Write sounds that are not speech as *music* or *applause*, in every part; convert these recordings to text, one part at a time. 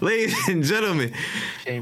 ladies and gentlemen,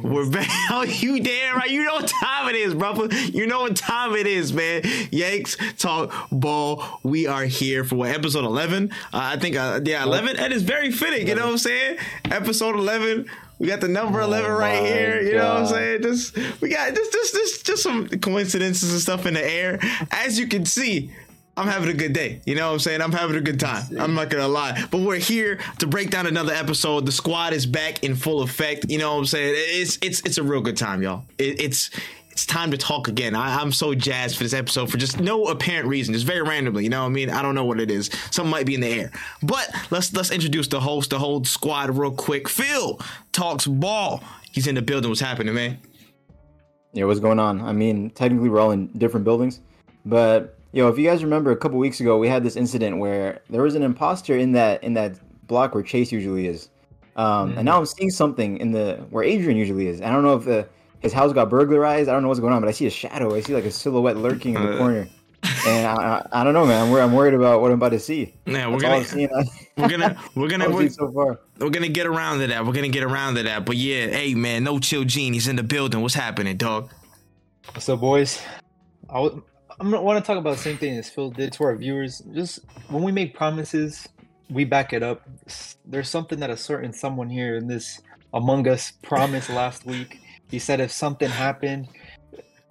we're back. *laughs* Oh, you damn right. You know what time it is, brother. You know what time it is, man. Yanks talk ball. We are here for what episode eleven? Uh, I think, uh, yeah, eleven. And it's very fitting. You know what I'm saying? Episode eleven. We got the number eleven right here. You know what I'm saying? Just we got just just just just some coincidences and stuff in the air. As you can see. I'm having a good day. You know what I'm saying? I'm having a good time. I'm not gonna lie. But we're here to break down another episode. The squad is back in full effect. You know what I'm saying? It's it's it's a real good time, y'all. It, it's it's time to talk again. I, I'm so jazzed for this episode for just no apparent reason, just very randomly. You know what I mean? I don't know what it is. Something might be in the air. But let's let's introduce the host, the whole squad, real quick. Phil talks ball. He's in the building. What's happening, man? Yeah, what's going on? I mean, technically we're all in different buildings, but yo, if you guys remember a couple weeks ago, we had this incident where there was an imposter in that in that block where Chase usually is, um, and now I'm seeing something in the where Adrian usually is. I don't know if the, his house got burglarized. I don't know what's going on, but I see a shadow. I see like a silhouette lurking in the Uh. corner, *laughs* and I, I, I don't know, man. I'm, I'm worried about what I'm about to see. Yeah, we're That's gonna I've seen. *laughs* we're gonna we're gonna we're, so far. We're gonna get around to that. We're gonna get around to that. But yeah, hey man, no chill Gean. He's in the building. What's happening, dog? What's up, boys? I w- I'm gonna want to talk about the same thing as Phil did to our viewers. Just when we make promises, we back it up. There's something that a certain someone here in this Among Us promised *laughs* last week. He said if something happened,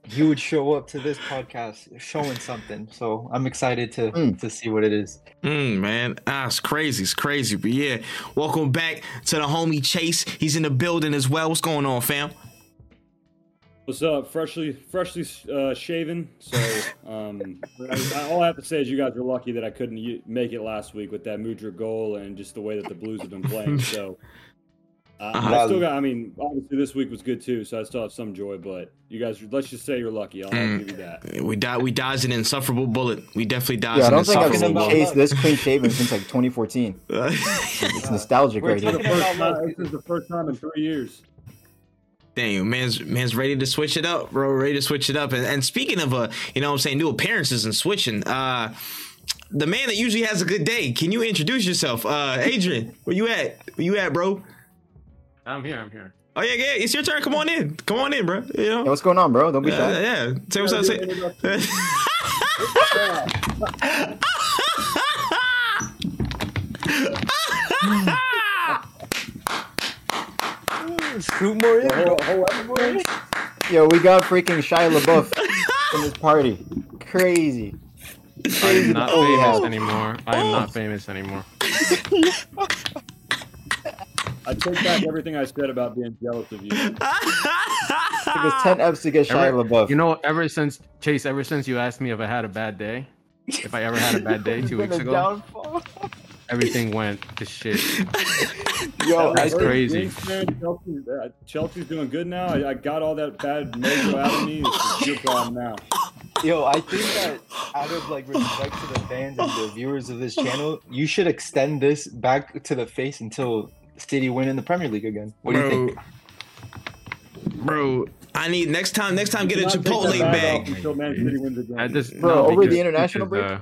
he would show up to this podcast showing something. So I'm excited to Mm. to see what it is. Mm, man, ah, it's crazy. It's crazy. But yeah, welcome back to the homie Chase. He's in the building as well. What's going on, fam? What's up? Freshly, freshly uh, shaven. So, um, I, all I have to say is you guys are lucky that I couldn't u- make it last week with that Mudryk goal and just the way that the Blues have been playing. So, uh, I still got. I mean, obviously this week was good too, so I still have some joy. But you guys, let's just say you're lucky. I'll, I'll give you that. We die. We dodged an insufferable bullet. We definitely dodged Yeah, I don't think I've insufferable seen Chase this clean shaven since like 2014. *laughs* It's nostalgic We're right here. talking First about this is the first time in three years. Dang, man's man's ready to switch it up, bro. Ready to switch it up. And, and speaking of a, you know what I'm saying, new appearances and switching, uh the man that usually has a good day, can you introduce yourself? Uh Adrian, where you at? Where you at, bro? I'm here. I'm here. Oh yeah, yeah, it's your turn. Come on in. Come on in, bro. You Hey, know? what's going on, bro? Don't be Uh, shy. yeah. Say what's up. Say. *laughs* Scoot more in, bro. Yo, we got freaking Shia LaBeouf in this party. Crazy. I Crazy am not oh, the we famous have. anymore. I am not famous anymore. I take back everything I said about being jealous of you. It was 10 Fs to get Shia Ever- LaBeouf. You know, ever since Chase, ever since you asked me if I had a bad day, if I ever had a bad day two *laughs* weeks ago, everything went to shit. *laughs* Yo, That's I crazy. Yankees fan, Chelsea, uh, Chelsea's doing good now. I, I got all that bad mojo out of me. It's your problem now. Yo, I think that out of like respect to the fans and the viewers of this channel, you should extend this back to the face until City win in the Premier League again. What do you think? Bro, I need next time. Next time, get a Not take that Chipotle bag. until Man City wins again. I just Bro, no, over the international break. uh,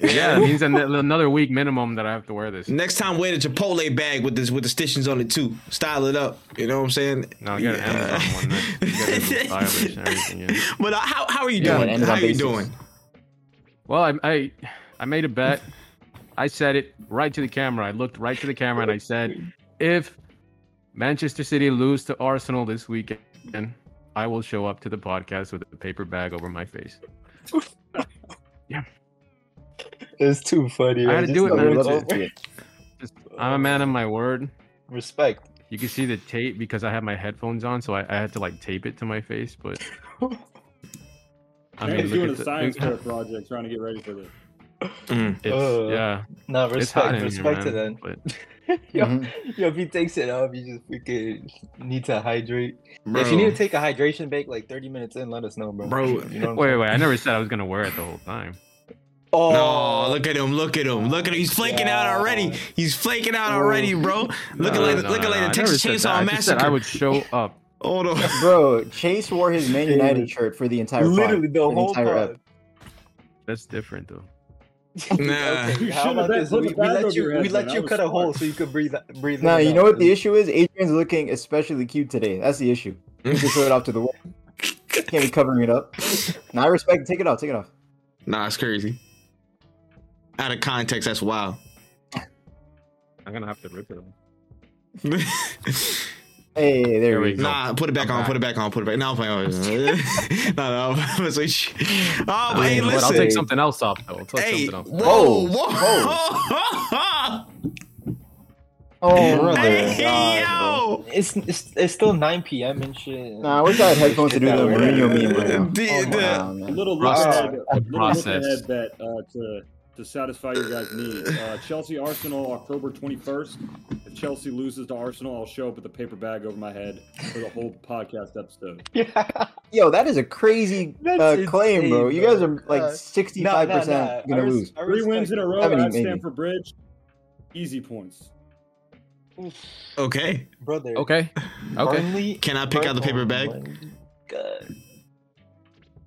yeah, it means another week minimum that I have to wear this. Next time, wear the Chipotle bag with this with the stitchings on it too. Style it up. You know what I'm saying? No, get an Yeah. Amazon one. Then. You get it in stylish and everything. Yeah. *laughs* But uh, how how are you Yeah, doing? and How on are you basis. doing? Well, I, I I made a bet. I said it right to the camera. I looked right to the camera and I said, if Manchester City lose to Arsenal this weekend, I will show up to the podcast with a paper bag over my face. *laughs* It's too funny. I had to do it, man. It's. Just, I'm a man of my word. Respect. You can see the tape because I have my headphones on, so I, I had to like tape it to my face. But I I mean, Man's look doing a the- science fair project trying to get ready for this. Mm. It's, Uh, yeah, No, it's hot respect. in here, respect to man, them. But *laughs* yo, Mhm. yo, if he takes it off, you just freaking need to hydrate. Bro, If you need to take a hydration break like 30 minutes in, let us know, bro. Bro, You know what wait, wait, I never said I was gonna wear it the whole time. Oh, No, look at him! Look at him! Look at him! He's flaking out already. He's flaking out already, oh. bro. Looking No, like no, looking no, like no, the Texas never said Chainsaw that. I Massacre. I would show *laughs* up. Hold on. Bro, Chase wore his Man United shirt for the entire pod, literally the for whole entire pod. That's different though. *laughs* Nah. Okay, You how should've about this? We, we let you we let you cut was a hole so you could breathe breathe. No, in you and know out. what the issue is? Adrian's looking especially cute today. That's the issue. You just throw it off to the wall. Can't be covering it up. Now I respect. it. Take it off. Take it off. Nah, it's crazy. Out of context, that's wild. I'm gonna have to rip it. off. *laughs* Hey, there, There we we go. go. Nah, put it back I'm on, back. put it back on, put it back. No, I'm playing. no, no. I'm switch. Oh, but I hey, mean, But listen. I'll take something else off though. I'll take Hey, something else. whoa, Whoa, whoa. *laughs* Oh, Brother. hey, God, bro. yo. It's, it's it's still 9 p.m. and shit. Nah, I wish I had headphones to do the Mourinho meme right now. *laughs* The- Oh, the- wow, A man. little look Process. a little look Process. ahead bet uh, to to satisfy your guys' needs. Uh, Chelsea Arsenal October 21st. If Chelsea loses to Arsenal, I'll show up with a paper bag over my head for the whole podcast episode. *laughs* Yeah. Yo, that is a crazy uh, claim, insane, bro. You guys are like Uh, sixty-five Nah, nah, percent nah. I gonna lose. I Three wins in a row Seventy, at maybe. Stamford Bridge. Easy points. Okay. Brother. Okay. Okay. Burnley, Can I pick out the paper bag? my God.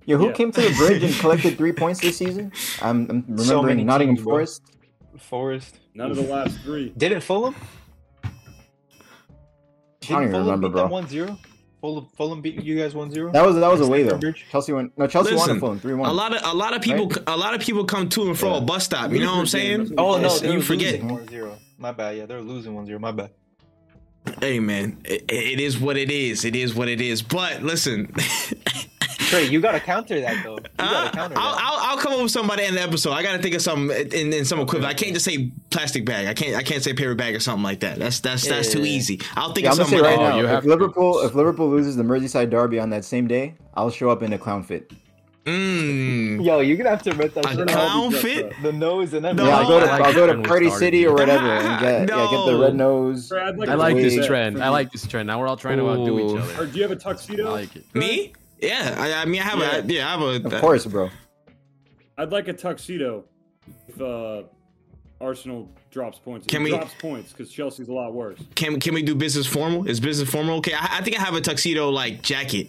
Yo, who Yeah. came to the bridge and collected three *laughs* points this season? I'm, I'm remembering So many Nottingham teams. Forest. Forest. None of the last three. Didn't Fulham? I don't even Fulham remember, beat bro. them 1 0? Fulham, Fulham beat you guys 1 0? That was that was away though. Chelsea went. No, Chelsea won Listen, at Fulham three one. A lot of a lot of people a lot of people come to and fro Yeah. a bus stop. You know what I'm saying? Oh, no, It's- you forget. losing 1 0. My bad. Yeah, they're losing 1 0. My bad. Hey man, it, it is what it is. It is what it is. But listen, *laughs* Trey, you got to counter that, though. You got Uh, counter I'll, that. I'll, I'll come up with somebody in the episode. I gotta think of some in, in some equivalent. I can't just say plastic bag. I can't I can't say paper bag or something like that. That's that's that's too Yeah. easy. I'll think Yeah, of something. right Oh, now, you have if. Liverpool if Liverpool loses the Merseyside derby on that same day, I'll show up in a clown fit. Mm, Yo, you're going to have to rent that a shit out. clown dressed fit. up. The nose and No, yeah, I'll go to I like I'll go to Party. City or whatever and get yeah get the red nose. Brad, like I a like this trend. I like this trend. Now we're all trying to outdo each other. Or do you have a I tuxedo? like it. Me? Yeah. I, I mean, I have a yeah. I have a. Of course, bro. I'd like a tuxedo if uh, Arsenal drops points. Can it we- drops points because Chelsea's a lot worse. Can can we do business formal? Is business formal okay? I, I think I have a tuxedo like jacket.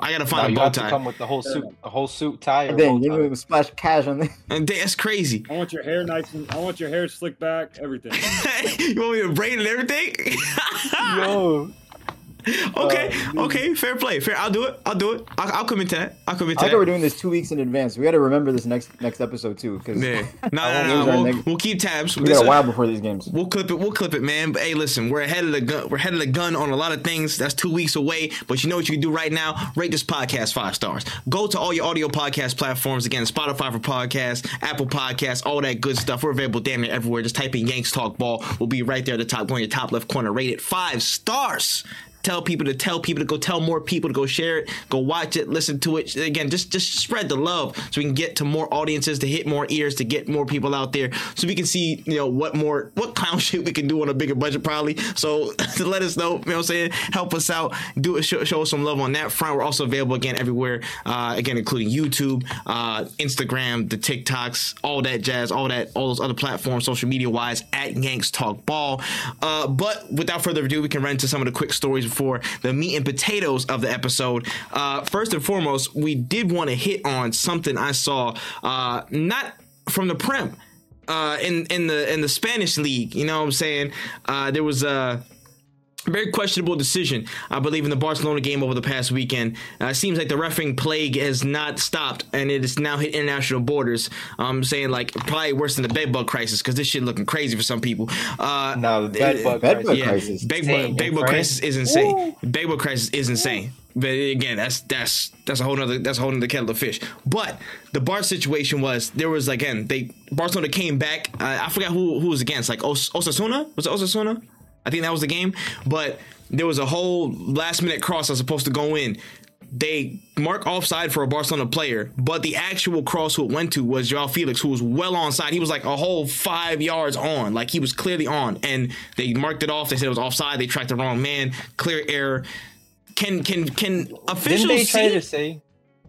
I gotta No, find you a bow have to tie. come with the whole suit, a whole suit tie. And then bow give tie. me splash cash on there. And that's crazy. I want your hair nice and I want your hair slicked back. Everything. *laughs* you want me to braid and everything? *laughs* Yo, *laughs* okay, Oh, okay, fair play. Fair. I'll do it. I'll do it. I'll, I'll commit to that. I'll commit I to think we're doing this two weeks in advance. We got to remember this next next episode too, because Yeah. *laughs* No, no, no. We'll, next- we'll keep tabs. we This- got a while before these games. We'll clip it. We'll clip it, man. But hey, listen, we're ahead of the gun. We're ahead of the gun on a lot of things. That's two weeks away. But you know what you can do right now? Rate this podcast five stars. Go to all your audio podcast platforms. Again, Spotify for podcasts, Apple Podcasts, all that good stuff. We're available damn near everywhere. Just type in Yanks Talk Ball. We'll be right there at the top, going your top left corner. Rate it five stars. Tell people to tell people to go tell more people to go share it, go watch it, listen to it. Again, just just spread the love so we can get to more audiences, to hit more ears, to get more people out there, so we can see you know what more what clown *laughs* shit we can do on a bigger budget probably. So *laughs* let us know, you know what I'm saying, help us out, do it, show, show us some love on that front. We're also available again everywhere, uh, again including YouTube, uh, Instagram, the TikToks, all that jazz, all that, all those other platforms, social media wise, at Yanks Talk Ball. Uh, but without further ado, we can run into some of the quick stories before the meat and potatoes of the episode. Uh, first and foremost, we did want to hit on something I saw, uh, not from the Prem. Uh, in in the in the Spanish league, you know what I'm saying? Uh, there was a very questionable decision, I believe, in the Barcelona game over the past weekend. Uh, it seems like the refing plague has not stopped, and it has now hit international borders. I'm saying like probably worse than the bedbug crisis because this shit looking crazy for some people. Uh, no, the bed bug Bed crisis. yeah, crisis. bed bug, bed bug France. crisis is insane. Bed bug crisis is insane. But again, that's that's that's a whole nother that's a whole nother kettle of fish. But the Bar situation was there was again they Barcelona came back. Uh, I forgot who who was against like Os- Osasuna was it Osasuna? I think that was the game. But there was a whole last minute cross that was supposed to go in. They mark offside for a Barcelona player, but the actual cross who it went to was Joao Felix, who was well onside. He was like a whole five yards on, like he was clearly on, and they marked it off. They said it was offside. They tracked the wrong man. Clear error. Can can can officials Didn't they try see? to say?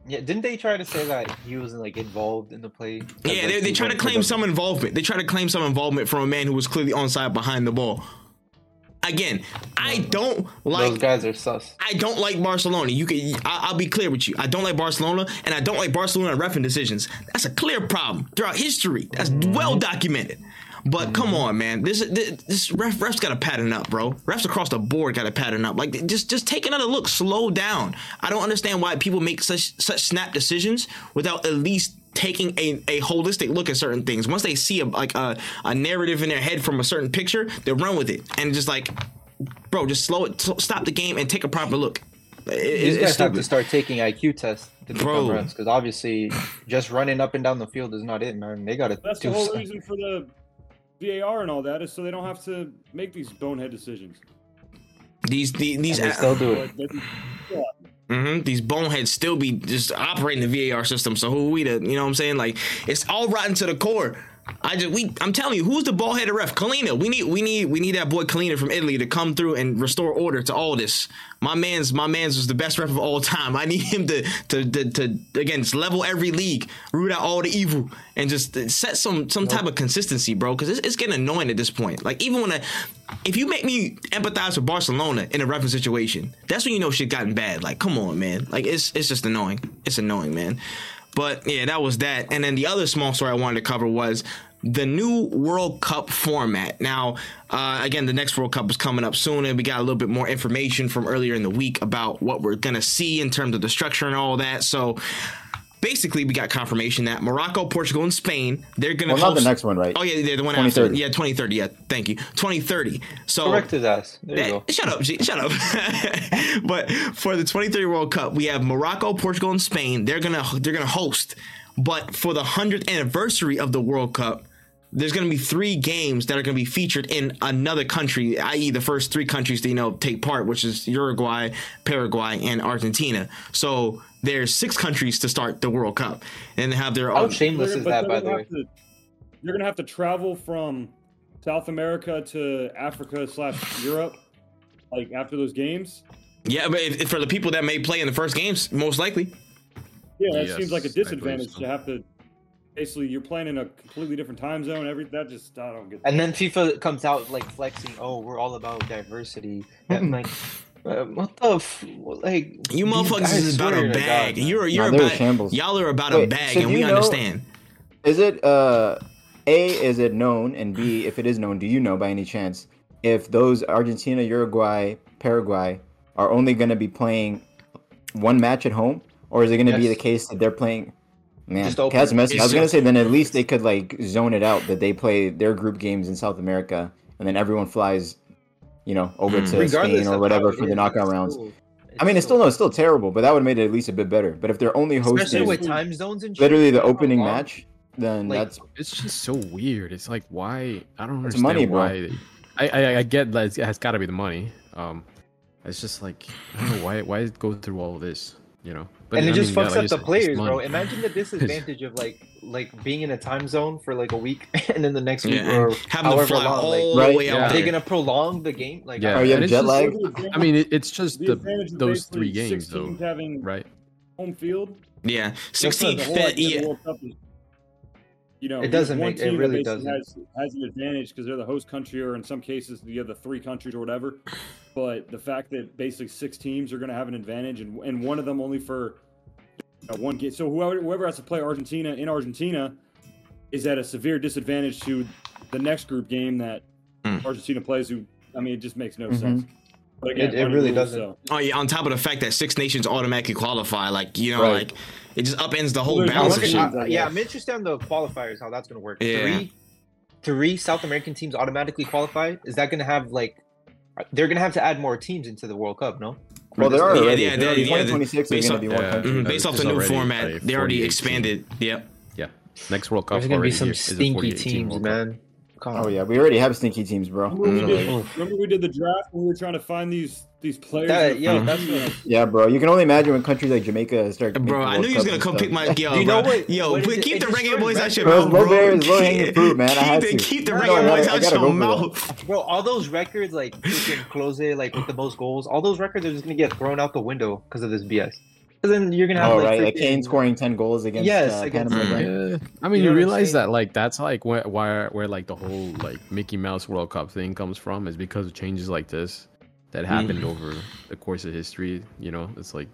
Yeah, didn't they try to say that he wasn't like involved in the play? yeah, like, they, they try to claim some involvement. They try to claim some involvement from a man who was clearly onside behind the ball. Again, I don't like Those guys are sus. I don't like Barcelona. You can I, I'll be clear with you. I don't like Barcelona, and I don't like Barcelona refing decisions. That's a clear problem throughout history. That's well documented. But come mm-hmm. on, man. This this, this ref refs got to pattern up, bro. Refs across the board got to pattern up. Like just just take another look. Slow down. I don't understand why people make such such snap decisions without at least taking a, a holistic look at certain things. Once they see a like a, a narrative in their head from a certain picture, they run with it and just like, bro, just slow it, stop the game and take a proper look. It- These it's guys have to start taking IQ tests to Bro. become because obviously just running up and down the field is not it, man. They got to That's the whole something. reason for the VAR and all that is so they don't have to make these bonehead decisions. These the, these And they still do it. But they- hmm These boneheads still be just operating the VAR system. So who are we to, you know what I'm saying? Like it's all rotten to the core. I just we I'm telling you, who's the ball headed ref? Collina. We need we need we need that boy Collina from Italy to come through and restore order to all this. My man's my man's was the best ref of all time. *laughs* I need him to to to, to again just level every league, root out all the evil, and just set some some type of consistency, bro. Because it's, it's getting annoying at this point. Like even when I, if you make me empathize with Barcelona in a reference situation, that's when you know shit gotten bad. Like come on, man. Like it's it's just annoying. It's annoying, man. But yeah, that was that. And then the other small story I wanted to cover was the new World Cup format. Now, uh, again, the next World Cup is coming up soon, and we got a little bit more information from earlier in the week about what we're gonna see in terms of the structure and all that. So. Basically, we got confirmation that Morocco, Portugal, and Spain they're gonna Well, not the next one, right? Oh yeah, they're the one after. Yeah, 2030. Yeah, thank you. 2030. So Correct his ass. There you go. Shut up, G. Shut up. *laughs* but for the 2030 World Cup, we have Morocco, Portugal, and Spain. They're gonna they're gonna host. But for the hundredth anniversary of the World Cup, there's gonna be three games that are gonna be featured in another country, i.e., the first three countries to you know take part, which is Uruguay, Paraguay, and Argentina. So there's six countries to start the World Cup, and they have their How own. shameless is that, by the way? to- You're gonna have to travel from South America to Africa slash Europe, like after those games. Yeah, but if, if for the people that may play in the first games, most likely. Yeah, that Yes, seems like a disadvantage so. to have to. Basically, you're playing in a completely different time zone. Every that just I don't get. And then FIFA comes out like flexing, oh, we're all about diversity. And *laughs* like, uh, what the f- like? You motherfuckers is about a bag. God, you're you're Nah, they're about shambles. y'all are about a bag, so and we know- understand. Is it uh A is it known and B if it is known, do you know by any chance if those Argentina, Uruguay, Paraguay are only going to be playing one match at home or is it going to be the case that they're playing Man, Just open that's messy. I It's was gonna say then at least they could like zone it out that they play their group games in South America and then everyone flies, you know, over Mm. to Regardless Spain or whatever for the knockout it's rounds. still- I mean, it's still no, it's still terrible, but that would have made it at least a bit better. But if they're only especially hosting with time zones and literally the opening long- match, then Like, that's It's just so weird. It's like why I don't It's understand money, why. They, I, I I get that it has got to be the money. Um, it's just like I don't know why why go through all of this, you know. But and it I just mean, fucks like up the players, bro. Imagine the *laughs* disadvantage of like like being in a time zone for like a week, *laughs* and then the next week Yeah, or and having to however long. all Like, Right, way yeah. out are they there. gonna prolong the game? Like, Yeah. Oh, you have jet just- lag? I mean, it, it's just the the, those three games, though, having right? home field. Yeah, sixteen. the whole that- the yeah, World Cup is, you know, It doesn't one make- it team that really doesn't. Has, has an advantage because they're the host country, or in some cases, the other three countries or whatever. But the fact that basically six teams are going to have an advantage, and and one of them only for you know, one game. So whoever whoever has to play Argentina in Argentina is at a severe disadvantage to the next group game that Mm. Argentina plays. Who I mean, it just makes no Mhm. sense. But It- it really rules, doesn't. so- Oh yeah, on top of the fact that six nations automatically qualify, like you know, Right. like it just upends the whole There's balance of shit. of uh, yeah, I'm interested in the qualifiers, how that's gonna work. Yeah. Three, three South American teams automatically qualify. Is that gonna have like? They're gonna have to add more teams into the World Cup, no? well, there are Yeah, already. yeah, There yeah, yeah, 2026 based is going on- to be one yeah. country. Mhm, Uh, based off the new format, they already 48 expanded. Yep. Yeah, next World Cup There's gonna be some stinky 48 team teams, Cup. man. Come Oh yeah, we already have stinky teams, bro. Remember, we did, mm-hmm. remember we did the draft when we were trying to find these these players. That- in the that's team? what- yeah, bro. You can only imagine when countries like Jamaica start. Bro, I knew you was gonna come stuff. pick my yo, You know bro. what- Yo, what is but keep It the destroyed reggae boys out your Bro, mouth, Low bro. Bear is low-hanging Keep- fruit, man. I Keep had the, to. keep the No, reggae no, boys I out gotta your go for that. mouth. Bro, all those records, like freaking Close, like with the most goals, all those records are just gonna get thrown out the window because of this BS. Then you're gonna have Oh like, right, like freaking- Kane scoring ten goals against Yes, uh, against- Panama. right? Yeah. I You know mean, you, what realize that like that's like where, where where like the whole like Mickey Mouse World Cup thing comes from is because of changes like this that happened over the course of history. You know, it's like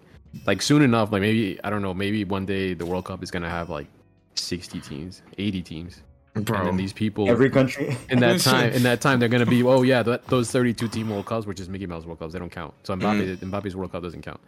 like soon enough, like maybe I don't know, maybe one day the World Cup is gonna have like sixty teams, eighty teams, and then these people Every country. in that *laughs* time in that time they're gonna be oh yeah that, those 32 team world cups which is mickey mouse world cups they don't count so Mbappe, mbappe's world cup doesn't count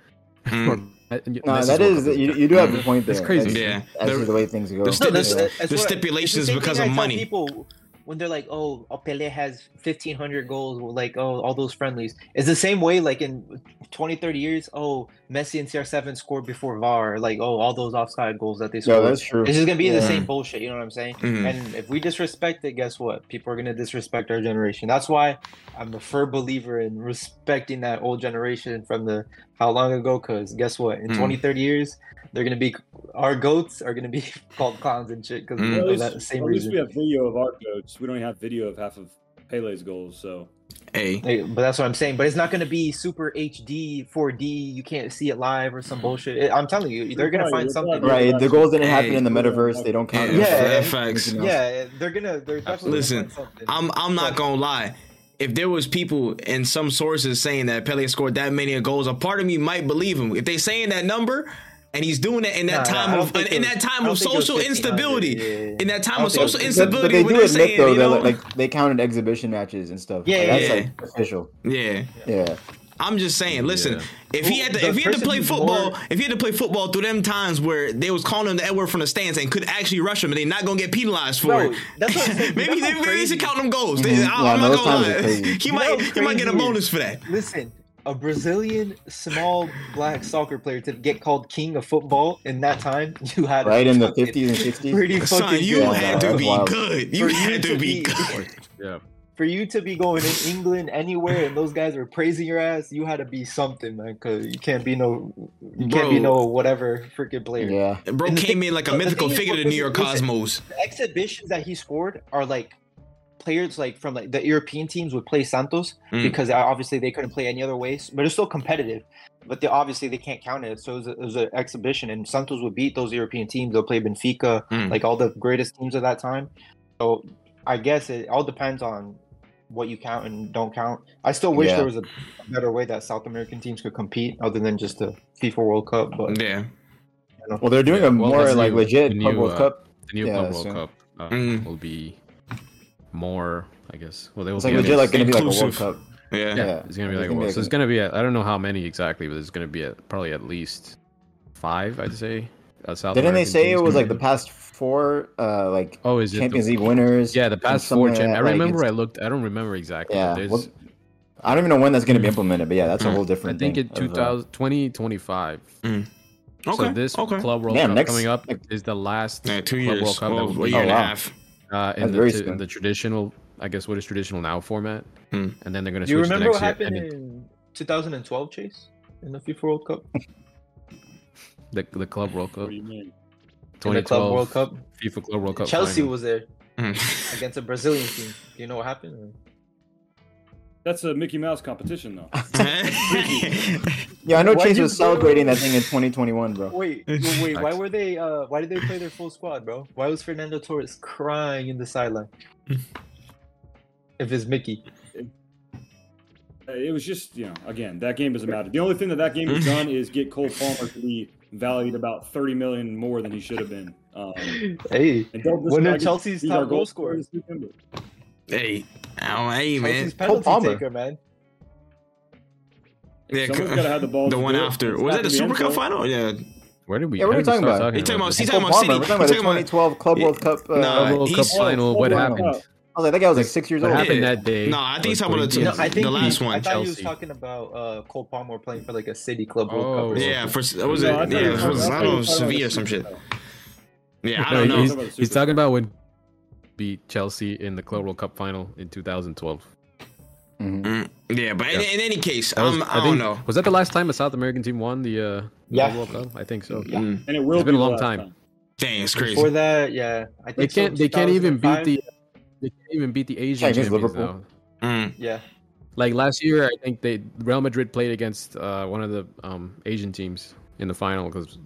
Mm. No, Messi's that World is you, you do have a point there. It's crazy. That's, Yeah. that's The- the way things go. the sti- No, the- the what I- it's stipulations because of money. People when they're like, "Oh, Pele has 1500 goals," well, like, "Oh, all those friendlies." It's the same way like in 20, 30 years, "Oh, Messi and CR7 scored before VAR," like, "Oh, all those offside goals that they No, scored." that's true. It's just gonna be the same bullshit. You know what I'm saying? Mhm. And if we disrespect it, guess what? People are gonna disrespect our generation. That's why I'm a firm believer in respecting that old generation from the how long ago. Because guess what? In Mm. 20, 30 years, they're gonna be our goats are gonna be *laughs* called clowns and shit because Mm. Well, of at that least, same at least we have video of our goats. We don't even have video of half of Pele's goals. So Hey, Hey, but that's what I'm saying. But it's not gonna be super HD, 4D. You can't see it live or some bullshit. It- I'm telling you, they're gonna Right, find something. right. Right, the goals didn't happen Hey. in the metaverse. They don't count. Yeah, as, uh, facts. Yeah, they're gonna. They're definitely Listen, gonna find something. I'm I'm not gonna lie. If there was people in some sources saying that Pele scored that many goals, a part of me might believe him. If they saying that number and he's doing it in that Nah, nah, time don't of in that time of don't think it was social instability, yeah, yeah, yeah. in that time of social But, instability, but they when do admit saying, though you that know, like they counted exhibition matches and stuff. Yeah, Like, that's yeah. like official. yeah. Yeah. I'm just saying, listen, if he had to, The if he had to play football, if he had to play football through them times where they was calling him the N word from the stands and could actually rush him and they not gonna get penalized for Bro, it. that's what *laughs* maybe they, how maybe he should count them goals. They- Mhm. I, am not gonna lie. *laughs* He You might he might get a bonus for that. Listen, a Brazilian small black soccer player to get called king of football in that time, you had Right in the 50s and 60s. Pretty Son, fucking you good. had to be wild. good. You For you had to to be be- good. *laughs* yeah For you to be going in England anywhere and those guys are praising your ass, you had to be something, man. Because you can't be no, you can't be no whatever freaking player. Yeah. Bro came thing- in like a mythical figure to New York listen, Cosmos. The exhibitions that he scored are like players like from like the European teams would play Santos Mm. because uh, obviously they couldn't play any other ways, but it's still competitive. But they obviously they can't count it, so it was, a, it was an exhibition, and Santos would beat those European teams. They'll play Benfica, Mm. like all the greatest teams of that time. So I guess it all depends on what you count and don't count. I still wish Yeah. there was a better way that South American teams could compete other than just the FIFA World Cup. But Yeah. Well, they're doing Yeah, a well, more like new- legit the Club new, World uh, Cup. the new Yeah, club world so- cup uh, Mm. will be more i guess well they will It's be like legit, like gonna be like a World Inclusive. Cup. Yeah. yeah, Yeah. it's gonna be It's like a gonna be world like so it's gonna be at, i don't know how many exactly but it's gonna be at probably at least five i'd say uh, South Didn't they say it was like the past four, uh, like oh is it the- Champions League winners? yeah the past four like champ- that, i like, remember i looked i don't remember exactly Yeah. well, I don't even know when that's going to be implemented, but yeah, that's a Mm. whole i think thing. in 2000 2025 Okay. so this okay. club world Damn, cup next- coming up is the last Yeah, two Club years. World Cup that Well, will a be- year and a Oh, wow. half. Uh, in the, very t- in the traditional i guess what is traditional now format Hmm. and then they're gonna do you switch to remember next what year happened and it- in 2012, Chase, in the FIFA World Cup? *laughs* the, the club world cup what do you mean? In the 2012 Club World Cup, FIFA Club World Cup. Chelsea final. was there Mm. against a Brazilian team. Do you know what happened? Or- That's a Mickey Mouse competition, though. *laughs* *laughs* Yeah, I know Why'd Chase was celebrating that thing in 2021, bro. Wait, wait, wait, why were they? Uh, why did they play their full squad, bro? Why was Fernando Torres crying in the sideline? if it's Mickey, It was just, you know, again, that game doesn't matter. The only thing that that game has *laughs* done is get Cole Palmer to be valued about 30 million more than he should have been. Um, hey, and don't One of Chelsea's top goal scorer scorers. this weekend, but- hey, oh, hey, man. Chelsea's penalty Palmer. taker, man. Yeah, Someone's c- gotta have the ball The to one do it. after. It's Was not that the in the end Super Cup zone. final? Yeah. Where did we? Yeah, what are how we did we talking start about? You talking about? this? He's Cole talking about City. We're talking about He's the talking about- 2012 Club Yeah. World Cup. Uh, Nah, Club World Cup he's- final. What Club happened? World I was like, that guy was like six years old. What old. happened Yeah. that day? No, I think he's talking about the- No, I think the he- last one, I thought he was Chelsea. talking about uh, Cole Palmer playing for like a City Club World Oh. Cup. Or something. Yeah, for what was No, it? I thought Yeah, he it was was, talking- I I don't know, thought was talking Sevilla or some shit. Super Yeah, I No, don't know. he's, Talking about the he's talking about when beat Chelsea in the Club World Cup final in 2012. Mhm. Mm, yeah, but in, Yeah. in any case, was, um, I, I don't know. Was that the last time a South American team won the uh, Yeah. Club World Cup? I think so. Yeah. Mm, And it will It's been be a long the last time. dang, it's crazy. Before that, yeah, I think so, can't. They can't even beat the. They can't even beat the Asian against champions Liverpool. now. Mm, Yeah, Like last year, I think they Real Madrid played against uh, one of the um, Asian teams, in the final because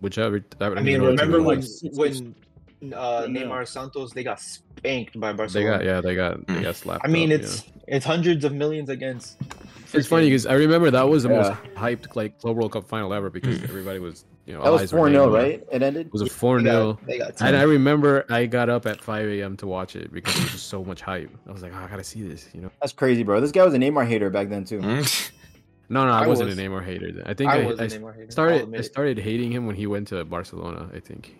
whichever. I, I mean, remember like when when uh, Neymar Santos they got spanked by they Barcelona. got yeah they got they got slapped. I mean, up, it's it's hundreds of millions against. yeah. it's funny because I remember that was the most hyped like Club World Cup final ever because everybody was you know That was eyes were four 0 right? It ended. It was a They four 0 got, they And I remember I got up at 5 a.m. to watch it because there was just so much hype. I was like, oh, I gotta see this, you know? That's crazy, bro. This guy was a Neymar hater back then too. Mm. *laughs* No, no, I, I wasn't was- a Neymar hater. then. I think I I, was I a hater, I'll started I started hating him when he went to Barcelona. I think.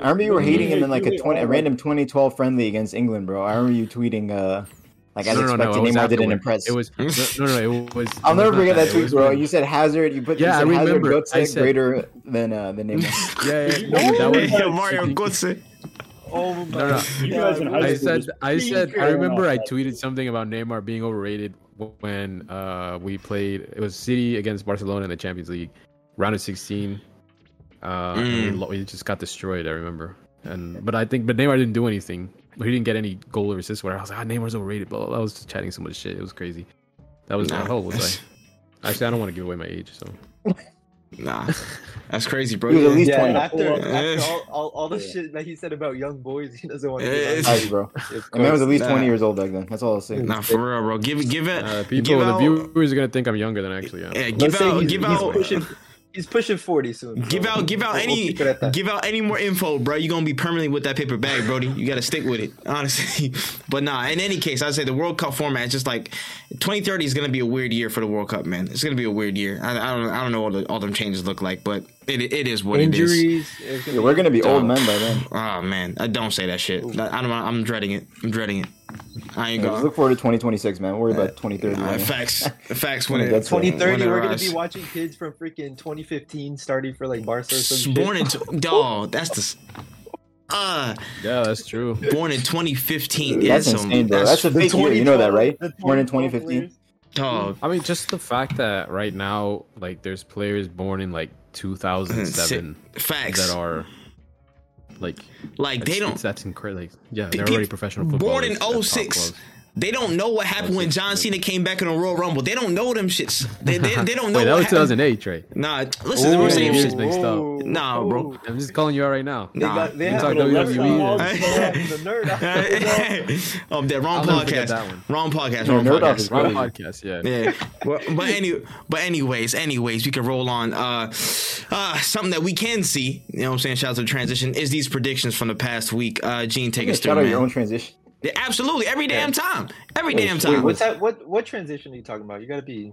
I remember you were hating him in like a twenty, a random 2012 friendly against England, bro. I remember you tweeting, uh, like I no, no, no, expected, it was Neymar didn't impress. It was no, no, no. It was. *laughs* I'll it never was forget that It tweet, bro. when- You said Hazard. You put Yeah, you I remember. Hazard I said- greater than uh, than Neymar. *laughs* yeah, yeah, no, that was *laughs* Yo, Mario Götze. Oh my No, no. You guys in high I said, I said, I remember I tweeted something about Neymar being overrated when uh, we played. It was City against Barcelona in the Champions League, round of 16. Uh, Mm. lo- we just got destroyed. I remember, and but I think, but Neymar didn't do anything. He didn't get any goal or assist. Where I was like, ah, Neymar's overrated. Blah, blah, blah. I was just chatting so much shit. It was crazy. That was Nah. how old was I? *laughs* Actually, I don't want to give away my age. So Nah, that's crazy, bro. He was at least Yeah, 20. after, after all, all, all the shit that he said about young boys, he doesn't want to. Yeah, Get bro. It's The man was at least Nah. 20 years old back then. That's all I'll say. Nah, for real, bro. Give give it. uh, give people, the out, viewers are gonna think I'm younger than I actually am. Yeah, Let's give say out, he's, give he's out, pushing. He's pushing forty soon. give so out, give out we'll- we'll any, keep it at that. give out any more info, bro. You're gonna be permanently with that paper bag, Brody. You gotta stick with it, *laughs* honestly. But nah, in any case, I'd say the World Cup format is just like 2030 is gonna be a weird year for the World Cup, man. It's gonna be a weird year. I, I don't, I don't know what the, all them changes look like, but it, it is what it is. Injuries. it's Yeah, we're gonna be old men by then. Oh man, I don't say that shit. I don't. I'm dreading it. I'm dreading it. I ain't Yeah, just going. look forward to 2026, man. Worry about 2030. Nah, right now. facts, *laughs* facts. When it, That's when 2030, it we're gonna be watching kids from freaking 2015 starting for like Barca or some born in t- *laughs* dog. That's the. s- Uh, Yeah, that's true. born in 2015. Yeah, That's some- insane, bro. That's a The fake year. You know that, right? Born in 2015. dog. I mean, just the fact that right now, like, there's players born in like 2007 Facts. that are like, like they don't. that's incredible. Yeah, They they're already professional footballers. born in at 06. Clubs. They don't know what happened when John Cena came back in the Royal Rumble. They don't know them shits. They, they, *laughs* they don't know. Wait, that was happened. 2008, right? Nah, listen, we're Ooh. saying shit. mixed up. Whoa, Nah, bro. I'm just calling you out right now. They Nah, got, they you have talk WWE. *laughs* the nerd. *laughs* oh, that wrong I'll never forget podcast. that one. Wrong podcast. Wrong Nerd podcast. Wrong podcast, yeah. Yeah, well, but any, but anyways, anyways, we can roll on. Uh, uh, something that we can see, you know, what I'm saying, shout out to the transition, is these predictions from the past week. Uh, Gean, take us through, Shout out your own transition. Absolutely, every damn time, every Wait, damn wait, time. What's that? What what transition are you talking about? You got to be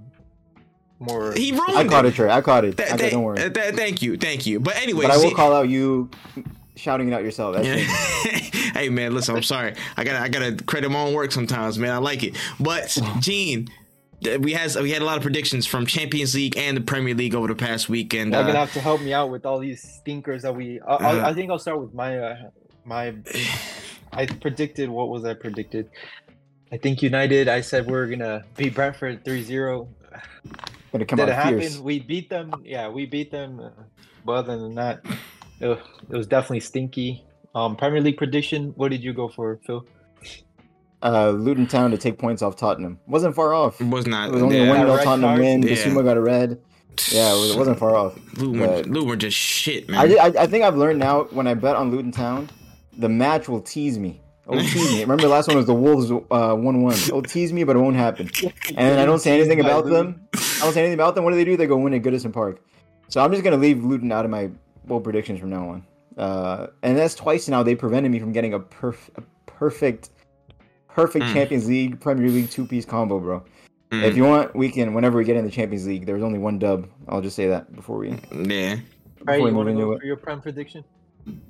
more. he I ruined caught it. Trey. I caught it. Th- I th- don't worry. uh, th- thank you, thank you. But anyway, But I will see- call out you shouting it out yourself. Yeah. *laughs* hey man, listen, I'm sorry. I gotta I gotta credit my own work sometimes, man. I like it. But *laughs* Gean, we has we had a lot of predictions from Champions League and the Premier League over the past week, and You're gonna uh, have to help me out with all these stinkers that we. I, Uh, I, I think I'll start with my uh, my. *laughs* I predicted what was I predicted? I think United. I said we are gonna beat Brentford 3-0. Gonna come Did it out happen? fierce. We beat them. Yeah, we beat them. uh, But other than that, it, wa- it was definitely stinky. Um, Premier League prediction. What did you go for, Phil? Uh, Luton Town to take points off Tottenham. Wasn't far off. It was not. was only yeah, a 1 0 red Tottenham card? win. Yeah. Bissouma got a red. Yeah, it, was, it wasn't far off. Luton, but- Luton were just shit, man. I, I, I think I've learned now when I bet on Luton Town, the match will tease me. It will tease me. Remember the last one was the Wolves uh, 1 1. It'll tease me, but it won't happen. And then I don't say anything about them. I don't say anything about them. What do they do? They go win at Goodison Park. So I'm just going to leave Luton out of my bold predictions from now on. Uh, and that's twice now they prevented me from getting a, perf- a perfect, perfect Mm. Champions League, Premier League two piece combo, bro. Mm, If you want, we can, whenever we get in the Champions League, there's only one dub. I'll just say that before we. yeah. All right, Before we you move want to into go it. for your prime prediction,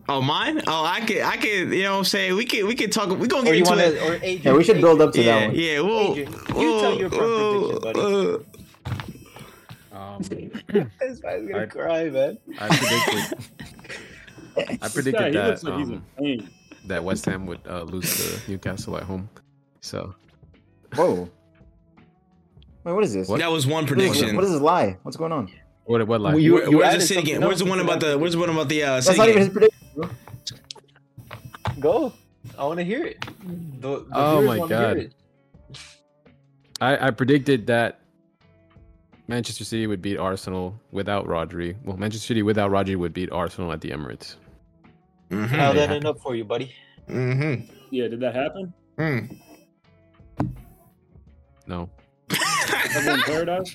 Oh, mine? Oh, I could, I could, you know what I'm saying? We could, we could talk, we gonna get you into want it. or Adrian? Yeah, we should build up to Yeah, that one. yeah, we'll, Adrian, you tell your prime prediction, buddy. uh, Um, This guy's gonna *clears throat* I- cry, man. I predicted, I *laughs* predicted he that looks like um, that West Ham would uh, lose to Newcastle at home. So Whoa. Wait, what is this? What? that was one What is, prediction. what is this lie? What's going on? What? It what like? Well, you- Where- where's the city game? Where's the one about the? Where's the one about the uh, That's city not even his prediction. bro. Go. I want to hear it. The, the Oh my God. I, I predicted that Manchester City would beat Arsenal without Rodri. Well, Manchester City without Rodri would beat Arsenal at the Emirates. Mhm. How that end up for you, buddy? Mm-hmm. Yeah, did that happen? Mm. No. Everyone *laughs* paradise?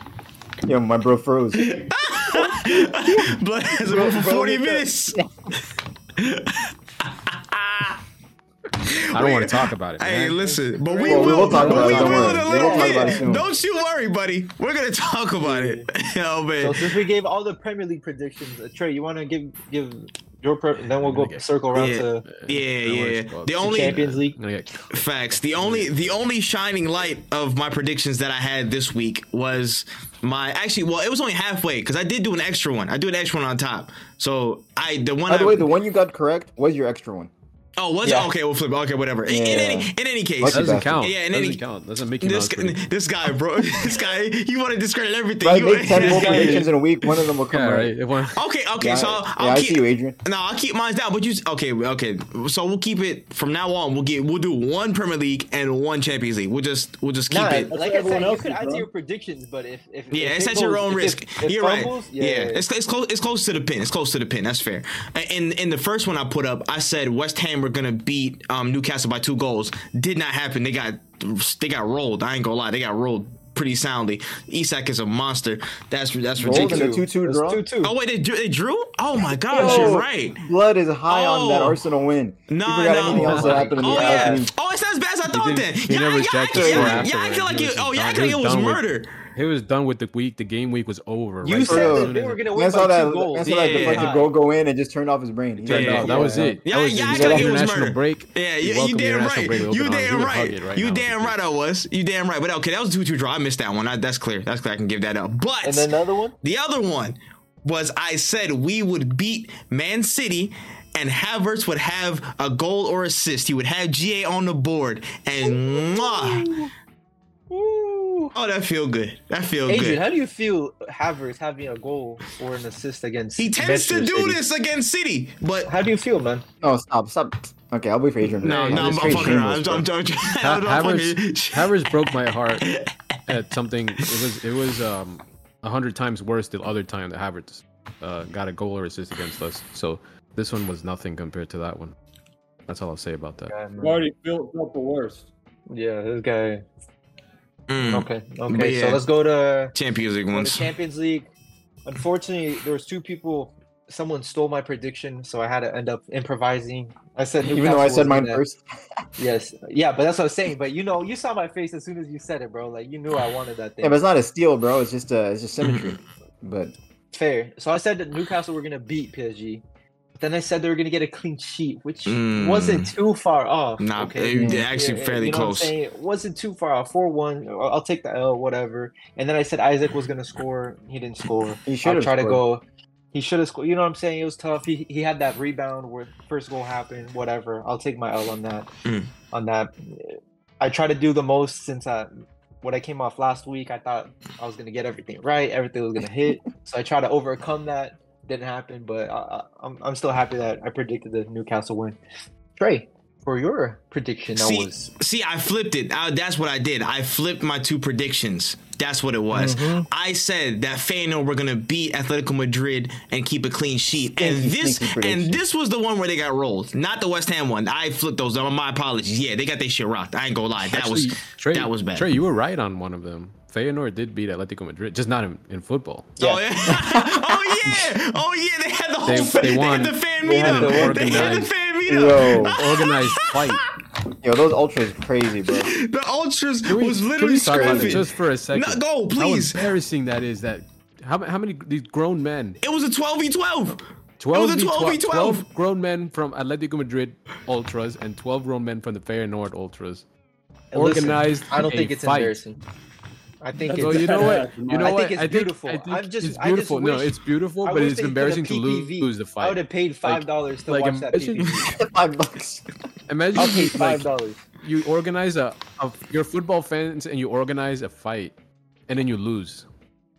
Yo, my bro froze. *laughs* Blood has been for 40 look minutes. I don't want to talk about it. Hey, man. listen, but we Well, we will, will talk but about we it, don't will worry. in a We little will talk about it soon. Don't you worry, buddy. We're gonna talk about it. *laughs* oh So man. since we gave all the Premier League predictions, uh, Trey, you want to give give your pre- then we'll go Okay. circle around Yeah. to I Yeah, yeah. The only Champions League. I'm gonna get facts. The only the only shining light of my predictions that I had this week was my actually. Well, it was only halfway because I did do an extra one. I do an extra one on top. So I the one. By the I, way, the one you got correct was your extra one. Oh, was Yeah. it? Okay, we'll flip. Okay, whatever. In, in Yeah. any in any case, That doesn't count. Yeah, in doesn't any- count. Doesn't make you this guy, this guy, bro, *laughs* this guy, you want to discredit everything. Right, You- make ten *laughs* more predictions in a week. One of them will come Yeah, right. right. Okay, okay, Yeah, so yeah, I'll I keep. see you, Adrian. No, I'll keep mine down. But you okay? Okay. So we'll keep it from now on. We'll get we'll do one Premier League and one Champions League. We'll just we'll just keep Nah, it. like I everyone said, you else could is, add bro. to your predictions, but if if Yeah, if it's at your own if risk. it- if You're right. Yeah, it's, it's close. It's close to the pin. It's close to the pin. That's fair. In in the first one I put up, I said West Ham were gonna beat um, Newcastle by two goals. Did not happen. They got they got rolled. I ain't gonna lie. They got rolled pretty soundly. Isak is a monster. That's that's Rolled ridiculous. two-two draw. two two. Oh wait, they, drew- they drew? Oh my gosh, Yo, you're right. Blood is high on that Oh. Arsenal win. No, you forgot no. anything else that happened in the Oh yeah. afternoon. Oh, it's not as bad as I thought didn't- then. he Yeah, never yeah, checked yeah, the score yeah, yeah, I afterwards. feel like He it. was Just yeah, I done. feel like He it was was done with- murder. He was done with the week. The game week was over. You right said there. Bro, that they were gonna win Man by saw that. two goals. Man saw that Yeah. goal go in and just turned off his brain. Yeah, Yeah, off. that was it. Yeah, That was yeah, it. I You gotta got give it was international murder. break. Yeah, You you, you welcome the damn right. break You open damn right. right You now. damn right. I was. You damn right. But okay, that was two two draw. I missed that one. I, that's clear. That's clear. I can give that up. But And then another one. the other one was I said we would beat Man City and Havertz would have a goal or assist. He would have GA on the board. And mwah, Ooh. Oh, that feel good. That feel Adrian, good. how do you feel Havertz having a goal or an assist against? He tends to do City? this against City, but How do you feel, man? No, stop, stop. Okay, I'll wait for Adrian. no, Yeah, no, I'm, this I'm fucking around. I'm, bro. I'm, I'm, Ha- I'm, I'm Havertz, fucking- *laughs* Havertz broke my heart at something. It was it was um a hundred times worse the other time that Havertz uh, got a goal or assist against us. So this one was nothing compared to that one. That's all I'll say about that. God, man. You already felt, felt the worst. Yeah, this guy. Mm, Okay, But okay. So let's go to, Champions League ones. Champions League. Unfortunately, there was two people. Someone stole my prediction, so I had to end up improvising. I said Even though I said was mine first. *laughs* Yes, yeah, but that's what I was saying. But you know, you saw my face as soon as you said it, bro. Like you knew I wanted that thing. Yeah, but it's not a steal, bro. It's just a it's just symmetry. Mm-hmm. But Fair. So I said that Newcastle were gonna beat PSG. But then I said they were gonna get a clean sheet, which Mm. wasn't too far off. Nah, okay. it- Yeah, actually Yeah, fairly you know close. What I'm? It wasn't too far off. Four one. I'll take the L, whatever. And then I said Isak was gonna score. He didn't score. he should I have try to go. He should have scored. You know what I'm saying? It was tough. He he had that rebound where first goal happened. Whatever. I'll take my L on that. Mm. On that, I try to do the most since I when I came off last week. I thought I was gonna get everything right. Everything was gonna hit. so I try to overcome that. Didn't happen, but I, I, I'm I'm still happy that I predicted the Newcastle win. Trey, for your prediction, that See, was see, I flipped it. I, that's what I did. I flipped my two predictions. That's what it was. Mhm. I said that Feyenoord were gonna beat Atletico Madrid and keep a clean sheet, and Stinky, this and this was the one where they got rolled, not the West Ham one. I flipped those. My apologies. Yeah, they got their shit rocked. I ain't gonna lie. That Actually, was Trey, that was bad. Trey, you were right on one of them. Feyenoord did beat Atletico Madrid, just not in, in football. Oh yeah! *laughs* oh yeah! Oh yeah! They had the whole. They- fa- they they, won. had the fan They had meetup. the They had the organized- fan Yo, meetup. Organized fight. yo, those ultras are crazy, bro. *laughs* The ultras Can we- was can literally we talk about it screaming. just for a second. No, go, please. How embarrassing that is. That how, how many these grown men It was a twelve v twelve. 12 a v 12 v 12. 12 grown men from Atletico Madrid Ultras and 12 grown men from the Feyenoord Ultras And listen, organized. I don't a think it's fight. embarrassing. I think So it's you know what? I *laughs* You know think what? it's I think beautiful. I think I'm just- it's I just beautiful. no, it's beautiful, but it's they did a embarrassing to lose, PPV. lose the I would have paid five dollars to like, watch that imagine- PPV. *laughs* Five bucks. Imagine I'll pay you, five like, dollars. you organize a, a you're football fans and you organize a fight and then you lose.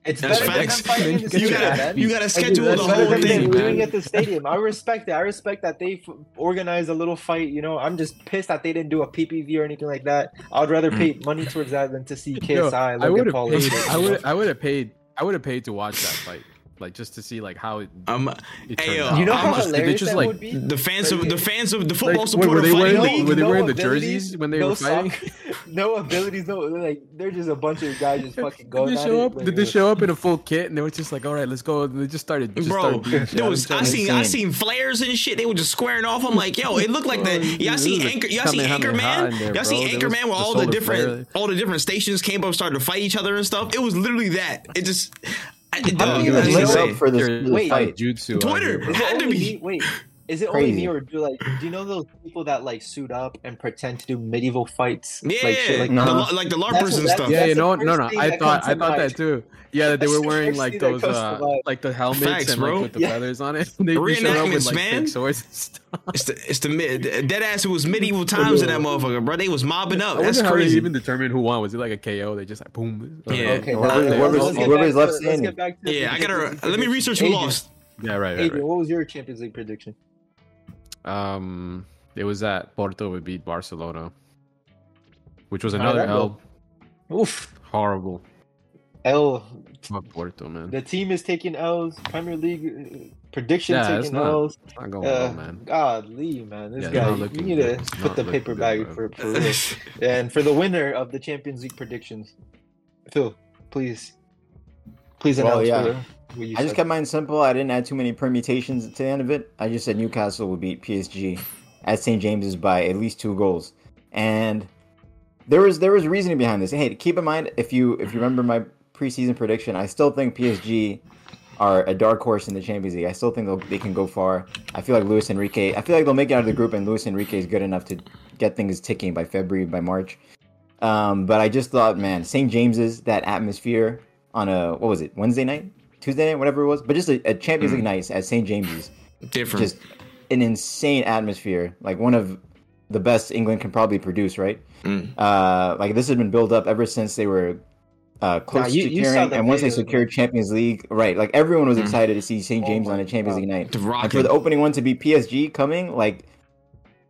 It's That's better than fighting in the You You stadium, gotta, man. you gotta schedule the whole than them thing. man. doing at the stadium. I respect it. I respect that they f- organized a little fight. You know, I'm just pissed that they didn't do a PPV or anything like that. I'd rather hmm. pay money towards that than to see Yo, KSI I look would at have paid. I you know? would I would have paid I would have paid to watch that fight, like just to see like how it. Um, it hey, turned out. You know how just- did they hilarious just, that like, would be? the fans of the fans of the football wait, supporter were they fighting wearing, league. were they No wearing the jerseys when they no were fighting? sock, *laughs* no abilities, no like they're just a bunch of guys just fucking going. Did going they at show it, up? like, Did they show up in a full kit and they were just like, "All right, let's go"? And they just started, just Bro, started there was I other. seen I Insane. seen flares and shit. They were just squaring off. I'm like, yo, it looked like the Oh, y'all dude, seen it was anchor y'all see Kamehameha Anchorman? y'all see bro. There was Anchorman where all the different all the different stations came up started to fight each other and stuff. It was literally that. It just I, it, How dog, many it was of Lit those- insane. up for this, There- this Wait, fight. Jutsu Twitter. here, bro. Is Had to be. Wait, is it only me or do like do you know those people that like suit up and pretend to do medieval fights? Yeah, like, shit like the, No. lo- like the LARPers what- and stuff. Yeah, That's you the know, no, no. I thought, I thought that too. Yeah, that they were wearing like those, uh, like the helmets Facts, and like with the Yeah. feathers on it. *laughs* they, they showed up with Reenactments, like man. fake swords and stuff. It's the it's the mid dead ass. It was medieval *laughs* times in that motherfucker, bro. They was mobbing up. I That's wonder how they crazy. even determined who won. Was it like a KO? They just like boom. Yeah. Okay, Whoever- now, let's- whoever's- whoever's left standing. get back to Yeah, I gotta let me research who lost. Yeah, right, right, Adrian, right. what was your Champions League prediction? Um, it was that Porto would beat Barcelona, which was another that go? L. Oof. Horrible. L. Fuck Porto, man. The team is taking L's. Premier League uh, prediction Yeah, it's taking not- L's. It's not going Uh, well, man. God, Lee, man, this Yeah, it's guy. You need good. to It's put the paper good, bag bro. for, for real. *laughs* and for the winner of the Champions League predictions, Phil, please, please Well, announce yeah. What, what you I just said. kept mine simple. I didn't add too many permutations to the end of it. I just said Newcastle would beat PSG at St. James's by at least two goals. And there was there was reasoning behind this. Hey, keep in mind if you if you remember my preseason prediction, I still think PSG are a dark horse in the Champions League. I still think they'll, they can go far. I feel like Luis Enrique. I feel like they'll make it out of the group, and Luis Enrique is good enough to get things ticking by February, by March. Um, but I just thought, man, St. James's that atmosphere on a what was it Wednesday night, Tuesday night, whatever it was, but just a, a Champions League night at St. James's, Different. just an insane atmosphere, like one of the best England can probably produce, right? Mm. Uh, like this has been built up ever since they were uh, close you- to you saw securing, and once they secured Champions League, right? Like everyone was Mm. excited to see St. Oh James my on a Champions God. League night. And for the opening one to be PSG coming, like,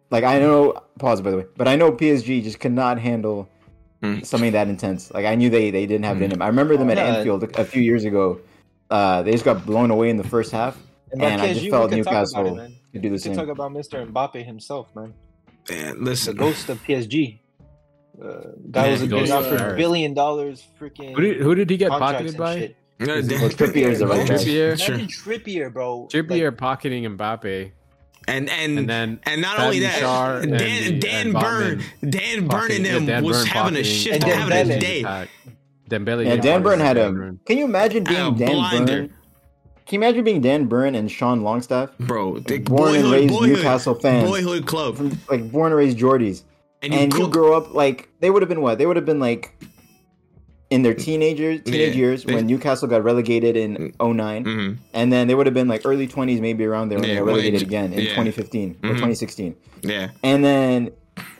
like I know, pause by the way, but I know PSG just could not handle Mm. something that intense. Like I knew they they didn't have it in them. I remember them at Yeah. Anfield a, a few years ago. Uh, they just got blown away in the first half. In and I just felt we talk about Newcastle it, man. Could do the We could same. talk about Mr. Mbappe himself, man. Man, The listen. ghost of PSG. Uh, guy Yeah, was he getting goes offered there. billion dollars, freaking. Who did, who did he get pocketed by? shit. Yeah, Well, Trippier is the right guy. Trippier. Trippier, bro. Trippier Like, pocketing Mbappe, and and and then and not only that, Bashar and Dan the- Dan and Burn, Dan Burn and yeah, them was Burn having a shit, shift, And to having a day. Pack. Dembele. Yeah, Dan Burn had Dan him. Burn. Can you imagine being A Dan blinder. Burn? Can you imagine being Dan Burn and Sean Longstaff? Bro, they, Born and raised boyhood, Newcastle fans. boyhood club, From, like born and raised Geordies. and And, you you grow up like they would have been what? They would have been like in their teenager teenage Yeah, years they- when Newcastle got relegated in 09. hmm And then they would have been like early 20s, maybe around there when Yeah, they got when they relegated again in yeah. 2015 or Mhm. 2016. Yeah, And then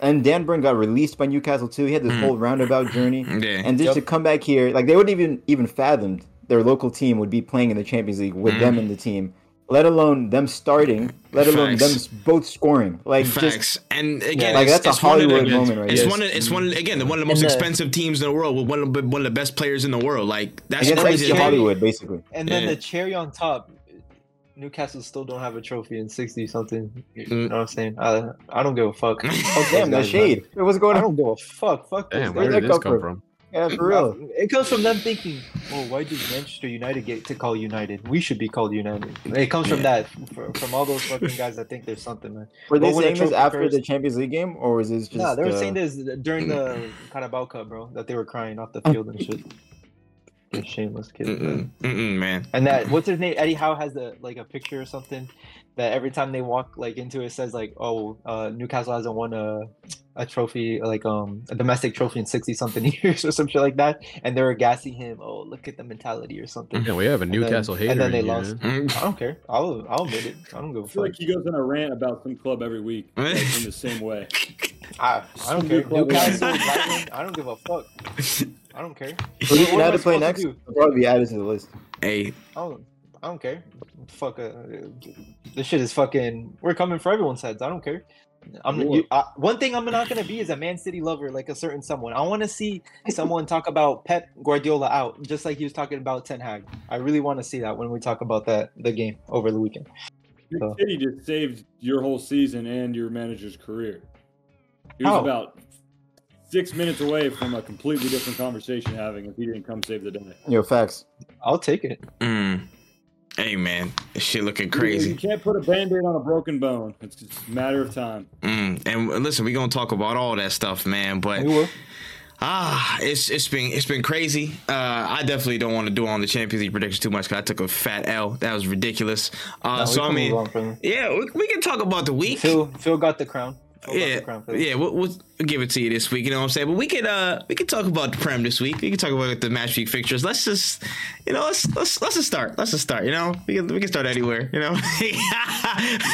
and Dan Burn got released by Newcastle too. He had this Mhm. whole roundabout journey. *laughs* yeah. And just Yep. to come back here, like they wouldn't even even fathomed their local team would be playing in the Champions League with Mhm. them in the team, let alone them starting, let alone them both scoring. Like Facts. just and again, like it's, that's a it's one of the- Hollywood moment right It's there. one. Of, it's one. Again, one of the most the- expensive teams in the world with one of the, one of the best players in the world. Like that's crazy. that's to me. Hollywood basically. and then Yeah. the cherry on top, Newcastle still don't have a trophy in sixty something. You Mm. know what I'm saying? I, I don't give a fuck. *laughs* Fuck Oh damn, that shade. Wait, What's man. going I don't give a fuck. Fuck those Damn, guys. where Where'd did that this come come from? from? Yeah, for real. It comes from them thinking, "Oh, why did Manchester United get to call United? We should be called United." It comes from that, from, from all those fucking guys that think there's something, man. Were they But saying this after occurs- the Champions League game, or was this just? No, they were uh, saying this during the *clears throat* Carabao Cup, bro. That they were crying off the field and shit. They're shameless kid. man. Mm-mm, mm-mm, man. And that what's his name? Eddie Howe has a like a picture or something that every time they walk like into it says like, oh, uh, Newcastle hasn't won a a trophy like um a domestic trophy in sixty something *laughs* years or some shit like that, and they were gassing him. Oh, look at the mentality or something. Yeah, we have a then- Newcastle hater. and then they lost. man. Mm. I don't care. I'll I'll admit it. I don't give a I feel like he goes on a rant about some club every week, like, in *laughs* the same way. I, I don't care. Newcastle, *laughs* Brighton, I don't give a fuck. I don't care. *laughs* Who do you know to play supposed to next? do? They'll probably be added to the list. Hey, I don't, I don't care. Fuck. Uh, this shit is fucking. We're coming for everyone's heads. I don't care. I'm you, uh, one thing I'm not gonna be is a Man City lover like a certain someone. I want to see someone talk about Pep Guardiola out, just like he was talking about Ten Hag. I really want to see that when we talk about that the game over the weekend. Your So- City just saved your whole season and your manager's career. He was How? about six minutes away from a completely different conversation having if he didn't come save the day. Yo, facts. I'll take it. Mm. Hey man, this shit looking crazy. You crazy. can't put a band-aid on a broken bone. It's just a matter of time. Mm. And listen, we're gonna talk about all that stuff, man. But We will. Ah, it's it's been it's been crazy. Uh, I definitely don't want to do on the Champions League predictions too much because I took a fat L. That was ridiculous. Uh, No, so I mean, move on from- yeah, we, we can talk about the week. Phil Phil got the crown. Phil yeah, the crown for this. yeah, we'll, we'll give it to you this week. You know what I'm saying? But we could uh we could talk about the Prem this week. We can talk about the match week fixtures. Let's just you know let's let's let's just start. Let's just start. You know we can we can start anywhere. You know. *laughs*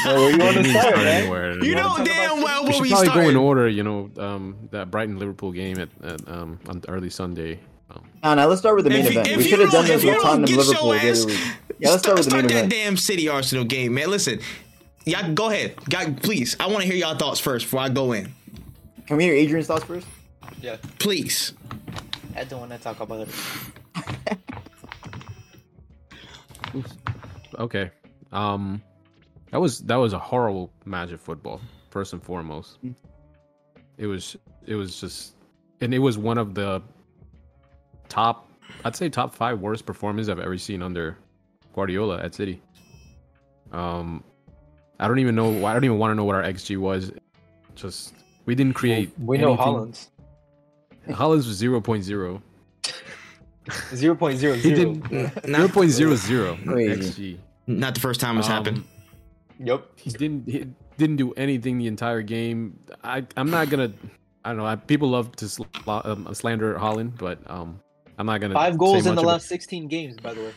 Well, where you want to Start start, anywhere. you You know damn well We where should we probably go in starting. order. You know, um, that Brighton Liverpool game at, at um, on early Sunday. Um, Nah, nah, let's start with the main If event. if We you should have done this with don't Tottenham Liverpool the ass- week. Yeah, let's start with the start main that event. damn City Arsenal game, man. Listen, y'all go ahead, God, please. I want to hear y'all thoughts first before I go in. Can we hear Adrian's thoughts first? Yeah, Please. I don't want to talk about it. *laughs* okay. Um, that was that was a horrible match of football. First and foremost, it was it was just, and it was one of the top, I'd say top five worst performances I've ever seen under Guardiola at City. Um, I don't even know. I don't even want to know what our XG was. Just we didn't create. we know anything. Haaland's *laughs* Haaland's was zero point zero. zero point zero *laughs* He zero. didn't. Not, Zero point zero zero Crazy. XG. not the first time it's Um, happened. Yep. He didn't. He didn't do anything the entire game. I. I'm not gonna. I don't know. I, people love to sl- um, slander Haaland, but um, I'm not gonna. Five say goals in the about- last sixteen games, by the way.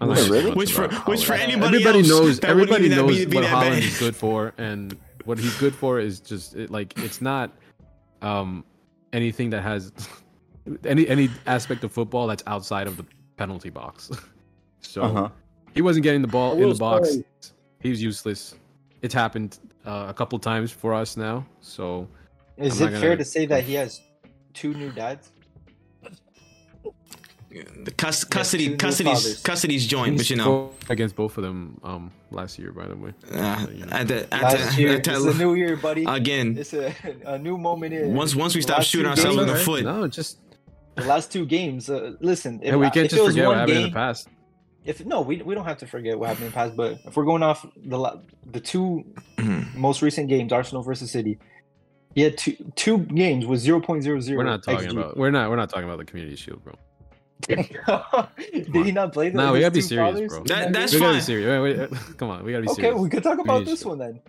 I'm not Wait, gonna say really? Which for about which for anybody everybody else, knows. that Everybody even knows be, be what that Haaland bad. is good for, and what he's good for is just it, like it's not um anything that has *laughs* any any aspect of football that's outside of the penalty box. *laughs* so Uh huh. he wasn't getting the ball in the box. say- He was useless. It's happened uh, a couple times for us now. So Is I'm it fair gonna- to say that he has two new dads? The cus- custody, two custody's fathers. custody's joint, but you know, against both of them um, last year, by the way. uh, at the, at Last the, year, at the- it's a new year, buddy. again, It's a, a new moment in. once once we stop shooting two ourselves in games- the foot, No, just The last two games. Uh, listen, if, and we can't if it just was forget what one happened in the past. if no, we, we don't have to forget what happened in the past. But if we're going off the the two *clears throat* most recent games, Arsenal versus City, he had two two games with zero point zero zero. We're not talking about we're not we're not talking about the community shield, bro. *laughs* Did he not play? the- Nah, we his gotta be serious, fathers bro. That- that's we game? gotta be fine. serious. Wait, wait, come on, we gotta be Okay, serious. we could talk about this shield. one then.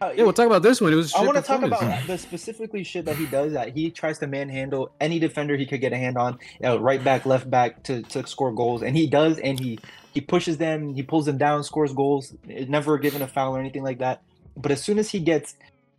Uh, Yeah, we'll talk about this one. It was. I want to talk about the specifically shit that he does. That he tries to manhandle any defender he could get a hand on, you know, right back, left back to, to score goals, and he does. And he he pushes them, he pulls them down, scores goals. Never given a foul or anything like that. But as soon as he gets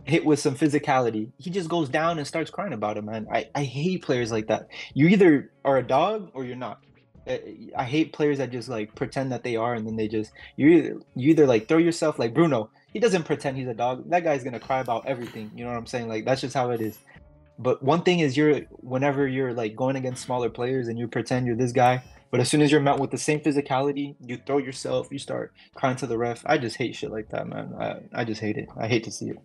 hit with some physicality, he just goes down and starts crying about it. Man, I I hate players like that. You either are a dog or you're not. I hate players that just like pretend that they are, and then they just you either you either like throw yourself like Bruno. He doesn't pretend he's a dog. That guy's gonna cry about everything. You know what I'm saying? Like that's just how it is. But one thing is, you're whenever you're like going against smaller players and you pretend you're this guy, but as soon as you're met with the same physicality, you throw yourself, you start crying to the ref. I just hate shit like that, man. I, I just hate it. I hate to see it.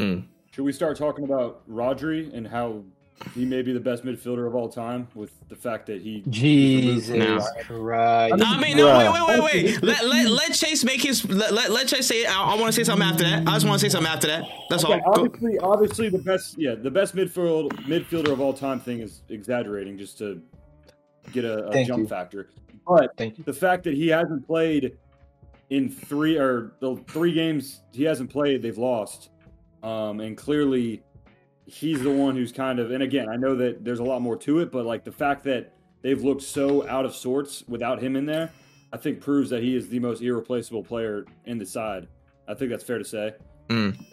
Mm. Should we start talking about Rodri and how he may be the best midfielder of all time with the fact that he Jesus No. Christ. No, I mean, no, wait, wait, wait, wait. Let, let, let Chase make his. Let, let, let Chase say. I, I want to say something after that. I just want to say something after that. That's Okay, all. Go. obviously, obviously the best, yeah, the best midfield midfielder of all time thing is exaggerating just to get a, a jump you. factor. But Thank you. the fact that he hasn't played in three or the three games he hasn't played, they've lost, um, and clearly he's the one who's kind of. And again, I know that there's a lot more to it, but like the fact that they've looked so out of sorts without him in there, I think proves that he is the most irreplaceable player in the side. I think that's fair to say.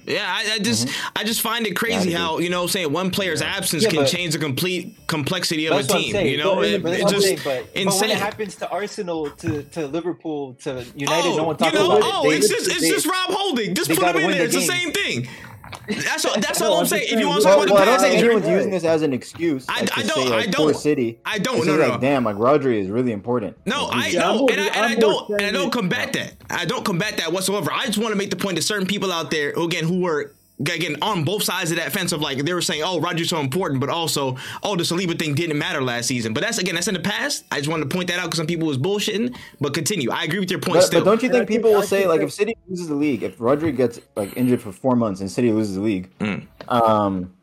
Yeah, I, I just I just find it crazy Yeah, how you know saying one player's absence Yeah, can change the complete complexity of a team. You know, but, it, but it that's just saying, but, but when it happens to Arsenal, to, to Liverpool, to United, oh, no one you talks know, about oh, it. They- it's just it's they- just Rob Holding. Just put him in there. the It's the same thing. That's all, that's No, all I'm I'm saying. If you want to Well, talk about well, I don't past think injury, anyone's using this as an excuse. I- like, I don't- Say, I like, Poor don't. City. I don't. No, no, like, damn, like Rodri is really important. No, I Yeah, and I, and I don't, and I don't combat that. I don't combat that whatsoever. I just want to make the point that certain people out there, who again, who were again on both sides of that fence of like they were saying, "Oh, Rodri's so important," but also, "Oh, the Saliba thing didn't matter last season." But that's again, that's in the past. I just wanted to point that out because some people was bullshitting. But continue. I agree with your point. But, still, but don't you think think- people will say like if City loses the league, if Rodri gets like injured for four months and City loses the league, Mm. um,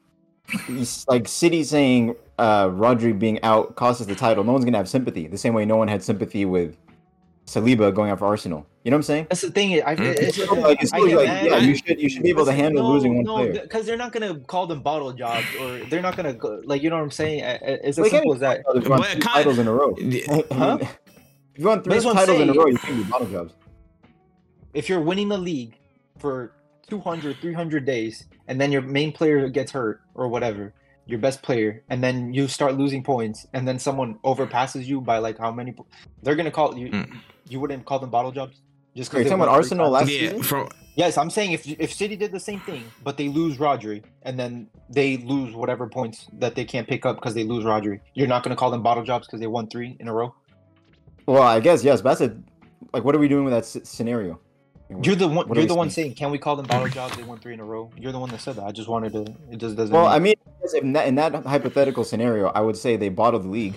it's like City saying uh Rodri being out cost us the title, no one's gonna have sympathy. The same way no one had sympathy with Saliba going out for Arsenal. You know what I'm saying? That's the thing. I, Hmm? it's, It's like, it's I like, mad. yeah, I- you should you should be able to handle no, losing one no, player. because they're not gonna call them bottle jobs, or they're not gonna go, like you know what I'm saying. I- I- It's as Like, simple as that. They've But two kind- titles in a row. Yeah. *laughs* I mean, Huh? If you won three that's what I'm titles in a saying. row, you can't be bottle jobs. If you're winning the league for 200, 300 days, and then your main player gets hurt or whatever, your best player, and then you start losing points, and then someone overpasses you by like how many? po- They're gonna call you. Mm. You wouldn't call them bottle jobs. Just Are you because talking about Arsenal last yeah, season? from Yes, I'm saying if if City did the same thing, but they lose Rodri, and then they lose whatever points that they can't pick up because they lose Rodri, you're not going to call them bottle jobs because they won three in a row. Well, I guess yes, but that's a like. What are we doing with that s- scenario? You're the one. What You're we the one saying? saying, "Can we call them bottle jobs? They won three in a row." You're the one that said that. I just wanted to. It just doesn't. Well, mean- I mean, in that, in that hypothetical scenario, I would say they bottled the league.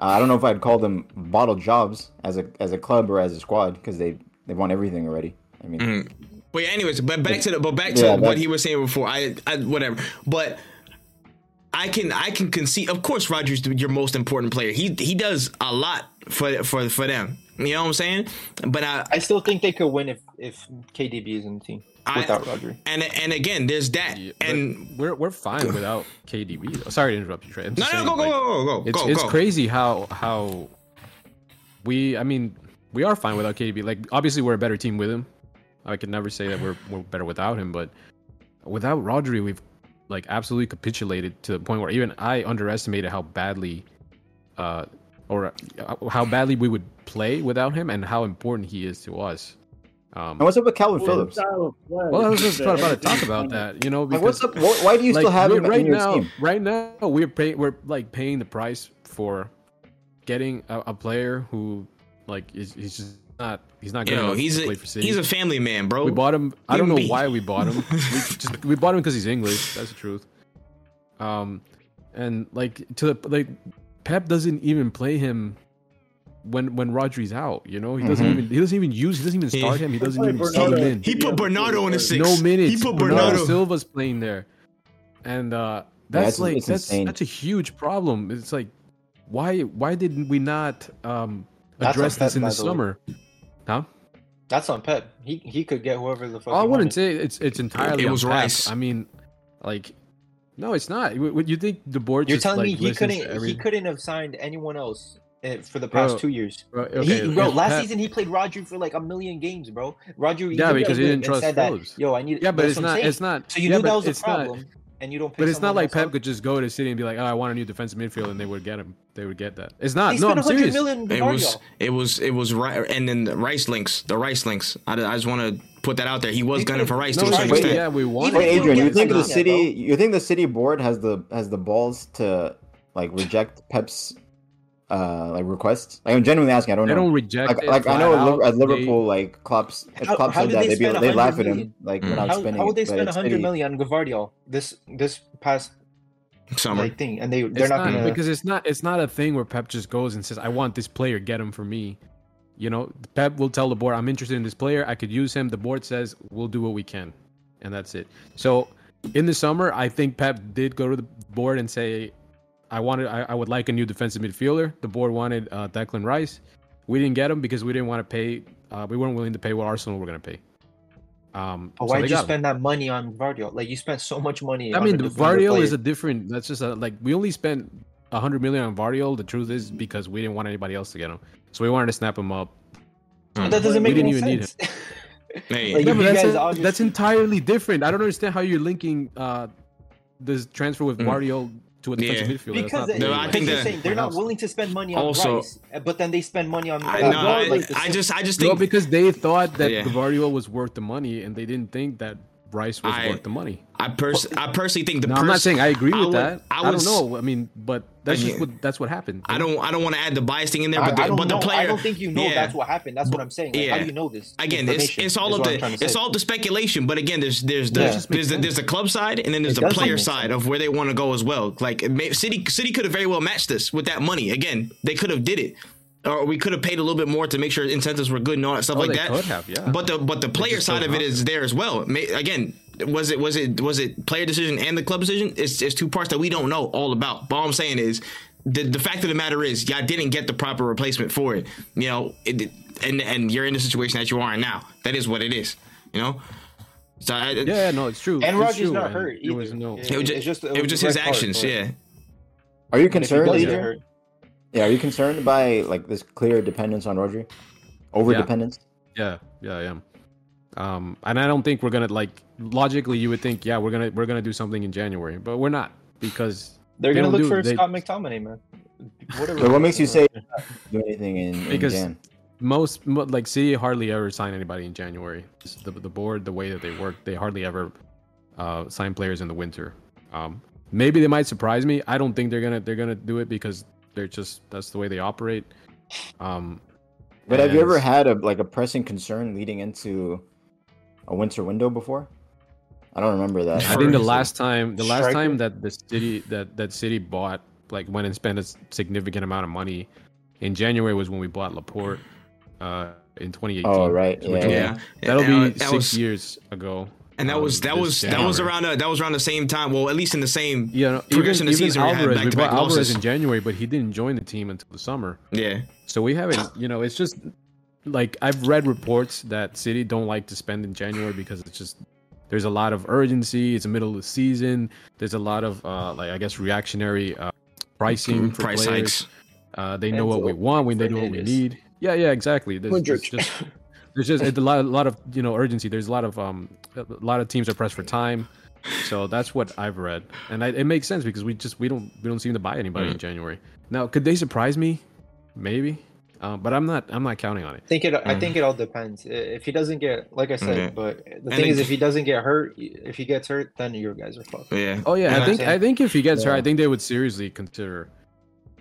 Uh, I don't know if I'd call them bottled jobs as a as a club or as a squad because they they won everything already. I mean, Mm. But yeah, anyways, but back to the but back to Yeah, what he was saying before. I, I whatever. But I can I can concede. Of course, Rodri's your most important player. He he does a lot for for for them. You know what I'm saying? But I I still think they could win if if KDB is in the team I- without Rodri. and and again, there's that. Yeah, and we're we're fine *laughs* without KDB. Sorry to interrupt you, Trey. No, just no, saying, go go like, go go go It's go it's go. crazy how how we. I mean, we are fine without KDB. Like, obviously, we're a better team with him. I could never say that we're we're better without him, but without Rodri, we've like absolutely capitulated to the point where even I underestimated how badly, uh, or uh, how badly we would play without him and how important he is to us. Um, and what's up with Kalvin Phillips? style of play well, I was just about to talk about *laughs* that. You know, Like, because what's up? Why do you still have him right in your now, team? Right now, we're paying. We're like paying the price for getting a, a player who like is he's just not he's not You good know, he's to a play for City. he's a family man, bro. we bought him. I don't know Leave him be. why we bought him. *laughs* we just we bought him because he's English. That's the truth. Um, and like to the like, Pep doesn't even play him when when Rodri's out. You know, he doesn't Mhm. even he doesn't even use he doesn't even He- start him. He doesn't even Bernardo. sub him in. he put Bernardo in the six. No minutes. He put Bernardo, Bernardo. Silva's playing there, and uh, that's it's- like that's insane. that's a huge problem. It's like why why didn't we not um, address this Pep, in the by the way. summer? Huh? That's on Pep. He he could get whoever the fuck. I wouldn't wanted. say it's it's entirely. It on was Pep. Rice. I mean, like, no, it's not. Would would you think the board? You're just, telling like, me he couldn't he couldn't have signed anyone else Eh, for the past Bro, two years. Bro, he, okay, bro, last Pep- season he played Rodri for like a million games, bro. Rodri, Yeah, even because he didn't trust said that, Yo, I need. Yeah, but it's not. It's not. So you yeah, knew that was a it's not- problem, and you don't. Pick But it's not like Pep up? could just go to City and be like, "Oh, I want a new defensive midfield," and they would get him. They would get that. It's not. They no, spent I'm serious. It was it was it was right, and then the Rice links, the Rice links. I, I just want to put that out there. He was gunning for Rice No, to a certain extent. yeah, we won. Even Wait, Adrian, you think the city? You think the city board has the has the balls to like reject Pep's uh like requests? Like, I'm genuinely asking. I don't They know. don't reject like, it. like I know at, out. Liv- at They- Liverpool, like Klopp's if How- Klopp how said that they they'd be spend they laugh 100 at him like Mm. without How, spending how would they it. but spend it's 100 on Gvardiol this this past Summer. like thing, and they they're it's not, not, gonna. because it's not it's not a thing where Pep just goes and says, "I want this player, get him for me." You know, Pep will tell the board, "I'm interested in this player. I could use him." The board says, "We'll do what we can," and that's it. So, in the summer, I think Pep did go to the board and say, "I wanted, I, I would like a new defensive midfielder." The board wanted uh, Declan Rice. We didn't get him because we didn't want to pay. Uh, we weren't willing to pay what Arsenal were going to pay. Um, But so why'd they you got him. spend that money on Gvardiol? Like you spent so much money. I on mean, a the defender Gvardiol player. is a different. That's just a, like we only spent a hundred million on Gvardiol. The truth is because we didn't want anybody else to get him, so we wanted to snap him up. But that doesn't make We make didn't any even need sense. *laughs* Hey, Like, Yeah, if but you that's, a- obviously- that's entirely different. I don't understand how you're linking uh, this transfer with Mm. Gvardiol to a defensive Yeah. midfielder. That's Because not the No, I think is. you're that- saying they're not willing to spend money on Also- Rice, but then they spend money on. I uh, know. I, like I just, I just No, think because they thought that Yeah. Gvardiol was worth the money, and they didn't think that Bryce was I- worth the money. I pers- I personally think the. No, I'm not saying I agree I with would- that. I I, don't know. I mean, but that's just what that's what happened. I don't, I don't want to add the bias thing in there, but the, I don't but the player. I don't think you know yeah. that's what happened. That's what I'm saying. Like, How do you know this? Again, it's it's all of the it's all the speculation, but again, there's there's the Yeah. There's the, there's the club side and then there's It the player side sense. of where they want to go as well. Like may, City City could have very well matched this with that money. Again, they could have did it, or we could have paid a little bit more to make sure incentives were good and all that stuff Oh, like they that. could have, yeah. But the but the player side of it is there as well. May, again, was it was it was it player decision and the club decision? It's it's two parts that we don't know all about. But all I'm saying is. The, the fact of the matter is, y'all didn't get the proper replacement for it. You know, it, and and you're in the situation that you are in now. That is what it is. You know. So I, Yeah, no, it's true. And it's Rodri's true, not hurt There was no. It was just, It's just- it it was was just his the red card, actions. but- Yeah. Are you And if he concerned? Yeah, are you concerned by like this clear dependence on Rodri? Over dependence? Yeah, yeah, I am. Um, and I don't think we're gonna like logically. You would think, yeah, we're gonna we're gonna do something in January, but we're not because they're They gonna look do- for they- Scott McTominay, man. Whatever. So what makes you say do anything in, in Because- Jan? most like City hardly ever sign anybody in January. The, the board, the way that they work, they hardly ever uh, sign players in the winter. Um, maybe they might surprise me. I don't think they're gonna they're gonna do it because they're just that's the way they operate. Um, But have you ever had a like a pressing concern leading into a winter window before? I don't remember that. I think the last time, the last Striker? time that the city that that city bought like went and spent a significant amount of money in January was when we bought Laporte uh, in 2018. Oh right, So yeah, yeah. That'll be that six was- years ago. And that um, was that this was that was around uh, that was around the same time. Well, at least in the same. Yeah, no, progression even, of the even season, we had Alvarez, we back-to-back Alvarez losses. in January, but he didn't join the team until the summer. Yeah. So we haven't, you know, it's just like I've read reports that City don't like to spend in January because it's just there's a lot of urgency. It's the middle of the season. There's a lot of uh, like I guess reactionary uh, pricing for Price players. hikes. Uh, they know what we want. We they know what we need. Yeah, yeah, exactly. There's, there's Modric. just there's just a lot, a lot of you know urgency. There's a lot of um a lot of teams are pressed for time. So that's what I've read, and I, it makes sense because we just we don't we don't seem to buy anybody Mm. in January. Now, could they surprise me? Maybe, uh, but I'm not I'm not counting on it. I think it. I Mm. think it all depends. If he doesn't get, like I said, Okay. but the And thing is, if he doesn't get hurt, if he gets hurt, then you guys are fucked. Yeah. Oh yeah, And I think I think if he gets hurt, I think they would seriously consider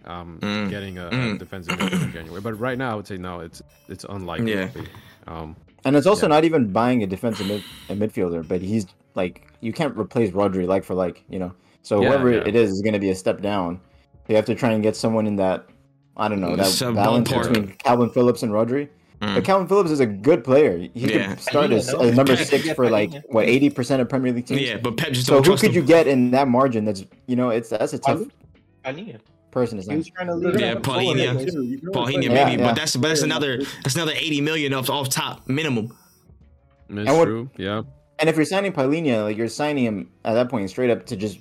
um, Mm. getting a, a Mm. defensive midfielder in January. But right now, I would say no. It's it's unlikely. Yeah. Um, And it's also Yeah. not even buying a defensive mid- a midfielder, but he's like you can't replace Rodri like for like, you know. So Yeah, whoever yeah. it is is going to be a step down. You have to try and get someone in that I don't know that Some balance ballpark. between Kalvin Phillips and Rodri. Mm. But Kalvin Phillips is a good player. He Yeah. could start as, Palhinha, no? as number six for like what eighty percent of Premier League teams. Yeah, but Pep just So don't who trust could him. you get in that margin? That's you know it's that's a tough Palhinha. Palhinha. person is He sign. was trying to leave. Yeah, it. Palhinha. Palhinha, Yeah, maybe, yeah. but that's but that's another that's another eighty million off off top minimum. it's And what- true. Yeah. And if you're signing Palhinha, like you're signing him at that point straight up to just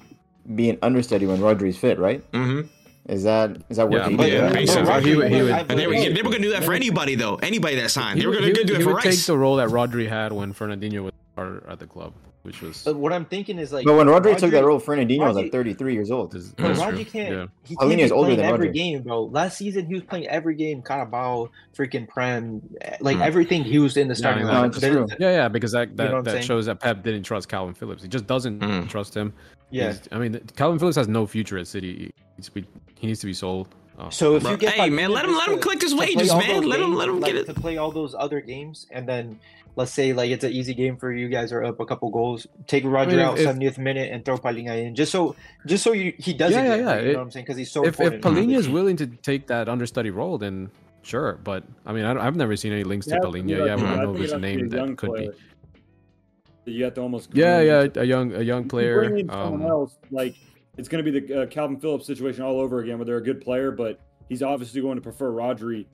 be an understudy when Rodri's fit, right? Mm-hmm. Is that is that Yeah, worth it? Yeah, but basically. Rodri He would- he would- And they were, they were gonna do that for anybody though. Anybody that signed, He they were gonna he do would- it he for would take the role that Rodri had when Fernandinho was at the club, which was But what I'm thinking is like. But when Rodri, took that role, Fernandinho was like 33 years old. is- But Rodri true. can't. Yeah. He can't is be older playing than every Rodri. game, bro. Last season he was playing every game, Carabao, freaking Prem, like Mm. everything. He was in the starting no, lineup. it's true. Yeah, yeah, because that that, I'm that saying? shows that Pep didn't trust Kalvin Phillips. He just doesn't Mm. trust him. Yeah. He's- I mean, Kalvin Phillips has no future at City. He needs to be, he needs to be sold. Uh, So if Bro, you get hey, man, let him- just let him to- collect his wages, man. those Let him- let him like, get it. to play all those other games, and then let's say like it's an easy game for you guys are up a couple goals. Take Rodri mean, if- out if- 70th minute and throw Palhinha in, just so just so you, he doesn't. Yeah, yeah, yeah. hurt, You It- know what I'm saying? Because he's so if if important. Is willing to take that understudy role, then sure. But I mean, I don't, I've never seen any links to Yeah, Palhinha. I Yeah, think but I know has there's to a be name that could player. be. You have to almost. Yeah, yeah, a young a young player. bring in someone Um, else, like it's going to be the uh, Kalvin Phillips situation all over again, where they're a good player, but he's obviously going to prefer Rodri.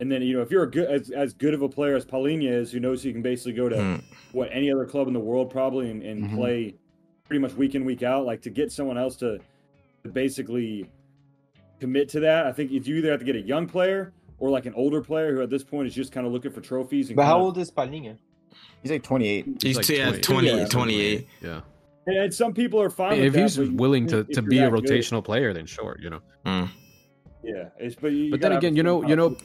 And then you know, if you're a good as, as good of a player as Palhinha is, who knows he can basically go to Mm. what any other club in the world probably and, and Mhm. play pretty much week in week out. Like to get someone else to, to basically commit to that, I think you either have to get a young player or like an older player who at this point is just kind of looking for trophies. And but how kinda- old is Palhinha? He's like 28. He's like yeah, 20. 28, Yeah. 28. Yeah. And, and some people are fine. if with he's that, but willing to, to be a that good- rotational player, then sure, you know. Mm. yeah. It's, but you, But then again, you know, you know,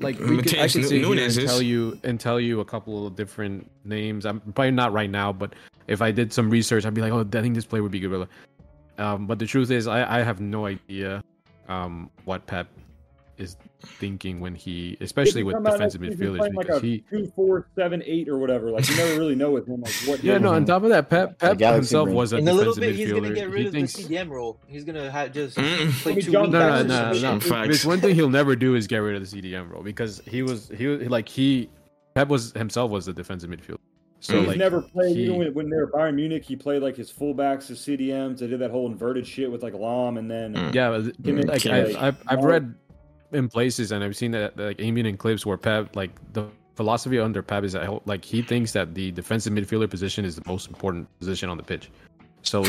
like we could, I Mateus could sit here and tell you and tell you a couple of different names. I'm probably not right now, but if I did some research, I'd be like, oh, I think this player would be good. Um, but the truth is, I, I have no idea um, what Pep is thinking when he, especially with defensive next midfielders, playing because like a he. two, four, seven, eight, or whatever. Like you never really know with him, like what. *laughs* Yeah, no. On top of that, Pep, Pep himself brain. was a In a little defensive bit, he's gonna get rid he of thinks, the CDM role. He's gonna ha- just play two John wing No, no, no, no. Facts. There's one thing he'll never do is get rid of the CDM role because he was he was like he Pep was himself was a defensive midfielder. So. He's like never played. he- Even when, when they were Bayern Munich, he played like his fullbacks, his CDMs. They did that whole inverted shit with like Lahm, and then Mm. yeah, but Give me- like I've, I've I've read in places and I've seen that like even in clips where Pep like the philosophy under Pep is that like he thinks that the defensive midfielder position is the most important position on the pitch. So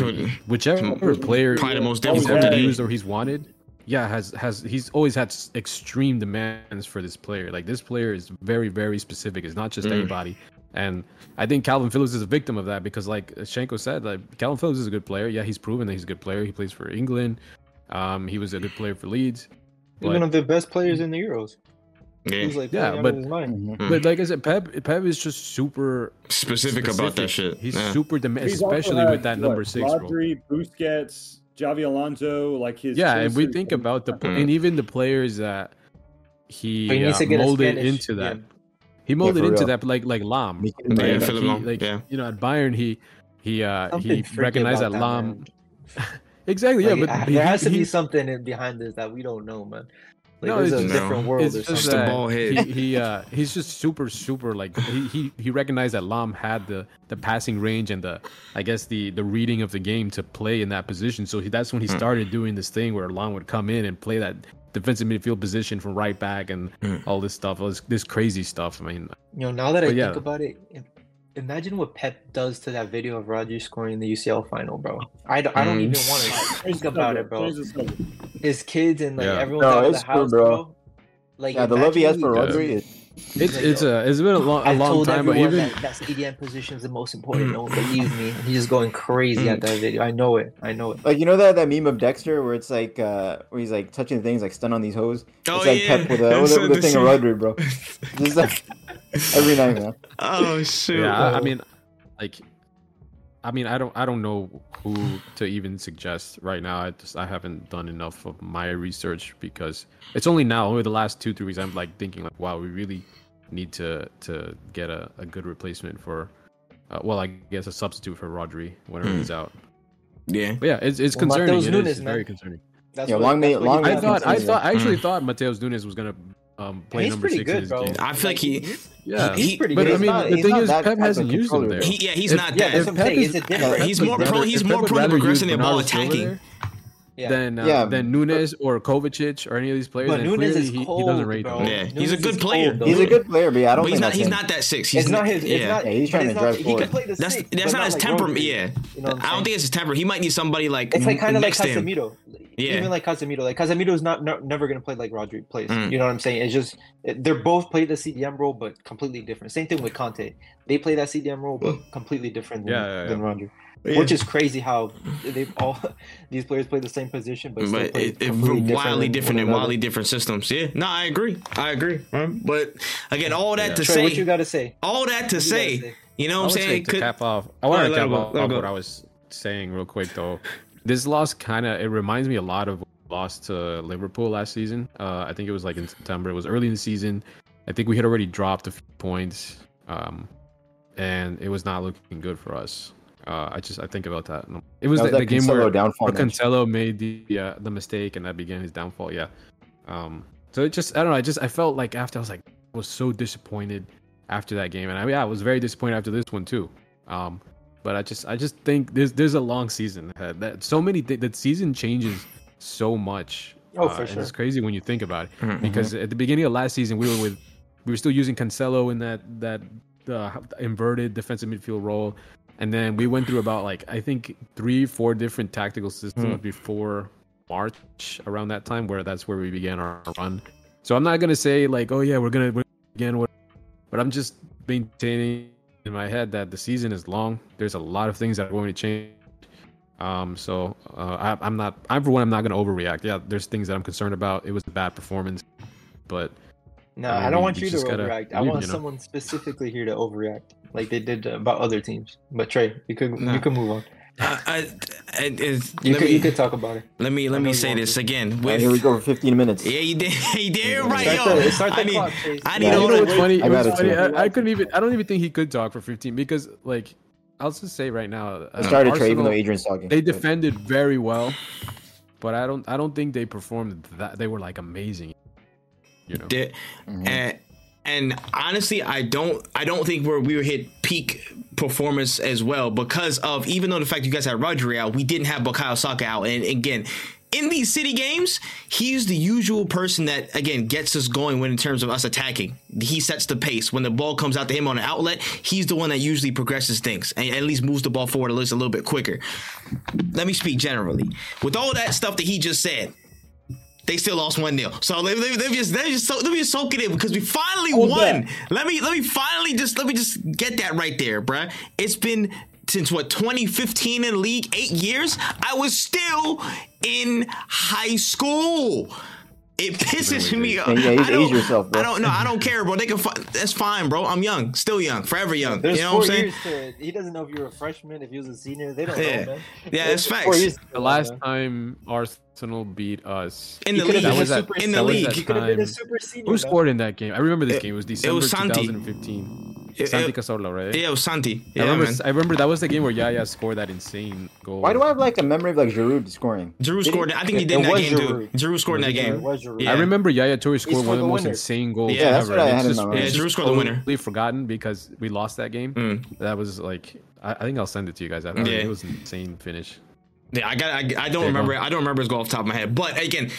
whichever player Probably the most he's difficult today. used or he's wanted, yeah, has has he's always had extreme demands for this player. Like this player is very very specific. It's not just Mm. anybody. And I think Kalvin Phillips is a victim of that because, like Shenko said, like Kalvin Phillips is a good player. Yeah, he's proven that he's a good player. He plays for England. Um, he was a good player for Leeds. He's one of the best players in the Euros. Yeah. He's like Yeah, but- of his mind. Mhm. Mm. but like I said, Pep Pep is just super Specific, about that shit. He's Yeah. super demand, He's especially had, with that what, number six role. Rodri, Busquets, Xabi Alonso, like his. Yeah, and we think about the Mm. and even the players that he, he needs uh, to get molded into that. DM. He molded for into real. that, like like Lahm. Me- right? Yeah, Like, Philip he- Lahm, like, yeah. You know, at Bayern, he he uh Something he recognized that about Lahm. *laughs* man. Exactly, yeah, Like, but uh, he- there has to he- be something in behind this that we don't know, man. Like No, it's a just- different No. world It's or just something. the ball head. he, he uh he's just super super like he, he he recognized that Lahm had the the passing range and the I guess the the reading of the game to play in that position. So he, that's when he Hmm. started doing this thing where Lahm would come in and play that defensive midfield position from right back and Hmm. all this stuff, all this, this crazy stuff. I mean, You know, now that I yeah. think about it, im- imagine what Pep does to that video of Rodri scoring in the UCL final, bro. I don't, I don't Mm. even want to think about it, bro. change the subject. His kids and like Yeah. everyone No, out of it's the true, house, bro. bro. Like Yeah, the love he has for Yeah. Rodri is it's Like, it's yo, a it's been a long a I long told time, but everyone even that, that CDM position is the most important. Don't believe me. He's just going crazy at that video. I know it. I know it. like you know that that meme of Dexter where it's like uh where he's like touching things like stun on these hoes. Oh, it's like yeah. Pep with a *laughs* with, a- with a thing of Rodri, bro. *laughs* Just like every night, man. oh shoot. yeah, I, I bro. mean, like, I mean, I don't, I don't know who to even suggest right now. I just, I haven't done enough of my research because it's only now, over the last two, three weeks, I'm like thinking, like, wow, we really need to to get a, a good replacement for, uh, well, I guess a substitute for Rodri whenever Hmm. he's out. Yeah. But yeah, it's it's Well, concerning. Mateus It Nunes, is man. very concerning. That's Yeah, what, long may- that's what long may I thought, I thought, I actually Mm. thought Mateus Nunes was gonna um, play he's number pretty six in good, his bro. game. I feel like he- Yeah, He- he's pretty but good. I mean, not- the thing is, Pep hasn't used him there. He, yeah, he's If- not Yeah, that. that's what I'm Pep is- It's different. he's more would pro- he's more Pep would prone to progressing use their ball Bernardo Silva attacking. There Yeah. Than uh, Yeah, than but- Nunes or Kovacic or any of these players. But then Nunes is he, cold, he doesn't rate bro. them. Yeah, he's Nunes a good player. cold. He's a good player, but yeah, I don't But he's think not. He's him. not that six. He's It's not his. It's yeah. not. Yeah, he's trying it's to drive not, He forward. can play the That's six, that's but not his like temperament. Yeah, You know I'm don't think it's his temper. He might need somebody like It's like kind of like next. Casemiro. Yeah. Even like Casemiro. Like Casemiro's not, not never gonna play like Rodri plays. Mm. You know what I'm saying? It's just it- they're both play the CDM role, but completely different. Same thing with Kanté. They play that CDM role, but completely different than, Yeah, yeah, yeah. than Rodri. Yeah. Which is crazy how they all *laughs* these players play the same position, but, still but play it, it wildly different one and wildly different systems. Yeah, no, I agree. I agree. Right? But again, all that Yeah. to Trey, what you got to say? all that to What say, say? you know what I'm would say saying? to Could- cap off. I want Alright, to let cap him go, off let what. I was saying real quick though. This loss kind of it reminds me a lot of what we lost to Liverpool last season. Uh, I think it was like in September. It was early in the season. I think we had already dropped a few points, um, and it was not looking good for us. Uh, I just I think about that. It was was the, that the game where downfall where. Cancelo made the uh, the mistake and that began his downfall. Yeah. Um. So it just I don't know. I just I felt like after I was like I was so disappointed after that game, and I yeah I was very disappointed after this one too. Um. But I just I just think there's there's a long season ahead. That so many th- that season changes so much. Oh, uh, for and sure. It's crazy when you think about it Mhm. because at the beginning of last season we were with we were still using Cancelo in that that uh, inverted defensive midfield role, and then we went through about like I think three four different tactical systems Hmm. before March around that time where that's where we began our run. So I'm not gonna say like oh yeah we're gonna we're again what, but I'm just maintaining in my head that the season is long. There's a lot of things that are going to change. Um, so uh, I, I'm not. I'm for one. I'm not going to overreact. Yeah, there's things that I'm concerned about. It was a bad performance, but No, I mean, I don't want we you to just gotta overreact. I want you know? someone specifically here to overreact, like they did about other teams. But Trey, you could Nah. you could move on. I, I, it- You let could me you could talk about it. let me let me say this to. again. All right, With here we go for 15 minutes. yeah, you did. *laughs* He did right, Start yo. the, start the I need, clock, Chase. I need you you know what's funny? I It got was it funny. I, I couldn't even. I don't even think he could talk for 15 because, like, I'll just say right now. I uh, started Trey, even though Adrian's talking. they defended very well, but I don't. I don't think they performed that. They were like amazing. You know. did. Mhm. And and honestly, I don't I don't think we're we were hit peak performance as well because of even though the fact you guys had Rodri out, we didn't have Bukayo Saka out. And again, in these city games, he's the usual person that again gets us going when in terms of us attacking. He sets the pace. When the ball comes out to him on an outlet, he's the one that usually progresses things and at least moves the ball forward at least a little bit quicker. Let me speak generally. With all that stuff that he just said, they still lost one 0 So let, let, let me just let me just so, let me just soak it in because we finally Hold won. that. Let me let me finally just let me just get that right there, bruh. It's been since what 2015 in league, eight years. I was still in high school. It pisses me off. Yeah, yeah, I age don't- yourself, bro. I don't know. I don't care, bro. They can. Fi- that's fine, bro. I'm young, still young, forever young. There's you know four what I'm saying? years to. He doesn't know if you're a freshman, if he was a senior. They don't Yeah. know, man. Yeah, There's that's facts. The last man. time Arsenal beat us, In the league, been a was that- in the senior. league. that He could have been a time. super senior. who scored in that game? I remember this It- game. It was it eh, December was Santi. 2015. It- eh, Santi it- Cazorla, right? yeah, it was Santi. I remember. man. I remember that was the game where Yaya scored that insane goal. Why do I have like a memory of like Giroud scoring? Giroud Did he? scored. I think he It- did in that was game too. Giroud. Giroud scored in that Was it Yeah, it game. Yeah. I remember Yaya Toure scored for one of the the most winner. insane goals Yeah, that's ever. what I had just my mind. it's Yeah, Giroud scored the winner. totally forgotten because we lost that game. Mm. That was like, I, I think I'll send it to you guys. After. Yeah. It was an insane finish. Yeah, I got. I, I don't remember. I don't remember his goal off the top of my head. But again,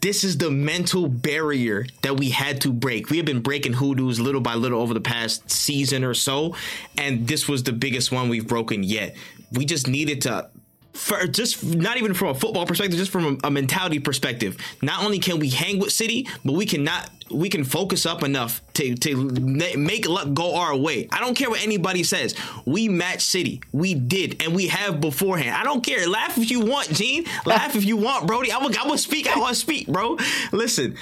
this is the mental barrier that we had to break. We have been breaking hoodoos little by little over the past season or so, and this was the biggest one we've broken yet. We just needed to. For just not even from a football perspective, just from a, a mentality perspective. Not only can we hang with City, but we cannot we can focus up enough to to make luck go our way. I don't care what anybody says. We match City. We did, and we have beforehand. I don't care. Laugh if you want, Gean. Laugh if you want, Brody. I'm gonna I'm gonna speak. I to speak, bro. Listen.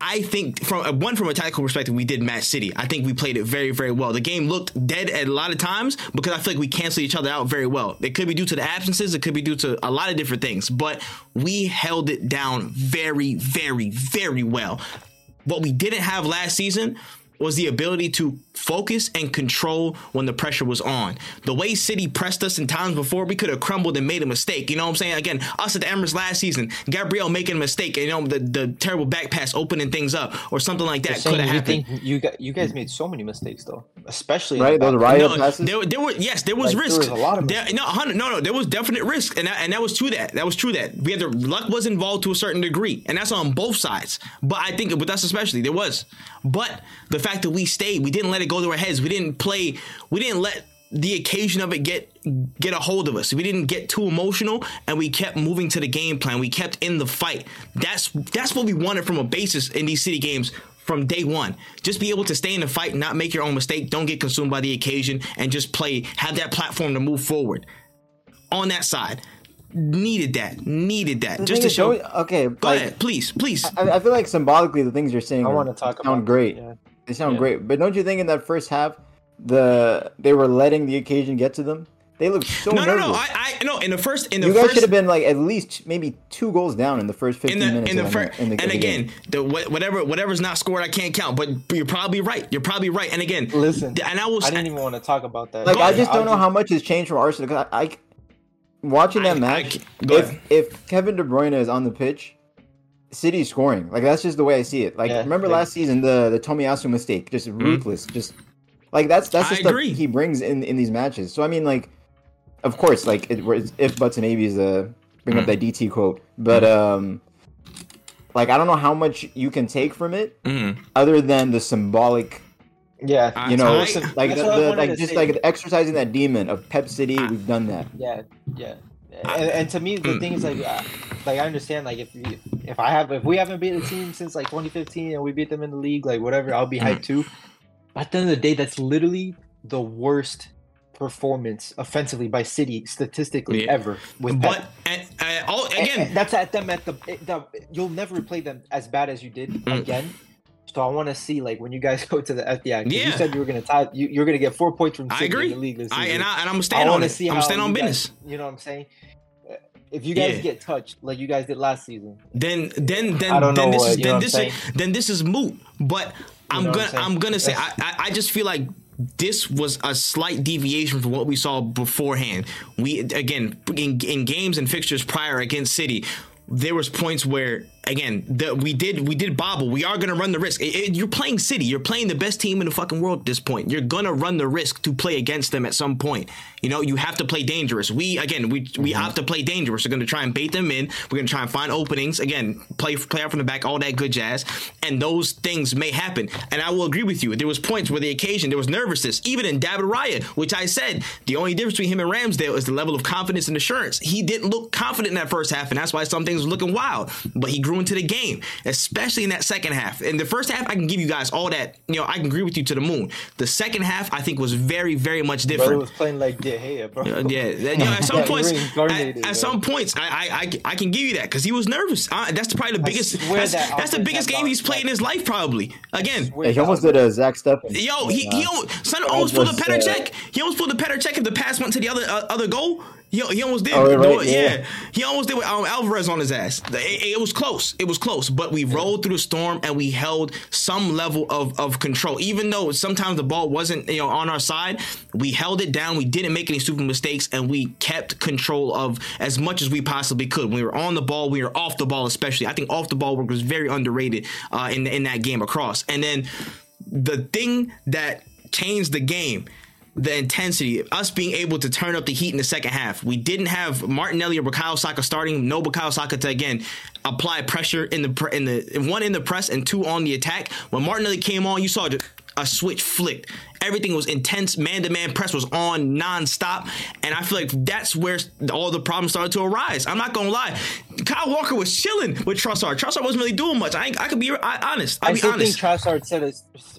I think from uh, one from a tactical perspective, we did match City. I think we played it very, very well. The game looked dead at a lot of times because I feel like we canceled each other out very well. It could be due to the absences. It could be due to a lot of different things, but we held it down very, very, very well. What we didn't have last season was the ability to focus and control when the pressure was on. The way City pressed us in times before, we could have crumbled and made a mistake. You know what I'm saying? Again, us at the Emirates last season, Gabriel making a mistake, you know, the, the terrible back pass opening things up or something like that could have happened. think you got you guys made so many mistakes though, especially Right, those back- riot No, passes. there, there were yes, there was Like, there risk. was a lot of There- no, hundred- no, no, there was definite risk, and that, and that was true. That that was true. That we had the luck was involved to a certain degree, and that's on both sides. But I think with us especially, there was. But the fact that we stayed, we didn't let it go to our heads. We didn't play. We didn't let the occasion of it get get a hold of us. We didn't get too emotional, and we kept moving to the game plan. We kept in the fight. That's that's what we wanted from a basis in these city games from day one. Just be able to stay in the fight, not make your own mistake, don't get consumed by the occasion, and just play, have that platform to move forward. On that side, needed that, needed that, The just to show. don't- okay, Go like, ahead, please, please. I, I feel like symbolically the things you're saying I are- want to talk sound about great. Yeah. They sound Yeah. great, but don't you think in that first half, the they were letting the occasion get to them? They looked so No, no, nervous. no. I, I, no. In the first, in the you guys first, should have been like at least maybe two goals down in the first 15 in the minutes. in the of first, in the, and of again, game. the whatever whatever's not scored, I can't count. But you're probably right. You're probably right. And again, Listen, and I was I didn't even want to talk about that. like I just don't know how much has changed from Arsenal. Cause I, I watching that I match, can't- go if ahead. if Kevin De Bruyne is on the pitch, City's scoring. Like that's just the way I see it. Like Yeah, remember yeah. last season the the Tomiyasu mistake, just ruthless, just like that's that's the Mm-hmm. I stuff agree. he brings in in these matches. So I mean, like, of course, like it, it's if buts and maybes, uh, bring Mm. up that DT quote, but um, like I don't know how much you can take from it Mhm. other than the symbolic Yeah, you know, I- like the, the like just say. like exercising that demon of Pep City. We've done that. yeah, yeah. And, and to me, Hmm. the thing is like, uh, like I understand, like if you, if I have if we haven't beat a team since like 2015 and we beat them in the league, like whatever, I'll be hyped too. at the end of the day, that's literally the worst performance offensively by City statistically Yeah. ever. With But Pep. and, and, all, again, and that's at them at the, the. You'll never play them as bad as you did Mm. again. So I want to see like when you guys *laughs* go to the FDI. 'cause You said you were gonna tie. You, you're gonna get four points from I City agree. in the league I and I and I'm I on see I'm stand on business. Guys, you know what I'm saying? If you guys Yeah. get touched like you guys did last season, then then then then this what- is then this is then this is moot. But I'm gonna I'm? I'm gonna say I, I I just feel like this was a slight deviation from what we saw beforehand. We again in, in games and fixtures prior against City. There was points where again the, we did we did bobble. We are gonna run the risk. It- it- you're playing City. You're playing the best team in the fucking world at this point. You're gonna run the risk to play against them at some point. You know you have to play dangerous. We again we we mm-hmm. have to play dangerous. We're gonna try and bait them in. We're gonna try and find openings. Again, play play out from the back, all that good jazz. And those things may happen. And I will agree with you. There was points where the occasion there was nervousness, even in David Raya, which I said the only difference between him and Ramsdale is the level of confidence and assurance. He didn't look confident in that first half, and that's why some things were looking wild. But he grew into the game, especially in that second half. In the first half, I can give you guys all that. You know, I can agree with you to the moon. The second half, I think, was very, very much brother different. was playing like De Gea, bro. Uh, yeah, you know, at *laughs* some Yeah, points, at, at some points, I, I, I, I can give you that because he was nervous. Uh, that's probably the I biggest. That's, that that's the biggest had game he's played in his life, probably. Again, Swear Yeah, he almost did a Zach Steffen. Yo, he, he almost, son almost pulled a just, Petr uh, Čech. He almost pulled a Petr Čech if the pass went to the other uh, other goal. He, he almost did. Oh, right, No, yeah. he almost did with um, Alvarez on his ass. It, it was close. It was close, but we rolled through the storm and we held some level of, of control. Even though sometimes the ball wasn't you know on our side, we held it down. We didn't make any stupid mistakes, and we kept control of as much as we possibly could. When we were on the ball, we were off the ball, especially. I think off the ball work was very underrated uh, in in that game across. And then the thing that changed the game the intensity, of us being able to turn up the heat in the second half. We didn't have Martinelli or Bukayo Saka starting. No Bukayo Saka to again apply pressure in the in the one in the press and two on the attack. When Martinelli came on, you saw a switch flicked. Everything was intense. Man to man press was on nonstop, and I feel like that's where all the problems started to arise. I'm not gonna lie. Kyle Walker was chilling with Trossard. Trossard wasn't really doing much. I, I could be I, honest. I'll I be still honest. think Trossard should have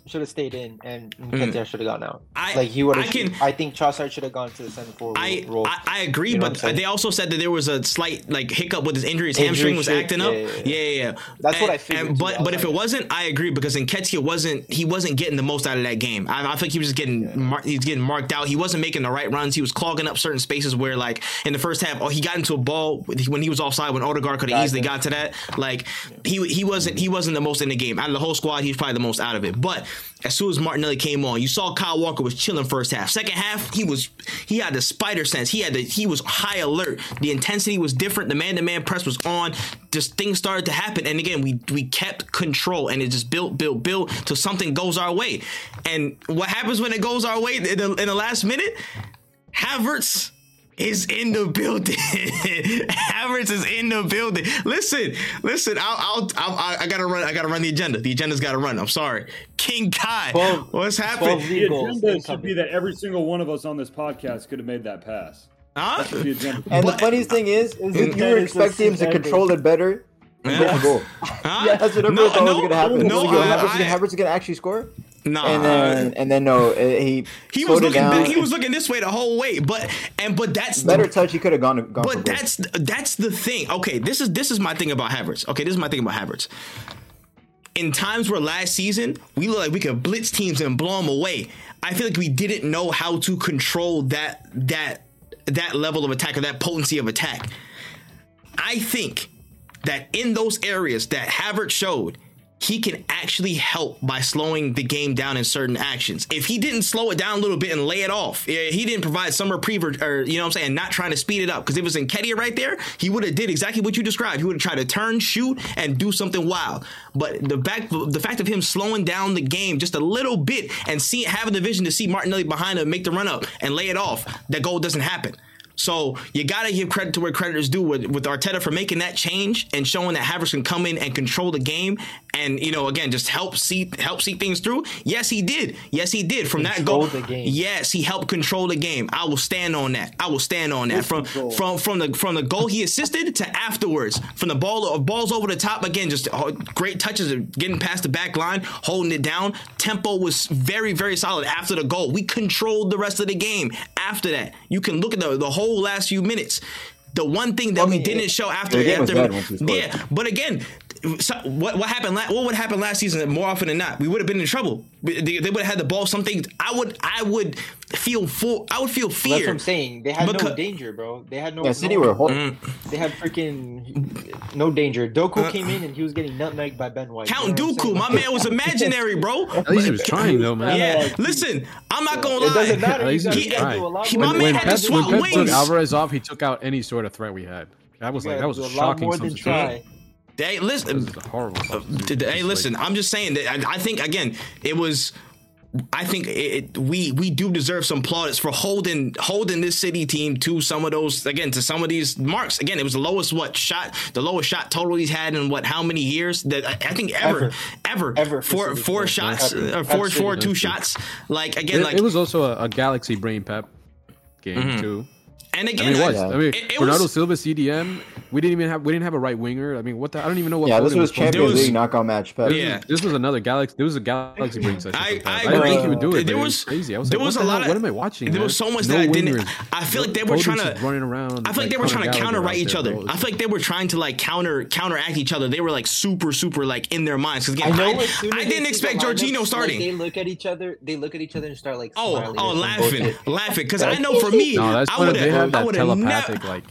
should have stayed in, and mm-hmm. Nketiah should have gone out. I- like he would I can- I think Trossard should have gone to the center forward I, role. I I agree, You know but what I'm saying? they also said that there was a slight like hiccup with his injury. His Injury hamstring was shit, acting up. yeah, Yeah, yeah, yeah, yeah. That's what I figured, and- but but if it wasn't, I agree because Nketiah wasn't he wasn't getting the most out of that game. I, I think he was just getting mar- he's getting marked out. He wasn't making the right runs. He was clogging up certain spaces where like in the first half, oh, he got into a ball when he was offside when Odegaard could have easily got to that. Like he he wasn't he wasn't the most in the game out of the whole squad. He's probably the most out of it. But as soon as Martinelli came on, you saw Kyle Walker was chilling first half. Second half, he was he had the spider sense. He had the he was high alert. The intensity was different. The man to man press was on. Just things started to happen, and again, we we kept control, and it just built, built, built till something goes our way. And what happens when it goes our way in the, in the last minute? Havertz is in the building. *laughs* Havertz is in the building. Listen, listen. I'll, I'll, I'll, I gotta run. I gotta run the agenda. The agenda's gotta run. I'm sorry. King Kai, Twelve- what's happening? league The agenda should be that every single one of us on this podcast could have made that pass. Huh? That's the. And But- the funniest thing is, is that you were Dennis expecting him to control it better and get Yeah. Huh? *laughs* Yeah, that's what everyone No, thought no, was gonna happen. No, Was he gonna- I- was he gonna- I- Havertz was gonna actually score, Nah, and then and then no, he he was looking. down. He was looking this way the whole way. But and but that's the- better touch. He could have gone. gone But that's that's the thing. Okay, this is this is my thing about Havertz. Okay, this is my thing about Havertz. In times where last season we looked like we could blitz teams and blow them away, I feel like we didn't know how to control that that that level of attack or that potency of attack. I think that in those areas that Havertz showed, he can actually help by slowing the game down in certain actions. If he didn't slow it down a little bit and lay it off, he didn't provide some reprieve or, or, you know what I'm saying, not trying to speed it up. Because if it was Nketiah right there, he would have did exactly what you described. He would have tried to turn, shoot, and do something wild. But the fact, the fact of him slowing down the game just a little bit and see having the vision to see Martinelli behind him make the run up and lay it off, that goal doesn't happen. So you gotta give credit to where credit is due with, with Arteta for making that change and showing that Havertz can come in and control the game and you know again just help see help see things through. Yes, he did. Yes, he did. From that goal, yes, he helped control the game. I will stand on that. I will stand on that. From from from the from the goal he assisted to afterwards, from the ball uh, balls over the top again, just uh, great touches of getting past the back line, holding it down. Tempo was very very solid after the goal. We controlled the rest of the game. After that, you can look at the the whole last few minutes. The one thing that I we didn't show after after bad once we scored. yeah, but again, so what what happened? La- what would happen last season? More often than not, we would have been in trouble. They, they would have had the ball. Something I would I would feel full. I would feel fear. That's what I'm saying. They had no danger, bro. They had no. Yeah, City no, were hor- Mm. They had freaking no danger. Doku came in and he was getting nutmegged by Ben White. Uh, Count You know Doku, my man was imaginary, bro. *laughs* At least he was trying though, man. Yeah, listen, I'm not gonna It doesn't lie. matter. At You least gotta, he you was gotta do a lot He- my When, man when had to Pep, swap when Pep took. Alvarez off, he took out any sort of threat we had. That was You like that was do a a lot shocking more than try. Hey, That listen, was a horrible. Uh, hey, listen. like- I'm just saying that I, I think again it was. I think it, it, we we do deserve some plaudits for holding holding this city team to some of those again to some of these marks. Again, it was the lowest what shot the lowest shot total he's had in what how many years that I, I think ever ever, Ever. Ever for four four team. shots Ever. or four Absolutely. shots like again it, like it was also a, a Galaxy Brain Pep game too. And I again mean, it was. Yeah. I mean, It- it Bernardo was- Silva CDM. We didn't even have. We didn't have a right winger. I mean, what the? I don't even know what. yeah, this Foden was supposed to Champions was- League knockout match. Pep. Yeah. this was another Galaxy. There was a Galaxy Brain session. I- from Pep. I didn't agree. think he would do it. There but it was- was crazy. I was there like, was a lot of- What am I watching? there man? was so much no that I didn't- wingers. I feel like they were Foden's trying to- running around. I feel like they were trying to Gallagher counter right each other. I feel like they were trying to like counter counteract each other. They were like super super like in their minds. Because I again. I, as soon as I they didn't expect the lineups, Jorginho starting. they look at each other. They look at each other and start like. Oh, oh, laughing, laughing. Because I know for me, I would have have, I that would have telepathic never, like.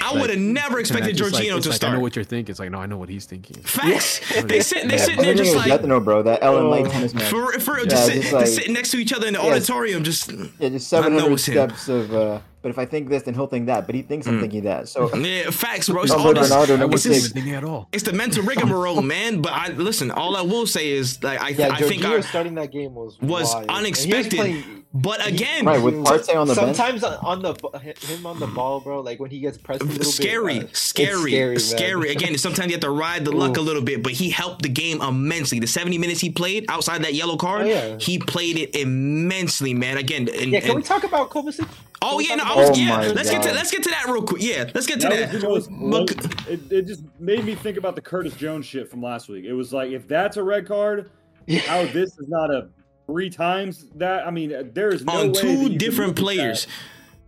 I would have never expected and just, like, to like, I know what you're thinking. It's like, no, I know what he's thinking. Facts. *laughs* They sit, they Yeah, sitting there just like nothing, no, bro. That Ellen Lake tennis match. for for real, Yeah, just, sit, just like- sitting next to each other in the Yes. auditorium. Just Yeah, just I know 700 it's him. steps of. Uh, but if I think this, then he'll think that. But he thinks I'm thinking that. So *laughs* yeah, facts, bro. It's Don't all put this, Ronaldo I number it's, wasn't this- even thinking at all. it's the mental rigmarole, *laughs* man. But I listen. All I will say is like I, Yeah, I think Jorginho our, starting that game was was wild. And he unexpected. playing- But again, right with Partey on the bench. Sometimes on on the him on the ball, bro. Like when he gets pressed a little scary, bit. uh, it's scary, scary. *laughs* Again, sometimes you have to ride the luck a little bit, but he helped the game immensely. The 70 minutes he played outside that yellow card, Oh, yeah. he played it immensely, man. Again, and, Yeah, can and- we talk about Kovacic? Oh yeah, no, I was, Oh yeah. Let's get to let's get to that real quick. Yeah, let's get to That that. was the most, Look, it, it just made me think about the Curtis Jones shit from last week. It was like if that's a red card, how this is not a three times that. I mean, there is no on way two different players.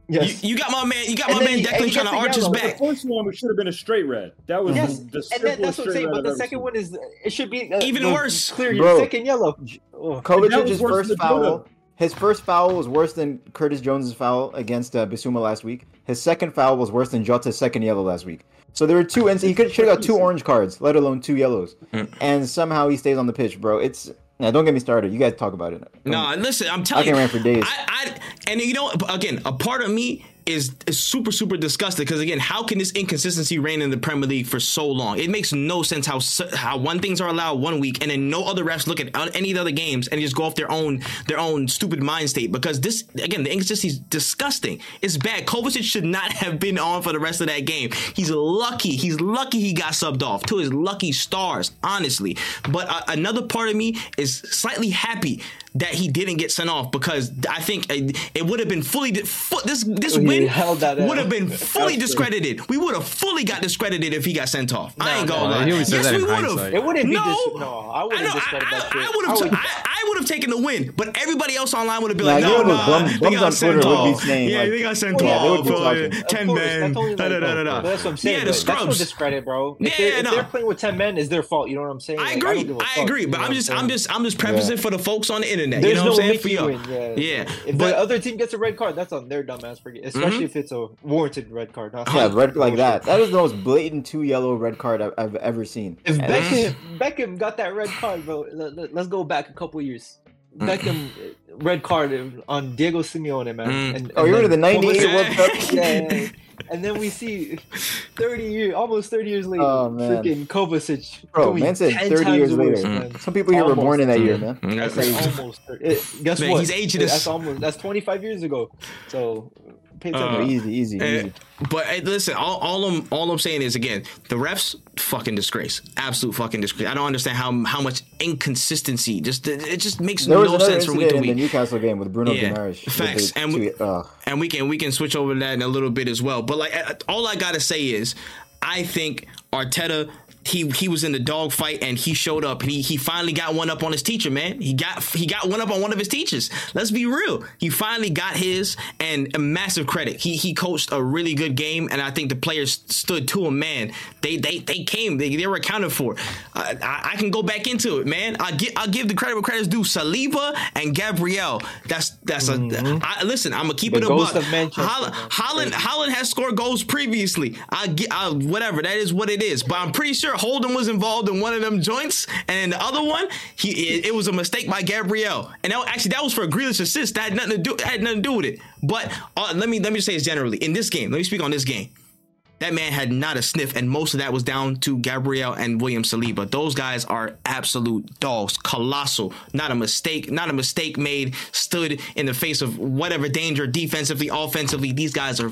Yes. You, you got my man. You got And my man he- Declan trying to arch his back. The first one should have been a straight red. That was Yes, the and then that's what I'm saying. But the second seen. one is it should be uh, Even worse. Clear your Bro. second yellow. Oh. that Kovacic's first than foul. His first foul was worse than Curtis Jones's foul against uh, Bissouma last week. His second foul was worse than Jota's second yellow last week. So there were two, and he could should have got two orange cards, let alone two yellows. Mm. And somehow he stays on the pitch, bro. It's now. Don't get me started. You guys talk about it. No, listen, I'm telling I can you. rant for days. I, I and you know again, a part of me is is super super disgusted because again, how can this inconsistency reign in the Premier League for so long? It makes no sense how how one things are allowed one week and then no other refs look at any of the other games and just go off their own their own stupid mind state because this again the inconsistency is disgusting. It's bad. Kovacic should not *laughs* have been on for the rest of that game. He's lucky. He's lucky he got subbed off to his lucky stars, honestly. But uh, another part of me is slightly happy that he didn't get sent off because I think uh, it would have been fully fu- this this He win held that would have been fully discredited. We would have fully got discredited if he got sent off. I ain't gonna no, lie. he only said Yes, we would have. It wouldn't be No, dis- no, I I wouldn't know. I, discredit that shit. I, I would I have. I, I would have taken the win, but everybody else online would have been like, you "No, know, nah, they got sent Twitter would be off. saying, Yeah, like- they got sent yeah, off. they would be uh, Ten course, men. That's only Da, like, da, da, da, da. That's what I'm saying. Yeah, the but that's no scrubs. discredit, bro. Yeah, they're, yeah, if no. they're playing with ten men, it's their fault. You know what I'm saying? I agree. don't give a I agree, but I'm just. I'm just, I'm just prefacing for the folks on the internet. There's you know no what I'm saying? For y'all. Yeah. Yeah, If but- the other team gets a red card, that's on their dumbass, forget. Especially Mhm. if it's a warranted red card. Not Yeah, red like bullshit. that. That is the most blatant two yellow red card I've, I've ever seen. If And- Beckham, *laughs* Beckham got that red card, bro. Let, us go back a couple years. Beckham uh, red card on Diego Simeone, man. Mm. And, Oh, you were then the '98 World Cup. *laughs* yeah, yeah, yeah. And then we see 30 years, almost 30 years later, Oh, man. freaking Kovacic. Bro, man said 30 years later. man. Some people here were born in that year, Mm. man. That's like almost 30. It- guess Man, what? he's aging That's almost that's 25 years ago. So Pay Uh, attention. easy, easy, Eh, easy. but eh, listen, all, all I'm all I'm saying is again, the refs fucking disgrace, absolute fucking disgrace. I don't understand how how much inconsistency. Just it just makes There no sense from week incident to in the. Newcastle game with Bruno Yeah, Guimaraes. facts. the And we- two- ugh. and we can we can switch over to that in a little bit as well. But like uh, all I gotta say is, I think Arteta. He, he was in the dog fight and he showed up. He he finally got one up on his teacher, man. He got he got one up on one of his teachers. Let's be real. He finally got his and a massive credit. He he coached a really good game and I think the players stood to him, man. They they they came. They, they were accounted for. I, I, I can go back into it, man. I give I give the credit where credit's due. Saliba and Gabriel. That's that's a. I, listen, I'm gonna keep The it a buck. Haaland. Haaland, Haaland has scored goals previously. I get I, whatever that is what it is. But I'm pretty sure Haaland was involved in one of them joints, and the other one, he it, it was a mistake by Gabriel. And that, actually, that was for a Grealish assist. That had nothing to do had nothing to do with it. But uh, let me let me say this generally in this game. Let me speak on this game. That man had not a sniff, and most of that was down to Gabriel and William Saliba. Those guys are absolute dogs, colossal. Not a mistake, not a mistake made. Stood in the face of whatever danger, defensively, offensively. These guys are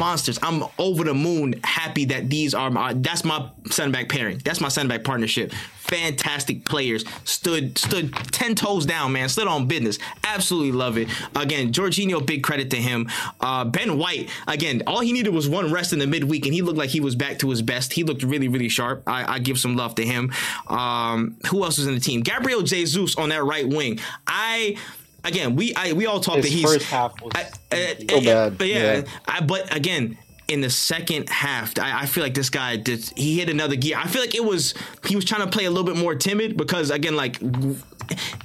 monsters. I'm over the moon, happy that these are my. That's my center back pairing. That's my center back partnership. Fantastic players. Stood stood ten toes down, man. Stood on business. Absolutely love it. Again, Jorginho, big credit to him. Uh, ben White, again, all he needed was one rest in the midweek, and he looked like he was back to his best. He looked really, really sharp. I, I give some love to him. Um, who else was in the team? Gabriel Jesus on that right wing. I again, we I, we all talk His that he's first half was I. So uh, bad. But yeah, Yeah. I, but again, in the second half, I, I feel like this guy did. He hit another gear. I feel like it was he was trying to play a little bit more timid because again, like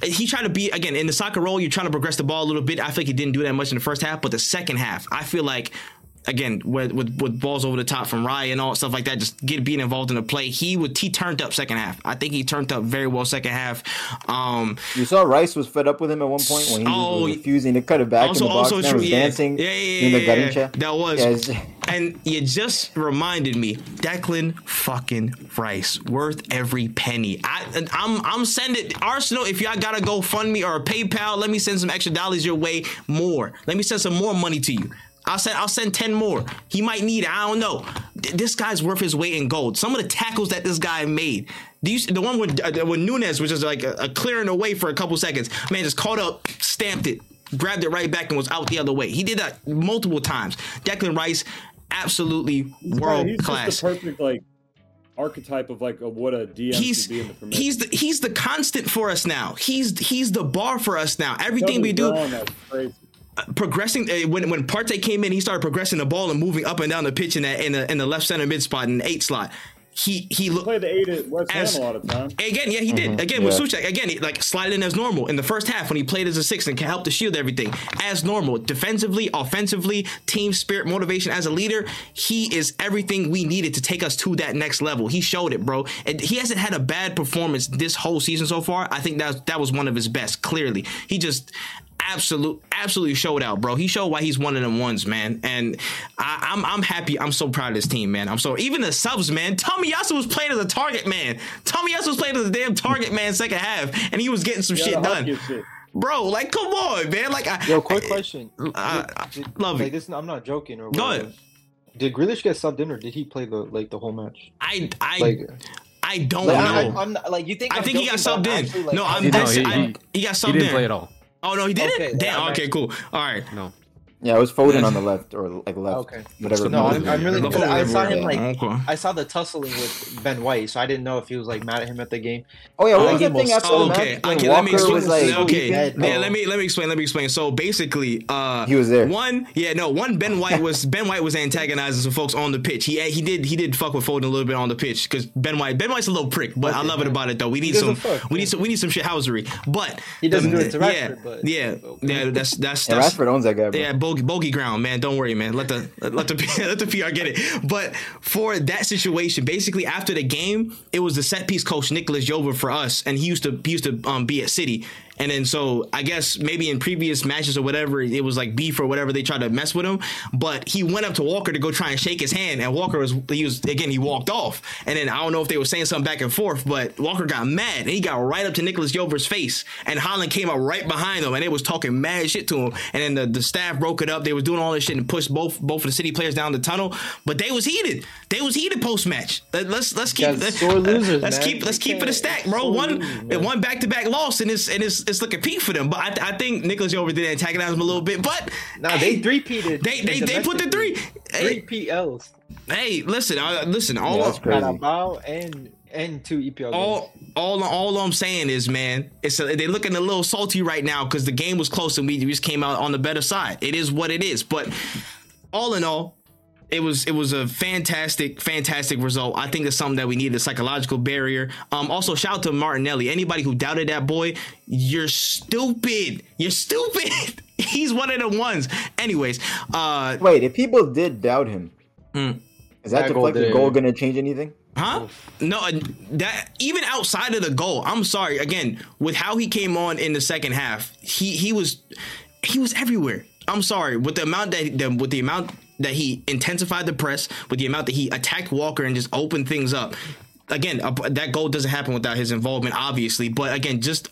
he tried to be again in the soccer role. You're trying to progress the ball a little bit. I feel like he didn't do that much in the first half, but the second half, I feel like. Again, with, with with balls over the top from Ryan and all stuff like that, just get being involved in the play. He would he turned up second half. I think he turned up very well second half. Um, You saw Rice was fed up with him at one point when he Oh, was refusing to cut it back also, in the box. also true. was Yeah. dancing yeah, yeah, in the yeah, yeah. Garrincha. That was. *laughs* And you just reminded me, Declan fucking Rice, worth every penny. I, I'm, I'm sending Arsenal. If y'all gotta go fund me or PayPal, let me send some extra dollars your way. More. Let me send some more money to you. I'll send, I'll send ten more. He might need it. I don't know. This guy's worth his weight in gold. Some of the tackles that this guy made. You, the one with uh, with Nunez, which is like a, a clearing away for a couple seconds. Man, just caught up, stamped it, grabbed it right back, and was out the other way. He did that multiple times. Declan Rice, absolutely world he's class. just the perfect like archetype of like of what a DM He's should be in the Premier. he's the he's the constant for us now. He's he's the bar for us now. Everything we do, Double down, that's crazy. Progressing uh, when when Partey came in, he started progressing the ball and moving up and down the pitch in that in the in the left center mid spot in the eight slot. He he looked Play the eight at West Ham As- a lot of times. Again, yeah, he did. Again with Yeah. Suchek, again, he, like slided in as normal in the first half when he played as a six and helped to shield everything as normal. Defensively, offensively, team spirit, motivation as a leader, he is everything we needed to take us to that next level. He showed it, bro. And he hasn't had a bad performance this whole season so far. I think that that was one of his best. Clearly, he just absolute absolutely showed out, bro. He showed why he's one of them ones, man. And I, I'm I'm happy. I'm so proud of this team, man. I'm so even the subs, man. Tomiyasu was playing as a target man. Tomiyasu was playing as a damn target man second half, and he was getting some Yeah, shit done, shit. bro. Like, come on, man. Like, I, Yo, quick I- question. I- I Did- love like it. this, I'm not joking. Or Go whatever. ahead. Did Grealish get subbed in, or did he play the like the whole match? I I Like, I don't like know. I, am not, like you think? I I'm think he got joking, subbed in. actually, like, no, I'm No, he- I, he- he got subbed He didn't in. play at all. Oh no, he did Okay, it. Damn. Okay, cool. All right. No. Yeah, it was Foden on the *laughs* left or like left. Okay. Whatever. No. I'm, I'm really. Look Cause I saw him like. Okay. I saw the tussling with Ben White, so I didn't know if he was like mad at him at the game. Oh yeah, what Oh, was he that thing was- after Oh, the okay, match when okay. Let me Walker explain. was like, okay, dead, yeah. Let me let me explain. Let me explain. So basically, uh, He was there. One, yeah, no, one. Ben White was *laughs* Ben White was antagonizing some folks on the pitch. He he did he did fuck with Foden a little bit on the pitch because Ben White Ben White's a little prick, but I love it about it though. We need some fuck, we need some we need some shit housery. But He doesn't do it to yeah, Rashford, but- yeah, yeah. That's that's And that's Rashford owns that guy, bro. yeah, bogey, bogey ground, man. Don't worry, man. Let the let the *laughs* let the PR get it. But for that situation, basically after the game, it was the set piece coach Nicolas Jover for us, and he used to he used to um, be at City, And then so I guess maybe in previous matches or whatever, it was like beef or whatever, they tried to mess with him. But he went up to Walker to go try and shake his hand, and Walker was he was again he walked off. And then I don't know if they were saying something back and forth, but Walker got mad and he got right up to Nicolas Jover's face, and Haaland came up right behind him and they was talking mad shit to him. And then the, the staff broke it up. They was doing all this shit and pushed both both of the city players down the tunnel. But they was heated. They was heated post match. Let's let's keep losers, *laughs* let's keep let's keep it a stack, bro. One losers, one back to back loss in it's and it's it's looking peak for them. But I, I think Nicolas Jover did antagonize him a little bit. But Nah, they three peated. they they they put the three. Three Hey, PLs. hey, listen, uh, listen. All Yeah, that's crazy. Carabao and and two EPL. games. all all all I'm saying is, man, it's a, they're looking a little salty right now because the game was close and we just came out on the better side. It is what it is. But all in all, it was it was a fantastic, fantastic result. I think it's something that we need a psychological barrier. Um, also shout out to Martinelli. Anybody who doubted that boy, you're stupid. You're stupid. *laughs* He's one of the ones. Anyways, uh, Wait, if people did doubt him, Mm. is that, That goal deflected did- goal going to change anything? Huh? No, uh, that even outside of the goal, I'm sorry. Again, with how he came on in the second half, he he was he was everywhere. I'm sorry with the amount that the, with the amount that he intensified the press, with the amount that he attacked Walker and just opened things up. Again, that goal doesn't happen without his involvement, obviously. But again, just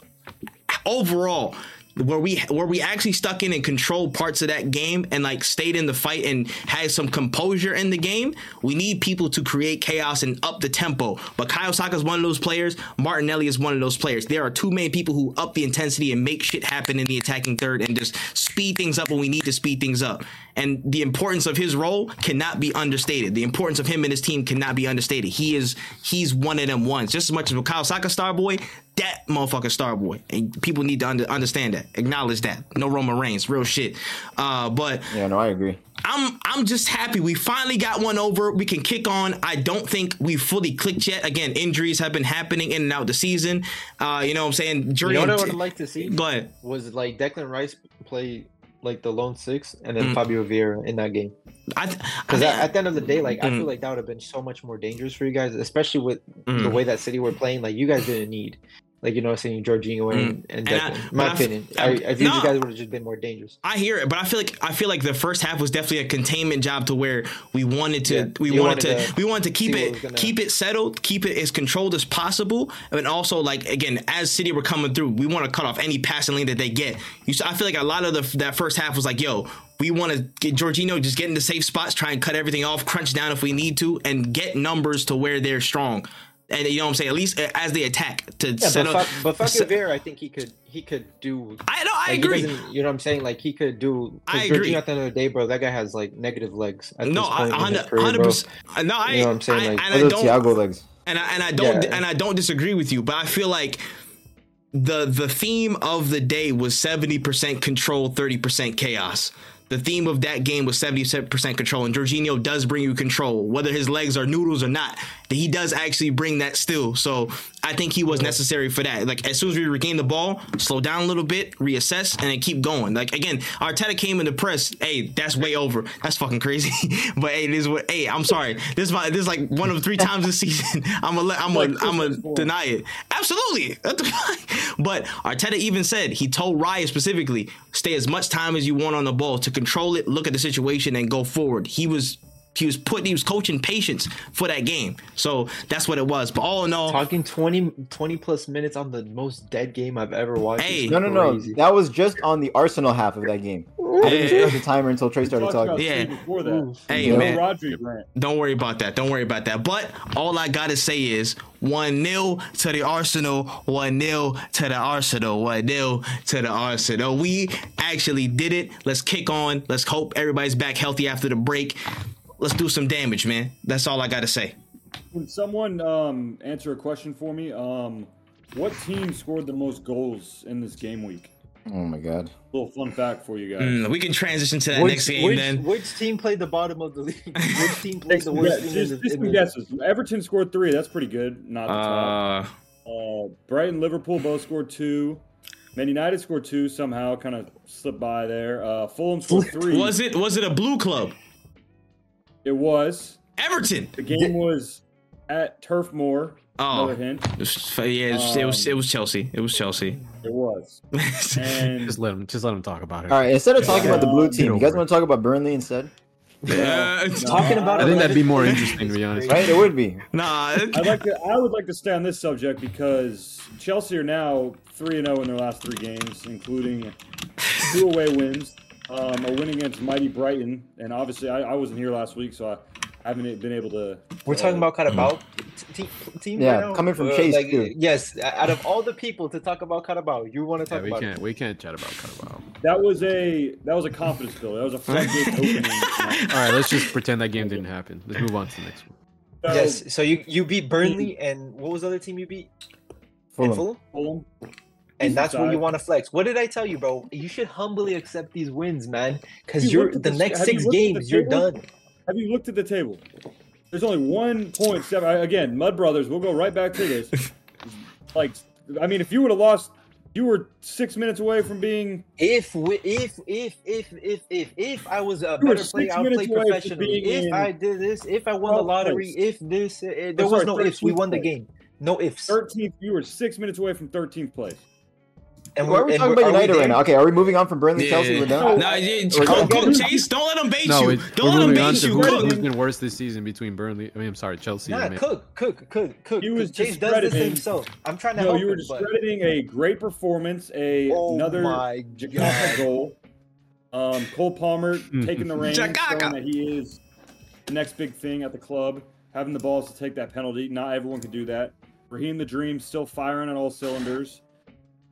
overall where we where we actually stuck in and controlled parts of that game and like stayed in the fight and had some composure in the game we need people to create chaos and up the tempo but Kyle Saka is one of those players Martinelli is one of those players there are two main people who up the intensity and make shit happen in the attacking third and just speed things up when we need to speed things up and the importance of his role cannot be understated. The importance of him and his team cannot be understated. He is he's one of them ones. Just as much as with Kyle Saka star boy that motherfucker star boy and people need to under, understand that. Acknowledge that. No roman reigns. Real shit. Uh but Yeah, no, I agree. i'm i'm just happy we finally got one over. We can kick on. I don't think we fully clicked yet. Again injuries have been happening in and out the season. Uh you know what i'm saying? You know what I would like to see? But was like Declan Rice play like the lone six and then Mm. Fabio Vieira in that game. i, th- I Because at, at the end of the day, like I Mm. feel like that would have been so much more dangerous for you guys, especially with the Mm. way that City were playing. Like you guys didn't need, like you know, saying Jorginho and, mm. and And I- my opinion, I- I, I feel no. you guys would have just been more dangerous. I hear it, but I feel like I feel like the first half was definitely a containment job to where we wanted to Yeah, we wanted, wanted to, we wanted to keep it gonna- keep it settled, keep it as controlled as possible, and also like again as City were coming through, we want to cut off any passing lane that they get. You, I feel like a lot of the that first half was like, yo. We want to get Jorginho just get into safe spots, try and cut everything off, crunch down if we need to, and get numbers to where they're strong. And you know what I'm saying? At least uh, as they attack to Yeah, set but, up. Fa- but Fabio set- Vieira, I think he could he could do. I know, I like, agree. You know what I'm saying? Like he could do. I agree. Jorginho at the end of the day, bro, that guy has like negative legs. At No, this point hundred percent. No, I, You know what I'm saying? I- Like, and I don't. Thiago legs. and I, and I don't Yeah. and I don't disagree with you, but I feel like the the theme of the day was seventy percent control, thirty percent chaos. The theme of that game was seventy percent control, and Jorginho does bring you control, whether his legs are noodles or not. He does actually bring that still. So I think he was necessary for that. Like as soon as we regain the ball, slow down a little bit, reassess, and then keep going. Like again, Arteta came in the press. Hey, that's way over. That's fucking crazy. *laughs* but hey, this is what. Hey, I'm sorry. This is my. This is like one of three times this season. I'm a. I'm a. I'm a deny it. Absolutely. *laughs* What the fuck? But Arteta even said he told Raya specifically, stay as much time as you want on the ball to control it, look at the situation, and go forward. He was. He was putting, he was coaching patience for that game. So that's what it was. But all in all, Talking 20, 20 plus minutes on the most dead game I've ever watched. Hey. No, no, no. That was just on the Arsenal half of that game. I didn't start the timer until Trey started talking. Yeah. Before that. hey Yeah. man, Rodri rant. Don't worry about that. Don't worry about that. But all I gotta say is one 0 to the Arsenal, one 0 to the Arsenal, one 0 to the Arsenal. We actually did it. Let's kick on. Let's hope everybody's back healthy after the break. Let's do some damage, man. That's all I gotta say. Can someone um, answer a question for me? Um, what team scored the most goals in this game week? Oh my god. A little fun fact for you guys. Mm, we can transition to that Which, next game which, then. which team played the bottom of the league? *laughs* Which team played the Yeah, worst team? just, in the, just some the- guesses. Everton scored three. That's pretty good. Not the top. Uh, Uh, Brighton, Liverpool both scored two. Man United scored two somehow, kind of slipped by there. Uh, Fulham scored *laughs* three. was it was it a blue club? It was. Everton. The game was at Turf Moor. Oh, Another hint. it was- yeah, it was, it was um, it was Chelsea. It was Chelsea. It was. *laughs* And Just let him. Just let him talk about it. All right, instead of talking about the blue team, you guys want to talk about Burnley instead? Yeah. Talking about I it think that'd be more interesting, to be honest. Right? It would be. Nah, I'd like to. I would like to stay on this subject because Chelsea are now three and zero in their last three games, including two away wins, um, a win against mighty Brighton, and obviously I, I wasn't here last week, so I haven't been able to. We're talking about Carabao team, team Yeah, right coming from Uh, Chase, like. Yes, out of all the people to talk about Carabao, you want to talk Yeah, we about can't. We can't chat about Carabao. that was a that was a confidence builder. That was a *laughs* floodgate opening. All right, let's just pretend that game didn't happen. Let's move on to the next one. So, Yes, so you you beat Burnley and what was the other team you beat? Fulham. Fulham? Fulham. And that's where you want to flex. What did I tell you, bro? You should humbly accept these wins, man. Because you you're at the next you six the games, you're done. Have you looked at the table? There's only one point seven. Again, Mud Brothers. We'll go right back to this. *laughs* like, I mean, if you would have lost, you were six minutes away from being. If we, if if if if if if I was a better player, I would play professionally. If I did this, if I won the lottery, place. if this, uh, there Oh, was sorry, no ifs. We 13th won the game. No ifs. 13th. You were six minutes away from 13th place. And Why are we and talking we're- about United right now? Okay, are we moving on from Burnley, Chelsea? We're done. Nah, yeah, cook, cook, Chase. Don't let them bait No, you. Don't let them bait you. who, Cook. who's been worse this season between Burnley. I mean, I'm sorry, Chelsea. Nah, cook, cook, cook, cook. He was Chase does this discrediting- himself. I'm trying to No, help you were him, but discrediting a great performance, a oh another my Jakarta goal. Um, Cole Palmer taking the reins, showing that he is the next big thing at the club, having the balls to take that penalty. Not everyone can do that. Raheem the Dream still firing on all cylinders.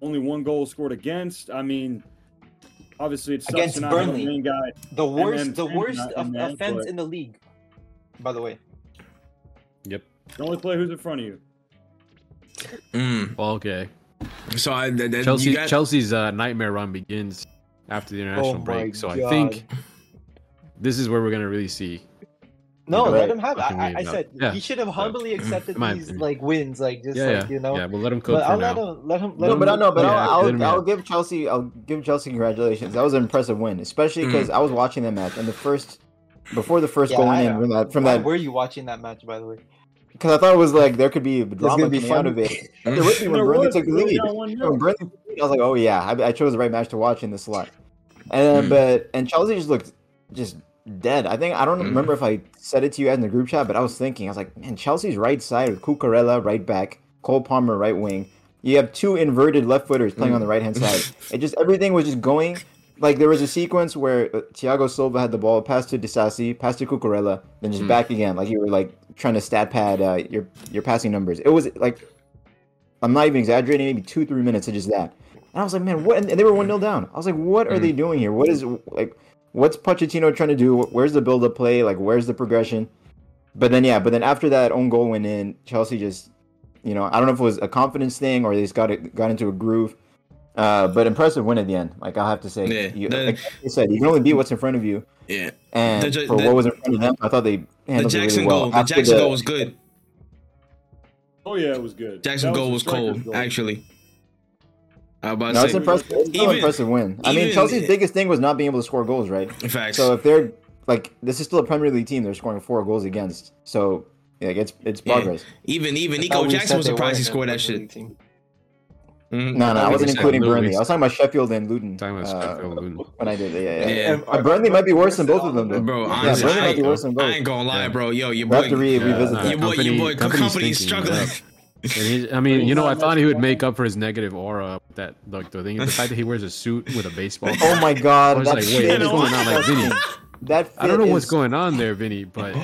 Only one goal scored against. I mean, obviously it's Against not have a Burnley. main guy. The then worst, the worst of, in offense but- in the league. By the way, Yep. The only play who's in front of you. Mm. Well, okay. So I, th- th- Chelsea. you got, Chelsea's uh, nightmare run begins after the international Oh break. So I think this is where we're gonna really see. No, Right. let him have. Fucking I, I, I said Yeah. he should have humbly accepted my these like wins, like just Yeah, like yeah, you know. yeah. We'll let him cook But for I'll now. let him, let him, let No, him. but I know, but Yeah, I'll, I'll, I'll give Chelsea, I'll give Chelsea congratulations. That was an impressive win, especially because I was watching that match and the first, before the first Yeah, goal in from that, from Why that, were you watching that match, by the way? because I thought it was like there could be drama gonna be coming out fun. of it. *laughs* There would be when Burnley took the lead. When Burnley took the lead, I was like, oh yeah, I, I chose the right match to watch in this slot. And Mm. but and Chelsea just looked just dead. I think I don't Mm. remember if I said it to you guys in the group chat, but I was thinking, I was like, man, Chelsea's right side with Cucurella right back, Cole Palmer right wing. You have two inverted left footers playing on the right hand side. *laughs* It just everything was just going. Like there was a sequence where uh, Thiago Silva had the ball, passed to Disasi, passed to Cucurella, then just back again, like you were like trying to stat pad uh, your your passing numbers. It was like I'm not even exaggerating, maybe two three minutes of just that. And I was like, man, what? And they were one 0 down. I was like, what are they doing here? What is like? What's Pochettino trying to do? Where's the build up play? Like, where's the progression? But then, yeah, but then after that own goal went in, Chelsea just, you know, I don't know if it was a confidence thing or they just got it got into a groove. Uh, but impressive win at the end. Like I'll have to say, Yeah, you, the- like you said, you can only beat what's in front of you. Yeah. And The for the- what was in front of them, I thought they The handled it Jackson really well. goal. The Jackson the- goal was good. Oh yeah, it was good. Jackson That goal was the cold, goal. actually. I about No, it's impressive. It's still an Even- impressive win. I mean, even- Chelsea's biggest thing was not being able to score goals, right? Facts. So if they're like, this is still a Premier League team. They're scoring four goals against. So like, it's it's Yeah. progress. even even Nico Jackson was surprised he scored that shit. League team. Mhm. No, no, I wasn't including Luton. Burnley. I was talking about Sheffield and Luton. Talking about uh, Sheffield and Luton. when I did it. Yeah, yeah. Yeah. And- But Burnley might be worse than both of them, though. Bro, Yeah, honestly, Burnley I, might be worse than both. I ain't gonna lie, bro. Yo, your We have to boy, re- Yeah, revisit nah, that. your boy, your boy, Kompany's Kompany's thinking, struggling. Yeah. And he, I mean, you know, I thought he would make up for his negative aura. That like the thing, the fact that he wears a suit with a baseball. Oh my god, I was like, wait, what's going on? Like, Vinny, *laughs* That I don't know fit what's going on there, Vinny, but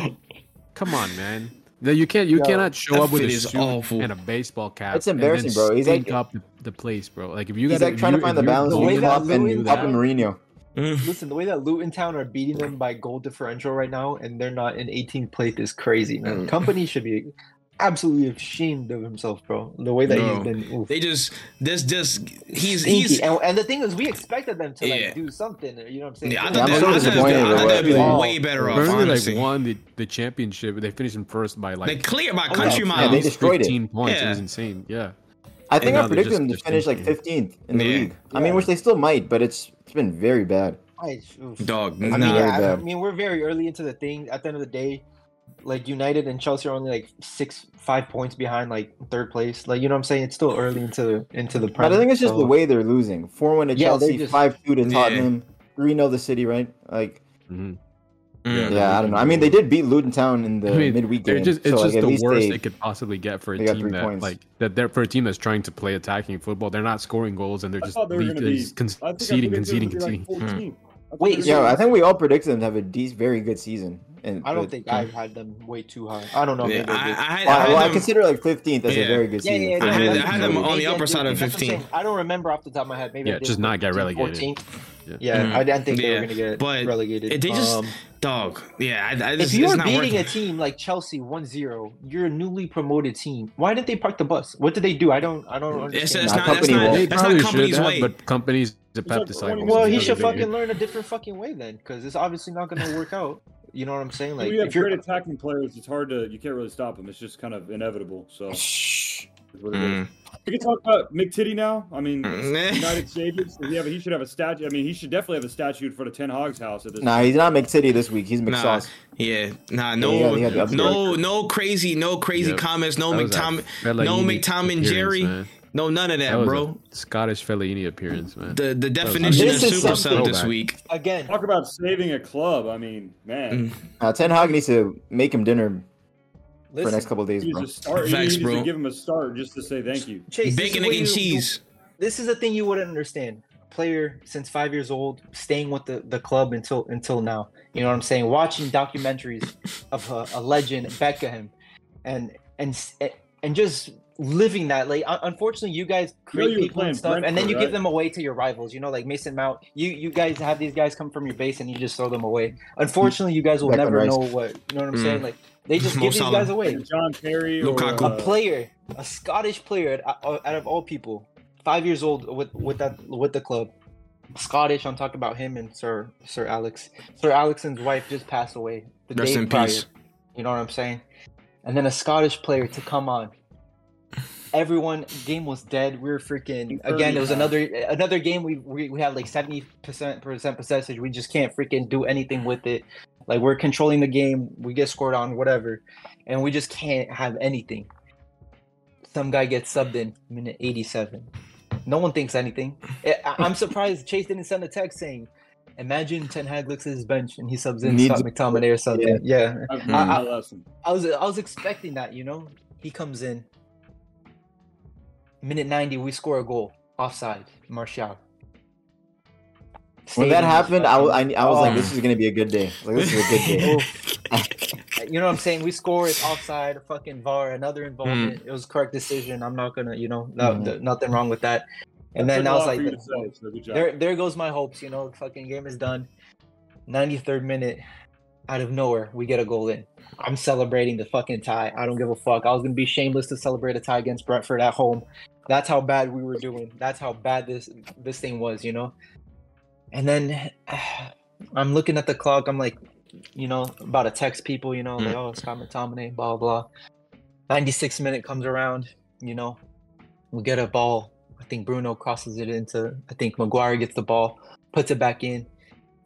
come on, man. No, you can't. You Yo, cannot show up with a suit awful. and a baseball cap. That's embarrassing, and then bro. He's stink like- up the, the place, bro. Like if you He's got like trying to find the balance the way between that Klopp and, Luton- Klopp and Mourinho. *laughs* Listen, the way that Luton Town are beating them by goal differential right now, and they're not in 18th place is crazy, man. Mm. Kompany should be absolutely ashamed of himself, bro. The way that Bro, he's been. Oof. They just this just he's Stinky. he's and, and the thing is, we expected them to like Yeah. do something. You know what I'm saying? yeah. I Yeah, thought I'm that, so I thought that was disappointed good. I with thought that'd be what- way better off. Burnley Honestly, like won the, the championship. They finished in first by like they clear by Oh, country yeah. miles. Yeah, they destroyed it. 15 points. It was insane. Yeah. I think now I predicted them to finish like 15th in the Yeah. league. I mean, which they still might, but it's it's been very bad. I. Dog, I nah. mean, Very yeah, I bad. mean, we're very early into the thing. At the end of the day, like United and Chelsea are only like six, five points behind like third place. Like you know what I'm saying? It's still early into the into the. But I think it's just so- the way they're losing. Four one to Yeah, Chelsea, just- five two to Tottenham, three 0 the City, right? Like, Mhm. Mm. yeah, I don't know. I mean, they did beat Luton Town in the I mean, midweek they're game. just, it's so, like, just at the least worst they, they could possibly get for a they got team three that points. like that they're for a team that's trying to play attacking football. They're not scoring goals and they're I just thought they were leak- going to be just I think I conceding, predicted conceding, them to be, like, conceding. 14. I thought Wait, they were so- Yeah, gonna- I think we all predicted them to have a decent, very good season. And I don't but- think I had them way too high. I don't know. Yeah, maybe I I, I, had, Well, I, I, had well, I consider like 15th as Yeah. a very good Yeah, season. yeah, for yeah. I had- I had them on the upper side of that's what I'm 15. I don't remember off the top of my head. Maybe Yeah, just not get relegated. 14th. Yeah. Yeah, Mhm. I didn't think they Yeah, were going to get but relegated. they just- Um, dog. Yeah, I, I if you're not beating working. a team like Chelsea 1-0, you're a newly promoted team. Why didn't they park the bus? What did they do? I don't. I don't It's, understand. it's Nah, not. That's Kompany not. won't. That's not Kompany's have, way. but companies the It's like Pep disciples. 20 well, he should fucking learn a different fucking way then, because it's obviously not going to work out. You know what I'm saying? Like, When you have if you're great attacking players, it's hard to you can't really stop them. It's just kind of inevitable. So Shh. it's what it is. Mm. We can talk about McTitty now. I mean, Mm. United Saviors. He, have, he should have a statue. I mean, he should definitely have a statue for the Ten Hag's house at this. Nah, point. he's not McTitty this week. He's Nah, McSauce. yeah, nah, Yeah, no, he had the upgrade. no, no crazy, no crazy Yep. comments, no That was McTom, that no McTom and Jerry, man. No none of that, That was bro. a Scottish Fellaini appearance, man. The the definition of is super something- sub this week. again, Talk about saving a club. I mean, man, Mm. Uh, Ten Hag needs to make him dinner for the next couple of days, bro. needs start. Facts, bro. to give him a start just to say thank you. Chase, Bacon, egg, and cheese. this is a thing you wouldn't understand. Player since five years old, staying with the, the club until until now. You know what I'm saying? Watching documentaries of a, a legend, Beckham, and and and just living that. Like, un- unfortunately, you guys create you were people and stuff, and then you right? give them away to your rivals. You know, like Mason Mount. You you guys have these guys come from your base, and you just throw them away. Unfortunately, you guys will Declan never know what. You know what I'm Mm. saying? Like, they just *laughs* Mo give these guys away Like John Terry or Lukaku. a uh, player, a Scottish player out out of all people, five years old with with that with the club. Scottish. I'm talking about him and Sir Sir Alex. Sir Alex's wife just passed away the Rest day in prior. peace. You know what I'm saying? And then a Scottish player to come on. Everyone game was dead. We were freaking again. It was another another game. We we, we had like seventy percent percent possession. We just can't freaking do anything with it. Like we're controlling the game. We get scored on, whatever, and we just can't have anything. Some guy gets subbed in minute eighty-seven. No one thinks anything. I- I- I'm *laughs* surprised Chase didn't send a text saying, "Imagine Ten Hag looks at his bench and he subs in Needs- Scott McTominay or something." Yeah. I've Mm. learned I- my lesson. I was I was expecting that, you know. He comes in. Minute 90, we score a goal. Offside, Martial. When that happened, I, was- I, I was like, Oh. this is gonna be a good day. Like this is a good day. *laughs* you know what I'm saying? We score, it's offside, fucking VAR, another involvement. It was correct decision. I'm not gonna, you know, no, Mhm. th- nothing wrong with that. And That then I was like, for you to say, so there, there goes my hopes. You know, fucking game is done. 93rd minute, out of nowhere, we get a goal in. I'm celebrating the fucking tie. I don't give a fuck. I was gonna be shameless to celebrate a tie against Brentford at home. That's how bad we were doing. That's how bad this this thing was. You know. And then *sighs* I'm looking at the clock. I'm like, you know, about to text people. You know, like, mm. oh, Scott McTominay, blah blah. 96 minute comes around. You know, we get a ball. I think Bruno crosses it into. I think Maguire gets the ball, puts it back in,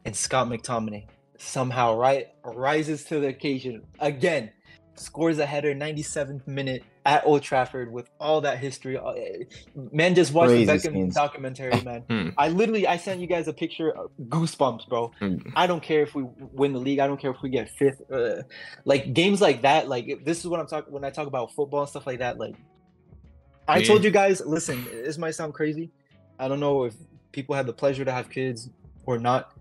and Scott McTominay somehow right rises to the occasion again, scores a header 97th minute at Old Trafford with all that history. Uh, Man, just watch the Beckham scenes. documentary, *laughs* man. Hmm. I literally I sent you guys a picture, of goosebumps, bro. Hmm. I don't care if we win the league. I don't care if we get fifth. Uh, like games like that, like this is what I'm talking when I talk about football and stuff like that. Like I Yeah. told you guys, listen, this might sound crazy. I don't know if people have the pleasure to have kids or not.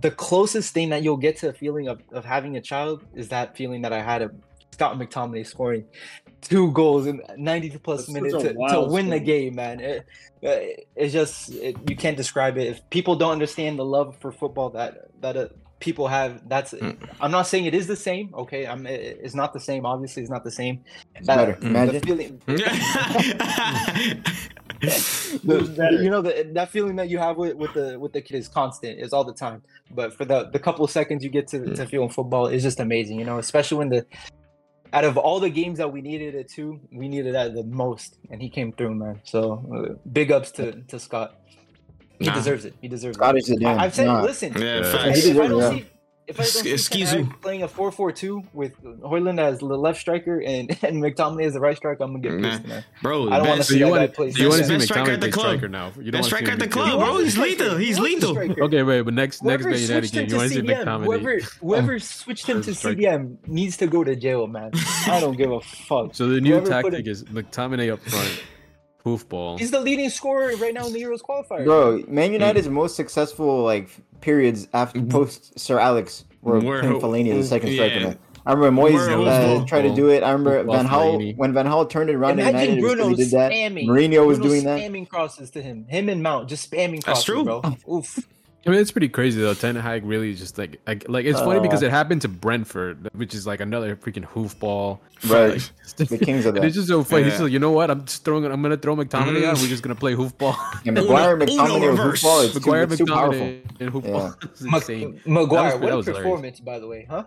The closest thing that you'll get to a feeling of, of having a child is that feeling that I had of Scott McTominay scoring two goals in 90 plus That's minutes to, to wild win the game, man. It, uh, it's just it, you can't describe it. If people don't understand the love for football that that uh, people have, that's. Mm. I'm not saying it is the same. Okay, I'm. it- It's not the same. Obviously, it's not the same. It's That- better. Mm. the Imagine. feeling, Who's *laughs* *laughs* the- better? you know the, that feeling that you have with, with the with the kid is constant is all the time but for the the couple of seconds you get to, Mm. to feel in football is just amazing you know especially when the out of all the games that we needed it to we needed that the most and he came through man so uh, big ups to to scott he Nah. deserves it he deserves Scottish it Zidane. I, i've said Nah. listen Yeah, Yeah. facts. if, if i don't see if I don't see Excuse Ten you. Playing a 4-4-2 with Højlund as the left striker and, *laughs* and McTominay as the right striker, I'm gonna get Nah. pissed, man. Bro, I don't wanna best, So see you that want guy to play you want to best- see best striker McTominay at the play club. striker now? You don't Best want to striker at the club, bro. He's lethal. He's He was the lethal. Okay, wait, but next next Man United game, you want to see CDM, McTominay? whoever whoever switched him to. CDM needs to go to jail, man. I don't give a fuck. So the new tactic is McTominay up front, hoofball. He's the leading scorer right now in the Euros qualifier. Bro, Man United's most successful like periods after post Sir Alex were Were- playing Fellaini as the second yeah. striker. I remember Moyes uh, tried to do it. I remember Football Van Gaal when Van Gaal turned it around in Imagine United. it was 'cause Bruno he did that. spamming. Mourinho was Bruno doing that. spamming crosses to him. Him and Mount just spamming crosses, That's crosses, true. bro. Oof. I mean, it's pretty crazy though. Ten Hag really just like like, like it's funny Uh. because it happened to Brentford, which is like another freaking hoofball. *laughs* Right, *laughs* the kings of that. it's just so funny. He's Yeah. just like, you know what? I'm just throwing. I'm gonna throw McTominay Mm. out. We're just gonna play hoofball. *laughs* And Maguire, Uno- McTominay, Uno or reverse. football, it's too, Maguire, it's too powerful. McTominay, and hoofball. It's Ma- insane. Maguire, That what a was hilarious. performance, by the way, huh?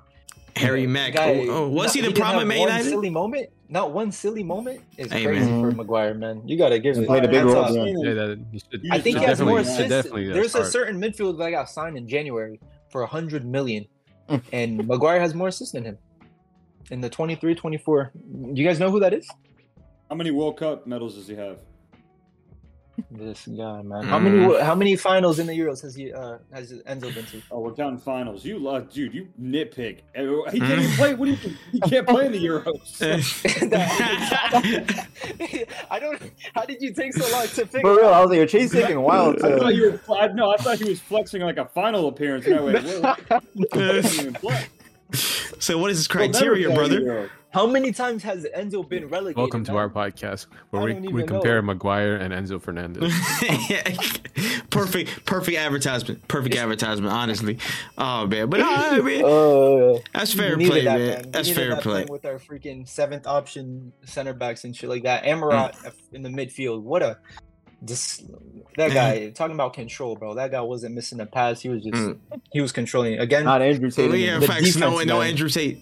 Harry The Mack. guy- oh, oh, was not- he the didn't problem at have Man one United? silly moment? Not one silly moment is Hey, crazy man. for Maguire, man. You gotta give him it. played a big role, off. yeah. Yeah, that, you should, You I think he has more assists. definitely There's a certain midfield that I got signed in January for a hundred million, Mm. and Maguire has more assists than him in the 23-24. You guys know who that is? How many World Cup medals does he have? This guy, man. How many Mm. how many finals in the Euros has he uh has Enzo been to? Oh, we're counting finals. You love, dude. You nitpick. He can't even play. What do you? think? He can't play in the Euros. *laughs* *laughs* I don't. How did you take so long to figure? For real, out? I was like, Chase taking a *laughs* while I thought you were. I, no, I thought he was flexing like a final appearance. No, wait, what, he doesn't even play. so what is his criteria, play in brother? Euros. How many times has Enzo been relegated? Welcome to man? our podcast where we, we compare know. Maguire and Enzo Fernandez. *laughs* perfect, perfect advertisement. Perfect advertisement, honestly. Oh man, but uh, I mean, *laughs* Oh, that's fair play, that, man. We That's fair that play. With our freaking seventh option center backs and shit like that, Amrabat Mm. in the midfield. What a just that guy talking about control, bro. That guy wasn't missing a pass. He was just Mm. he was controlling again. Not Andrew Tate. yeah, the facts. No, defense, no. Andrew Tate.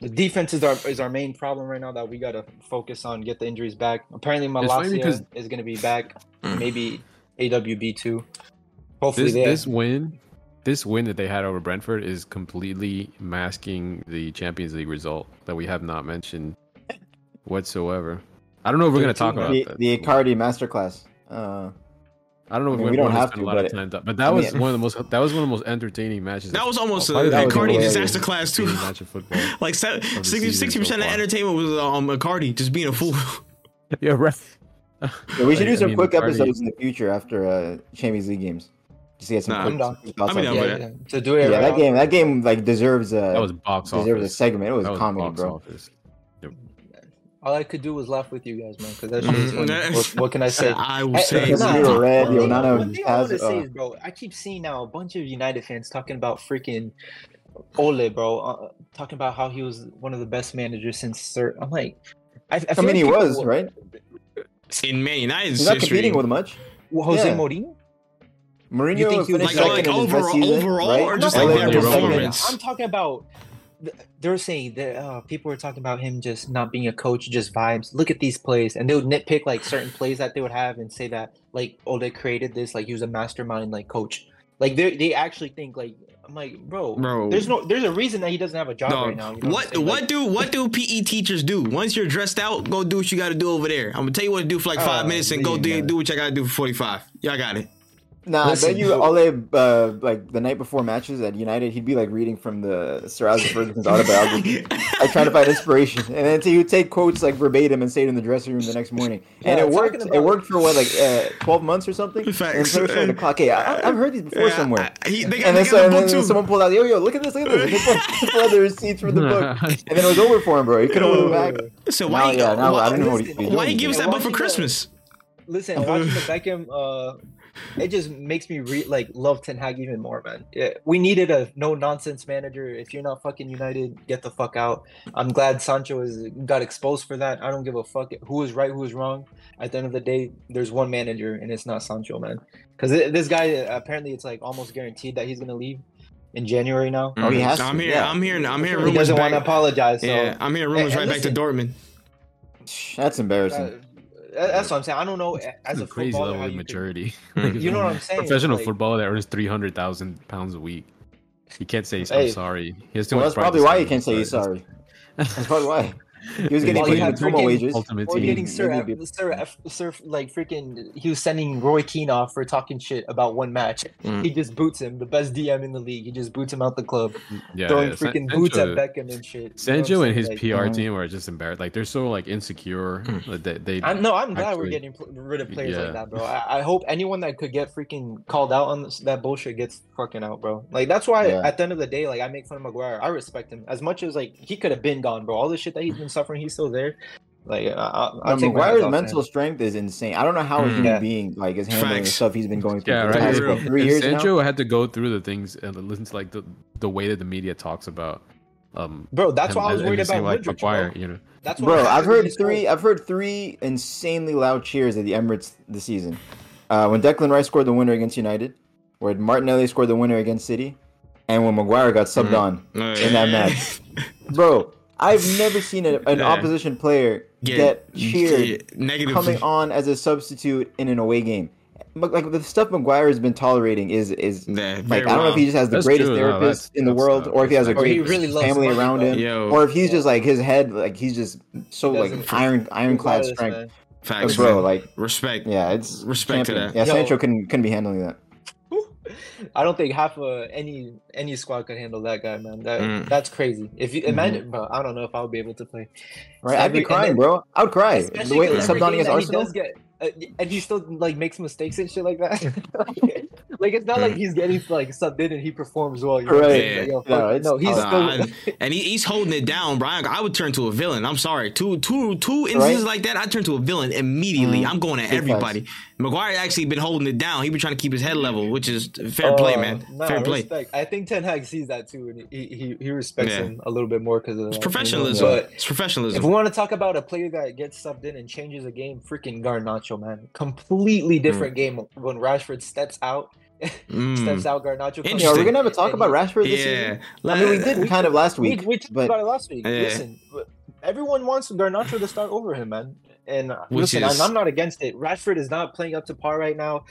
The defense is our is our main problem right now that we gotta focus on. Get the injuries back. Apparently, It's Malacia because- is gonna be back. Mm. Maybe AWB too. Hopefully, this this win, this win that they had over Brentford is completely masking the Champions League result that we have not mentioned whatsoever. I don't know if we're gonna talk about the, that. the Icardi masterclass. Uh, I don't know I if mean, we're don't gonna have spend to, a lot of but- time, talk- but that I was one of the most that was one of the most entertaining matches. That was almost a Probably that was Cardi hilarious. disaster class too. match of football. *laughs* Like se- the 60 season percent so of entertainment was um Cardi just being a fool. *laughs* yeah, right. yeah, we should Like, do I some mean, quick Icardi- episodes in the future after uh, Champions League games. Just to get some Nah. quick thoughts I mean, on it. yeah, yeah, to do it. Yeah, right that off- game, that game like deserves a That was box deserves a segment. It was was comedy, bro. office. All I could do was laugh with you guys, man. Because that's shit was funny. Mhm. What, what can I say? *laughs* I will Hey, say, Because nah, we were red, one yo, thing- none of one thing I want to say is, bro, I keep seeing now a bunch of United fans talking about freaking Ole, bro, uh, talking about how he was one of the best managers since Sir. I'm like, I, I, I mean, like he was will- right. in Man United's He's not history, competing with much. Well, Jose Yeah. Mourinho. Mourinho You think he was finished like, second like in his best overall, season, overall, right? or just No, like their no, Ole no, was no, no, second. no. performance? I'm talking about. Th- They're saying that uh, people were talking about him just not being a coach, just vibes. Look at these plays, and they would nitpick like certain plays that they would have and say that like, oh, they created this, like he was a mastermind, like coach. Like they they actually think like I'm like, bro, Bro. There's no, there's a reason that he doesn't have a job Dog, right now. you know what I'm what Like, do what do PE teachers do? Once you're dressed out, go do what you got to do over there. I'm gonna tell you what to do for like five Oh, minutes and go do, do what you got to do for 45. Y'all got it. Nah, Listen, I bet you. Ole, uh, like the night before matches at United, he'd be like reading from the Sir Alex Ferguson's autobiography, *laughs* like trying to find inspiration, and then he would take quotes like verbatim and say it in the dressing room the next morning, and Yeah, it worked. talking It worked for what, like uh, twelve months or something. And Facts. players started to clock. Hey, I, I've heard these before Yeah, somewhere. I- he- they got, And they then, got so, the and book then someone pulled out, yo, yo, look at this, look at this. And they pulled, pulled out the receipts from the book, *laughs* and then it was over for him, bro. He couldn't win it back. So Now, why? yeah, now why, I don't know what listen, he's why he give us that book for Christmas? Listen, watching the Beckham, uh, it just makes me re- like love Ten Hag even more, man. Yeah, we needed a no nonsense manager. If you're not fucking United, get the fuck out. I'm glad Sancho is got exposed for that. I don't give a fuck who is right, who is wrong. At the end of the day, there's one manager, and it's not Sancho, man. Because this guy apparently it's like almost guaranteed that he's gonna leave in January now. Oh, he has I'm to, here. yeah. I'm here. I'm hearing He doesn't want to apologize. So Yeah, I'm hearing rumors Hey, right and back to Dortmund. That's embarrassing. uh, that's what I'm saying. I don't know as a crazy level of you could- maturity. Mm. *laughs* *laughs* You know what I'm saying? Professional Like- footballer that earns three hundred thousand pounds a week. He can't say I'm Hey. sorry. He has too Well, much that's probably why he can't say he's sorry. That's probably why. *laughs* He was getting Well, paid had with wages. Ultimate Or Team. getting Sir, F- Sir, F- Sir, like freaking, he was sending Roy Keane off for talking shit about one match. Mm. He just boots him, the best DM in the league. He just boots him out the club, Yeah, throwing yeah. San- freaking boots at Sancho- Beckham and shit. You know Sancho and his saying? PR Mhm. team are just embarrassed. Like they're so like insecure. that They, they I'm, no, I'm glad we're getting rid of players yeah. like that, bro. I, I hope anyone that could get freaking called out on this, that bullshit gets fucking out, bro. Like that's why Yeah. at the end of the day, like I make fun of Maguire. I respect him as much as like he could have been gone, bro. All the shit that he's been suffering, he's still there. Like I, I, No, I'll take my hats Maguire's off to mental him. strength is insane. I don't know how a Mm. human Yeah. being like is handling the stuff he's been going through yeah, for right. past, Real. three If years now. Had to go through the things and listen to like the the way that the media talks about. Um, Bro, that's him why I was worried about saying, like Mudryk, Maguire, bro. you know. That's what Bro, happened I've heard he scored. three. I've heard three insanely loud cheers at the Emirates this season. Uh, when Declan Rice scored the winner against United, when Martinelli scored the winner against City, and when Maguire got subbed Mhm. on. Uh, in that match. *laughs* Bro, I've never seen a, an Yeah. opposition player get, cheered yeah, negative. coming on as a substitute in an away game. Like the stuff Maguire has been tolerating is is Yeah, like I don't know if he just has the That's greatest true, no, therapist that's- in the world, uh, or if he has a great really loves family money, around bro. him, Yo, or if he's just like his head, like he's just so He like iron ironclad strength. facts, bro, like respect. yeah, it's Respect to that. Yeah, Yo. Sancho couldn't couldn't be handling that. I don't think half of any any squad could handle that guy, man. That Mm. that's crazy. If you imagine, bro, I don't know if I would be able to play. Right, I'd be Every- and crying, then- bro. I'd cry. The way because every subbed on game against Arsenal. He does get, uh, and he still like makes mistakes and shit like that. *laughs* *laughs* *laughs* like it's not like he's getting like subbed in and he performs well. You know Right. saying? Like, yo, No, no, he's tough. still. And he, he's holding it down, Brian. I would turn to a villain. I'm sorry. Two, two, two instances Right. like that, I turn to a villain immediately. Mhm. I'm going at Big everybody. Maguire actually been holding it down. He been trying to keep his head level, which is fair play, Uh, man. nah, fair play. Respect. I think Ten Hag sees that too, and he he, he respects Yeah. him a little bit more because of It's that, you know? professionalism. But it's if we want to talk about a player that gets subbed in and changes a game, freaking Garnacho, man, completely different game when Rashford steps out, Mm. steps out. Garnacho. comes Yeah, are we Interesting. gonna have a talk and about he- Rashford this Yeah. season? I mean, we did We- kind of last week, we talked but about it last week. Yeah. Listen, everyone wants Garnacho to start over him, man. And uh, Which listen, is- I'm not against it. Rashford is not playing up to par right now.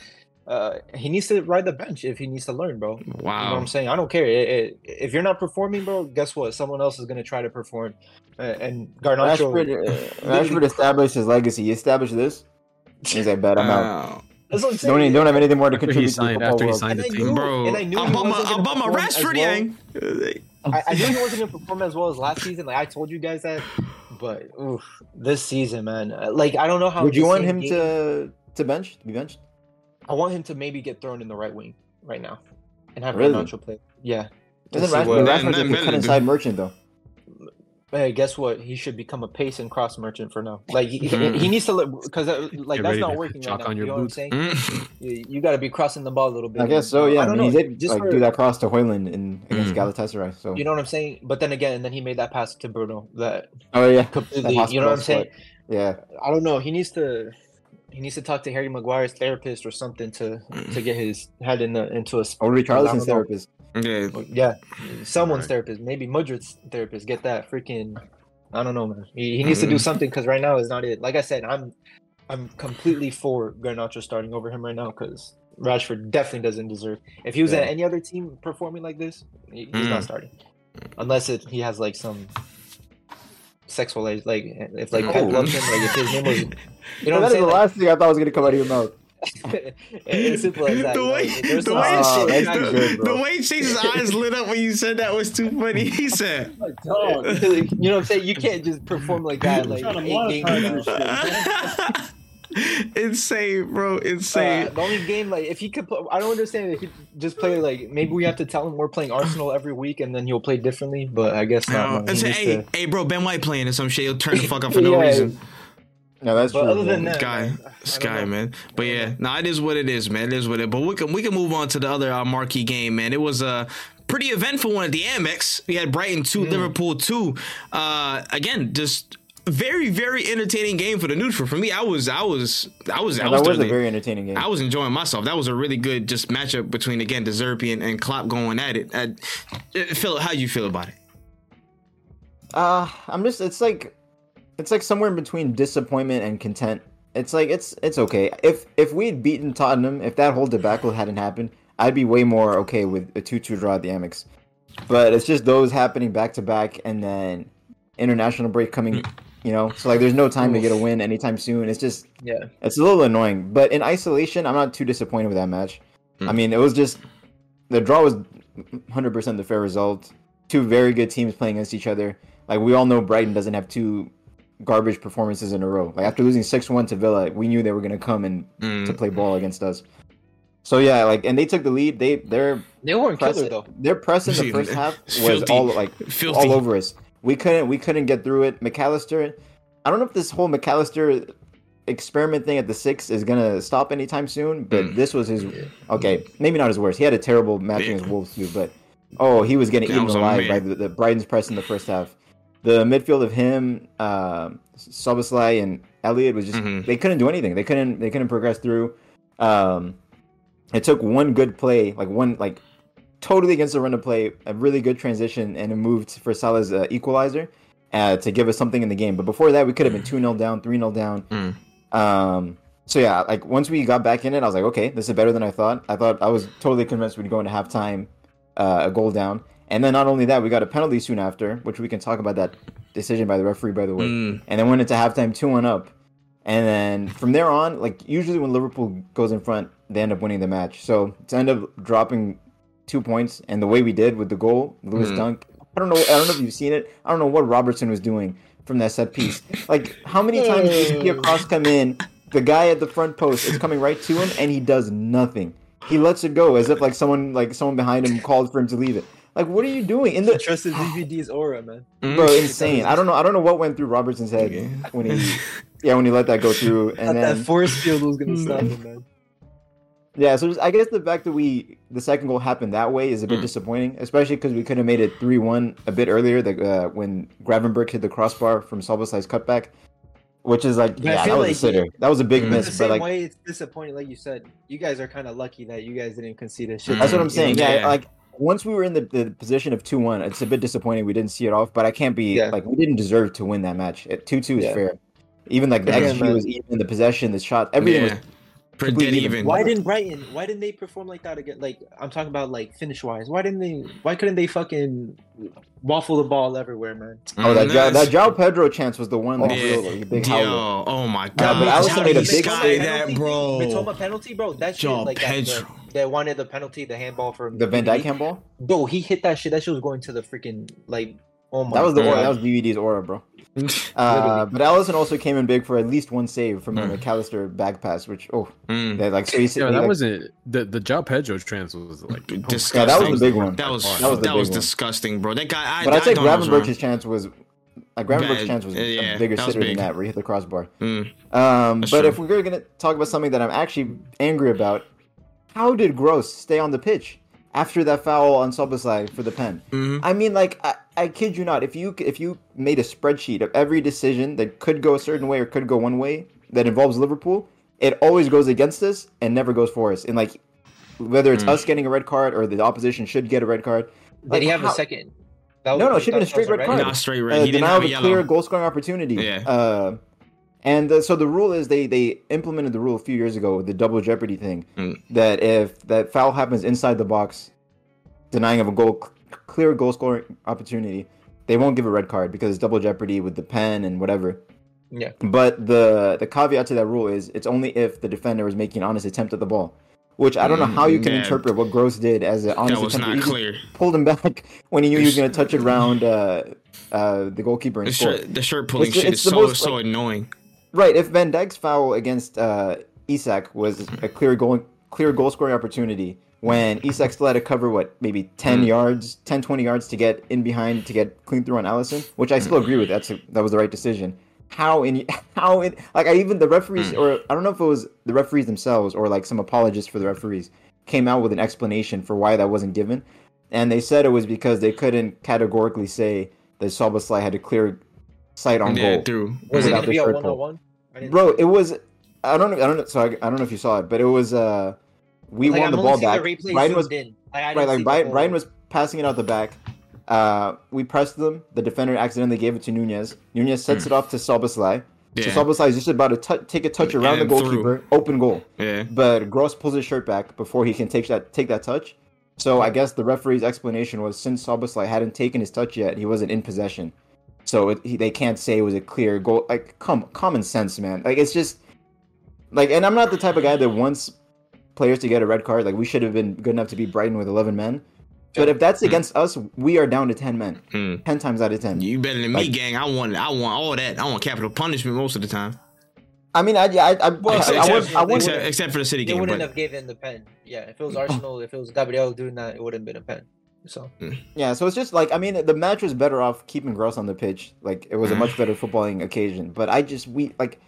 Uh, he needs to ride the bench if he needs to learn, bro. You know what Wow. I'm saying? I don't care. It- it- if you're not performing, bro, guess what? Someone else is gonna try to perform. Uh, and Garnacho, Rashford, uh, Rashford established his legacy. He established this. He's like, bet I'm out. Wow. that's what I'm Don't, saying. don't have anything more to After contribute to the signed, football after he signed the And I team, knew- Bro, and I knew I'm he bummer, wasn't I'm gonna bummer perform as Rashford, well. yang. I, I knew he wasn't gonna perform as well as last season. Like I told you guys that, but oof, this season, man. Like I don't know how. Would you want him game- to to bench to be benched? I want him to maybe get thrown in the right wing right now, and have Really? Garnacho play. Yeah. To Isn't see Rashford, what- Then- Rashford's then a better cut do- inside merchant though? Hey, guess what? He should become a pace and cross merchant for now. Like he, he, he needs to because uh, like Get that's not to working right chalk now. on You your know boots. what I'm saying? Mm. You, you got to be crossing the ball a little bit. I guess so. Yeah, I, don't mean, he know, did just like for- do that cross to Højlund in against Mm. Galatasaray. So You know what I'm saying? But then again, and then he made that pass to Bruno that oh yeah, completely. You know what I'm hospital saying? yeah. I don't know. He needs to he needs to talk to Harry Maguire's therapist or something to to get his head in the into a Or I Richarlison's therapist. Yeah. yeah, someone's Right. therapist, maybe Mudryk's therapist. Get that freaking. I don't know, man. He, he needs to do Mhm. something because right now is not it. Like I said, I'm I'm completely for Garnacho starting over him right now because Rashford definitely doesn't deserve. If he was at any other team performing like this, he- he's Mm. not starting, unless it he has like some sexual like if like Pep Oh. loved him, like if his name was. *laughs* You know that what I'm is saying? the Like, last thing I thought was gonna come out of your mouth. It's simple as that. The way, There's the way, Oh, shit that's that- good, the way Chase's eyes lit up when you said that was too funny. He *laughs* said, Dog. *laughs* you know what I'm saying? You can't just perform like that. Like trying to eight games. this now. shit. *laughs* "Insane, bro, Uh, insane." the only game, like, if he could, put, I don't understand if he just play like maybe we have to tell him we're playing Arsenal every week and then he'll play differently. But I guess not. Uh, man. He say, hey, to- hey, bro, Ben White playing in some shit. He'll turn the fuck up for no Yeah, reason. No, that's But true. other than that, Guy, man, I this don't guy, know. man. But yeah, nah, it is what it is, man. It is what it. But we can we can move on to the other uh, marquee game, man. It was a pretty eventful one at the Amex. We had Brighton Mm. two, Liverpool two. Uh, again, just very very entertaining game for the neutral. For me, I was I was I was I was, that was a very entertaining game. I was enjoying myself. That was a really good just matchup between again De Zerbi and, and Klopp going at it. Uh, Phil, how do you feel about it? Uh, I'm just it's like it's like somewhere in between disappointment and content. It's like it's it's okay. If if we'd beaten Tottenham, if that whole debacle hadn't happened, I'd be way more okay with a 2-2 draw at the Amex. but it's just those happening back to back, and then international break coming. You know, so like there's no time to get a win anytime soon. It's just Yeah. it's a little annoying. But in isolation, I'm not too disappointed with that match. I Mm. mean, it was just the draw was 100% the fair result. Two very good teams playing against each other. Like we all know, Brighton doesn't have two garbage performances in a row. Like after losing six one to Villa, we knew they were gonna come and Mm. to play ball against us. So yeah, like and they took the lead. They they're They weren't killer pressing, though. their press in the *laughs* first half was filthy. all like Filthy. all over us. We couldn't we couldn't get through it. McAllister, I don't know if this whole McAllister experiment thing at the six is gonna stop anytime soon, but Mm. this was his okay, maybe not his worst. He had a terrible match Yeah. against Wolves too, but oh, he was getting That eaten was alive by the, the Brighton's press in the first half. The midfield of him, uh, Szoboszlai and Elliott was just Mhm. they couldn't do anything. They couldn't they couldn't progress through. Um, it took one good play, like one like totally against the run of play, a really good transition, and it moved for Salah's uh, equalizer uh, to give us something in the game. But before that, we could have been two 0 down, three 0 down. Mm. Um, so yeah, like once we got back in it, I was like, okay, this is better than I thought. I thought I was totally convinced we'd go into halftime uh, a goal down, and then not only that, we got a penalty soon after, which we can talk about that decision by the referee, by the way. Mm. And then went into halftime two one up, and then from there on, like usually when Liverpool goes in front, they end up winning the match. So to end up dropping two points, and the way we did with the goal, Lewis Mhm. Dunk. I don't know. I don't know if you've seen it. I don't know what Robertson was doing from that set piece. Like how many times did you see a cross come in? The guy at the front post is coming right to him, and he does nothing. He lets it go as if like someone like someone behind him called for him to leave it. Like what are you doing in the Trusted BVD's aura, man. Mm. bro? Insane. I don't know. I don't know what went through Robertson's head Okay. when he *laughs* yeah when he let that go through, Thought and that then force field was gonna *laughs* stop him, man. Yeah, so just, I guess the fact that we the second goal happened that way is a bit Mm. disappointing, especially because we could have made it three one a bit earlier. The, uh, when Gravenberch hit the crossbar from Szoboszlai's cutback, which is like But yeah, that was like a sitter. That was a big Mm. The miss, same but like way, it's disappointing. Like you said, you guys are kind of lucky that you guys didn't concede a shit. that's what I'm Mm, saying. Yeah, yeah. like once we were in the, the position of two one, it's a bit disappointing we didn't see it off. But I can't be Yeah. like we didn't deserve to win that match. Two two is Yeah. fair. Even like the Yeah, XG man. was even, the possession, the shot, everything was. For completely dead even. even. Why didn't Brighton? Why didn't they perform like that again? Like I'm talking about like finish wise. Why didn't they? Why couldn't they fucking waffle the ball everywhere, man? Oh, that Mm, that that's- Joao Pedro chance was the one that Yeah. was real, like, a big. Yo, oh my but god. Alisson How made a big save. that, bro. Mitoma penalty, bro. That shit, Joao like that, Pedro. the, they wanted the penalty, the handball from The Van Dijk handball. Bro, he hit that shit. That shit was going to the freaking like. Oh my. That was the God. aura. That was BVD's aura, bro. *laughs* Uh, but Alisson also came in big for at least one save from a Mm. McAllister back pass, which oh, Mm. that like so he, Yeah, he, that like, wasn't the the Joao Pedro trans was like Disgusting. Yeah, that was the big one. That was That that was was, the big one. disgusting, bro. That guy. I, But I I'd say thought it Gravenberch's chance was like Gravenberch's Bad. chance was Yeah, a bigger that was sitter than that, where he hit the crossbar. Mm. Um, but true. if we're gonna talk about something that I'm actually angry about, how did Gross stay on the pitch after that foul on Szoboszlai for the pen? Mhm. I mean, like, I, I kid you not. If you if you made a spreadsheet of every decision that could go a certain way or could go one way that involves Liverpool, it always goes against us and never goes for us. And like, whether it's Mm. us getting a red card or the opposition should get a red card. Did Like, he have how- a second? That No, no, it should've been a straight that was red card. Nah, straight Uh, red. He didn't denial have of a a clear goal scoring opportunity. Yeah. Uh, and uh, so the rule is they they implemented the rule a few years ago with the double jeopardy thing Mm. that if that foul happens inside the box, denying of a goal clear goal scoring opportunity, they won't give a red card because it's double jeopardy with the pen and whatever. Yeah. But the the caveat to that rule is it's only if the defender is making an honest attempt at the ball, which I don't know how you can Mm, yeah. interpret what Gross did as an honest That was attempt. not clear. Pulled him back *laughs* when he knew he was going to touch it around uh, uh, the goalkeeper and The score. shirt, the shirt pulling It's- shit it's is so most, so like- annoying. Right. If Van Dijk's foul against uh, Isak was a clear goal, clear goal scoring opportunity, when Isak still had to cover what maybe 10 Mm. yards, 10, 20 yards to get in behind to get clean through on Alisson, which I still agree with. That's a, that was the right decision. How in *laughs* how in like I even the referees Mm. or I don't know if it was the referees themselves or like some apologists for the referees came out with an explanation for why that wasn't given, and they said it was because they couldn't categorically say that Szoboszlai had a clear sight on Yeah, goal. through. Was it Without gonna the be a third one pull. on one? Bro, it was. I don't know. I don't know. So I, I don't know if you saw it, but it was. uh We like, won I'm the ball seeing back. The Brian was in. Like, I didn't right. Like the Brian, Brian was passing it out the back. Uh, we pressed them. The defender accidentally gave it to Nunez. Nunez sets it off to Szoboszlai. Yeah. So Szoboszlai is just about to tou- take a touch around the And through. goalkeeper, open goal. Yeah. But Gross pulls his shirt back before he can take that take that touch, So I guess the referee's explanation was since Szoboszlai hadn't taken his touch yet, he wasn't in possession. So it, he, they can't say it was a clear goal. Like, come, common sense, man. Like, it's just like, and I'm not the type of guy that wants players to get a red card. Like, we should have been good enough to beat Brighton with 11 men. But if that's against us, we are down to 10 men. Hmm. 10 times out of 10. You better than me, gang. I want I want all that. I want capital punishment most of the time. I mean, I, yeah, I, I, Well, I, except, I, would, except, I would, except, except for the city They game. wouldn't But have given the pen. Yeah, if it was Arsenal, if it was Gabriel doing that, it wouldn't have been a pen. So Yeah, so it's just like I mean, the match was better off keeping Gross on the pitch. Like it was a much better footballing occasion. But I just we like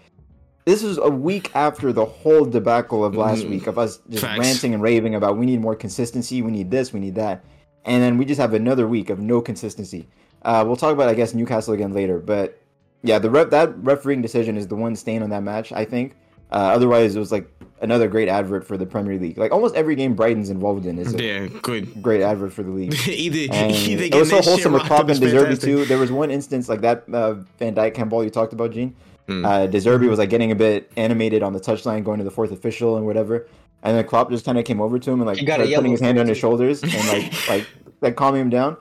this is a week after the whole debacle of last Mhm. week of us just Facts. ranting and raving about we need more consistency, we need this, we need that, and then we just have another week of no consistency. Uh, we'll talk about I guess Newcastle again later, but yeah, the ref, that refereeing decision is the one stain on that match. I think. Uh, otherwise, it was like another great advert for the Premier League. Like almost every game Brighton's involved in is a yeah, good. great advert for the league. *laughs* either And either it was so getting that shit wholesome with rocked Klopp and is De Zerbi too. There was one instance like that uh, Van Dijk handball you talked about, Gean. Mm. Uh, De Zerbi was like getting a bit animated on the touchline, going to the fourth official and whatever. And then Klopp just kind of came over to him and like He got a started putting his hand on his shoulders and like *laughs* like like calming him down.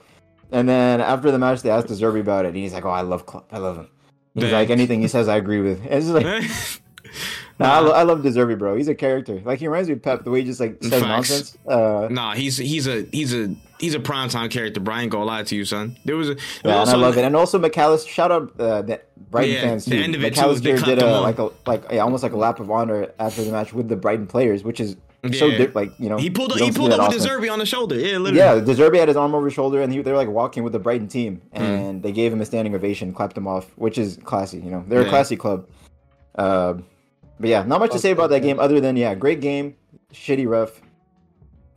And then after the match, they asked De Zerbi about it, and he's like, "Oh, I love Klopp. I love him." He's Dang. like, "Anything he says, I agree with." And it's just like, *laughs* nah, I, lo- I love De Zerbi, bro. He's a character. Like he reminds me of Pep, the way he just like says Facts. nonsense. Uh, Nah, he's he's a he's a he's a primetime character. Brian, gonna lie to you, son. There was a there Yeah, was and I love it. And also McAllister, shout out uh, the Brighton Yeah, fans the too. end of it too McAllister cut did a like a like yeah, almost like a lap of honor after the match with the Brighton players, which is so Yeah. dip, like you know He pulled up, he pulled up with. De Zerbi on the shoulder. Yeah, literally. Yeah, De Zerbi had his arm over his shoulder, and he, they were like walking with the Brighton team, Hmm. and they gave him a standing ovation, clapped him off, which is classy. You know, they're Yeah. a classy club. Uh, but yeah, not much to say about that game other than yeah, great game, shitty ref.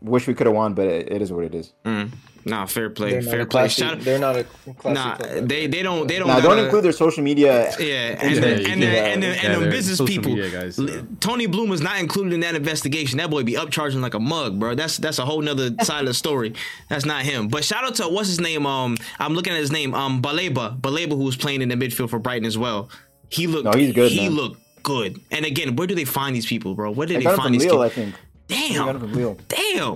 Wish we could have won, but it, it is what it is. Mm. Nah, fair play, fair play. classy. Shout out. They're not a classy. Nah, club. they they don't they don't. Now, don't include their social media. Yeah, Yeah, and the, and, the, and, the, and, the, yeah, the business people. guys, L- so. Tony Bloom was not included in that investigation. That boy be upcharging like a mug, bro. That's that's a whole nother *laughs* side of the story. That's not him. But shout out to what's his name? Um, I'm looking at his name. Um, Baleba, Baleba, who was playing in the midfield for Brighton as well. He looked. No, he's good, He man. looked good. And again, where do they find these people, bro? Where did they him find these Lille, I think. I got him Damn, damn.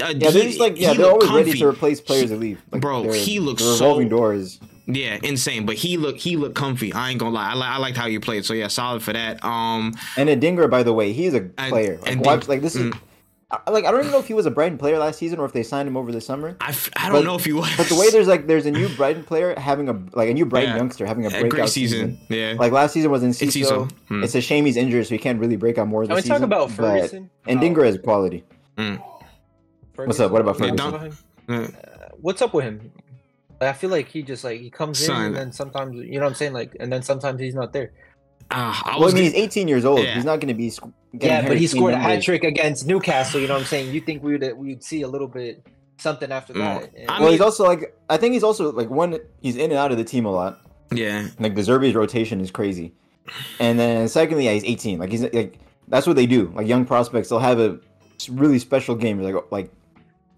Uh, Yeah, they're just like yeah, they're always ready to replace players that leave. Like, Bro, he looks the revolving so- door is Yeah, insane. But he looked he looked comfy. I ain't gonna lie. I, li- I liked how you played. So yeah, solid for that. Um, and Adingra, by the way, he's a player. Like, and watch, like this is mm. I- like I don't even know if he was a Brighton player last season or if they signed him over the summer. I, f- I don't But- know if he was. But the way there's like there's a new Brighton player having a like a new Brighton Yeah. youngster having a A breakout great season. season. Yeah. Like last season was in It's Ciso. Ciso. Hmm. It's a shame he's injured, so he can't really break out more. Can This we talk about but- Ferguson? Adingra is quality. What's up? What about Yeah, Ferguson? don't- Uh, What's up with him? Like, I feel like he just like he comes in and then sometimes you know what I'm saying like and then sometimes he's not there. Ah, I Well, was I mean, he's 18 years old. Yeah. He's not going to be. sc- Yeah, but he scored a hat trick against Newcastle. You know what I'm saying? You think we would we'd see a little bit something after Mm. that? And- Well, mean- he's also like I think he's also like one. He's in and out of the team a lot. yeah. Like De Zerbi's rotation is crazy. And then secondly, yeah, he's 18. Like he's like that's what they do. Like young prospects, they'll have a really special game. Like like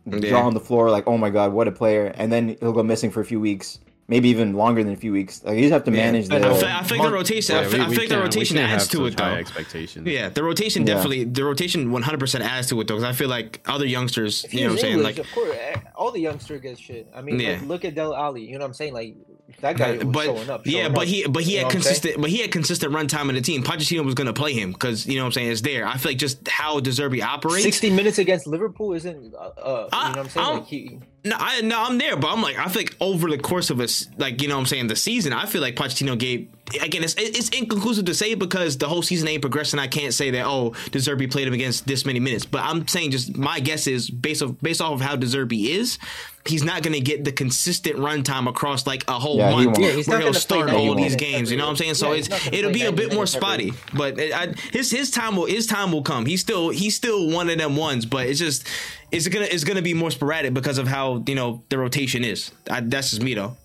Yeah. jaw on the floor. Like oh my god, what a player! And then he'll go missing for a few weeks, maybe even longer than a few weeks. Like you just have to manage I the. feel, I think the rotation. I Yeah, feel, we- I think the can't- rotation adds have to such it though. high expectations. Yeah, the rotation Yeah. definitely. The rotation 100 percent adds to it though, because I feel like other youngsters. If You know what I'm was saying? Like, of course, eh, all the youngster gets shit. I mean, Yeah. like, look at Dele Alli. You know what I'm saying? Like that guy was but showing up. yeah, but up. he but he had what I'm saying? consistent but he had consistent run time in the team. Pochettino was gonna play him because you know what I'm saying it's there. I feel like just how De Zerbi operates. 60 minutes against Liverpool isn't. Uh, uh, you know what I'm saying? I- Like he, No, I no, I'm there, but I'm like, I feel like over the course of us, like you know, what I'm saying the season, I feel like Pochettino gave again. It's it's inconclusive to say because the whole season ain't progressing. I can't say that oh, De Zerbi played him against this many minutes, but I'm saying just my guess is based off based off of how De Zerbi is, he's not gonna get the consistent runtime across like a whole Yeah, month won't. Yeah, he's where not he'll gonna start 90 all these games. You know what I'm saying? So every- it's yeah, he's not gonna it'll be a bit more minutes every spotty, but it, I, his his time will his time will come. He's still he's still one of them ones, but it's just it's gonna it's gonna be more sporadic because of how you know the rotation is. I, that's just me though.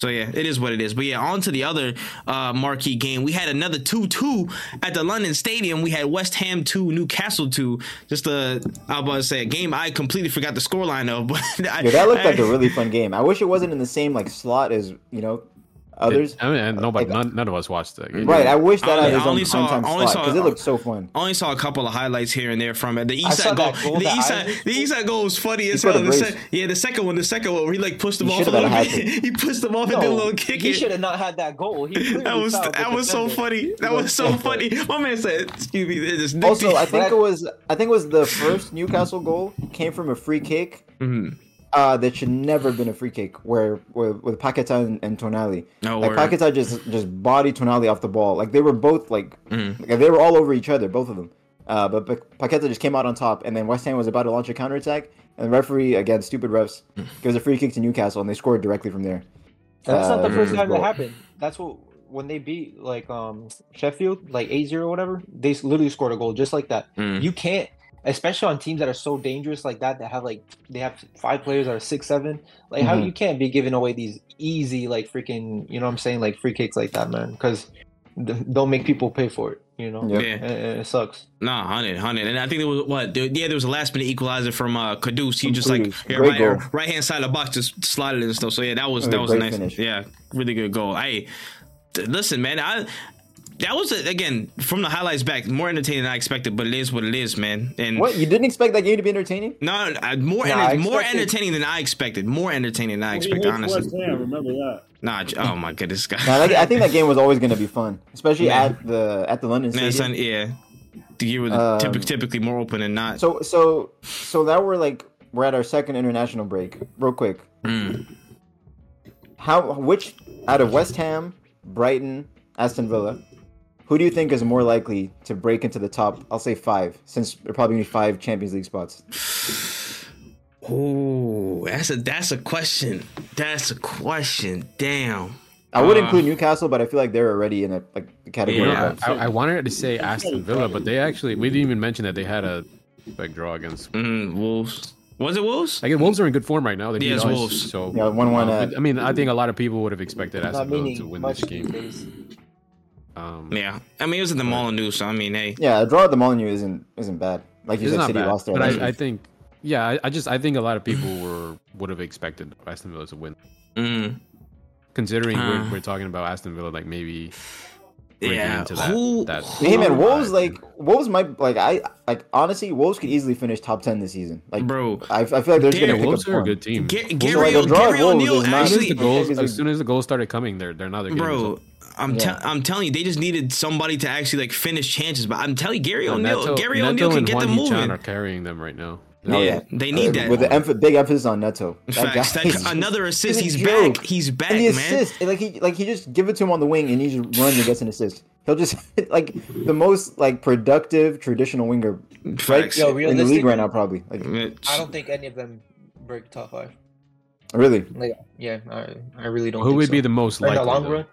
So yeah, it is what it is. But yeah, on to the other uh, marquee game. We had another two-two at the London Stadium. We had West Ham two, Newcastle two. Just a I was about to say a game I completely forgot the scoreline of. *laughs* But I, Yeah, that looked like a really fun game. I wish it wasn't in the same like slot as you know, others. I mean, and nobody, Like- none, none of us watched that. game. Right, I wish that I I I only saw- only saw- because it looked so fun. I only saw a couple of highlights here and there from it. The Isak goal, goal the Isak, the Isak goal was funny as hell. The sec- yeah, the second one, the second one, where he like pushed him He off a little bit. *laughs* he pushed him off and did a little kick. he should have not had that goal. That was that was so funny. That was so funny. My man said, "Excuse me." This is Also, I think it was I think it was the first Newcastle goal came from a free kick Mhm. Uh, that should never have been a free kick where, where with Paqueta and, and Tonali. No like word. Paqueta just just body Tonali off the ball. Like they were both like, Mhm. like, they were all over each other, both of them. Uh, but Pa- Paqueta just came out on top, and then West Ham was about to launch a counterattack, and the referee again, stupid refs, Mm. gives a free kick to Newcastle, and they scored directly from there. That's not the Uh, first mm, time that happened. That's what when they beat like um Sheffield like 8-0 or whatever. They literally scored a goal just like that. Mm. You can't, especially on teams that are so dangerous like that that have like they have five players that are six seven. Like how Mhm. you can't be giving away these easy like freaking you know what I'm saying like free kicks like that, man. Because they'll make people pay for it. You know, Yeah. and, and it sucks. Nah, hundred, hundred, and I think there was what? There, yeah, there was a last minute equalizer from uh Kudus. He From just like yeah, right, goal. right hand side of the box, just slotted and stuff. So yeah, that was That that was was a a nice. finish. Yeah, really good goal. Hey, listen, man, I. That was a, again from the highlights back more entertaining than I expected, but it is what it is, man. And What you didn't expect that game to be entertaining? no, uh, more Nah, enter- I more entertaining than I expected. More entertaining than I expected, hates honestly. West Ham, remember that. Nah, oh my goodness, guy. Nah, that- I think that *laughs* game was always going to be fun, especially Man. at the at the London Man, Stadium. son, yeah, the year was Um, typically, typically more open than not. So so so that we're like we're at our second international break. Real quick, Mm. how which out of West Ham, Brighton, Aston Villa, who do you think is more likely to break into the top? I'll say five, since there are probably gonna be five Champions League spots. *sighs* Oh, that's a that's a question. That's a question. Damn. I would Uh, include Newcastle, but I feel like they're already in a like the category. Yeah. I, I wanted to say Aston Villa, but they actually we didn't even mention that they had a big draw against. Mm, Wolves. Was it Wolves? I Like Wolves are in good form right now. They Yeah, beat it's Wolves. So Yeah, one one. Uh, I mean, I think a lot of people would have expected Aston Villa to win this game. days. Um, Yeah. I mean, it was in the Molyneux, so I mean, hey. yeah, a draw at the Molyneux isn't isn't bad. Like you it's said, City bad, lost there. but I, I think, yeah, I, I just I think a lot of people were would have expected Aston Villa to win, Mm, considering Uh. we're, we're talking about Aston Villa like maybe yeah. into that. Who? that Hey man, who- Wolves like Wolves might like I like honestly Wolves could easily finish top ten this season. Like Bro. I, I feel like they're just Yeah, gonna yeah, pick Wolves up are a good team. Ga- Gary, are- like draw Gary at Wolves O'Neil is not- as soon as actually, the goals, as soon as the goals started coming, they're they're now they're bro. Results. I'm Yeah. tell I'm telling you, they just needed somebody to actually like finish chances. But I'm telling you, Gary Yeah, O'Neil, Neto, Gary Neto O'Neil can get them Hwang Hee-chan moving. are carrying them right now. Oh, Yeah, they need Uh, that. with the emph- big emphasis on Neto. That Facts. guy That- is- another assist. he's He's a joke. back. He's back, and the man. like he like he just give it to him on the wing and he just runs and gets an assist. He'll just *laughs* like the most like productive traditional winger right Facts. Yo, in the league right now probably. Like I don't think any of them break top five. really. Like, yeah, I, I really don't. Who think would so. be the most in the likely? long though?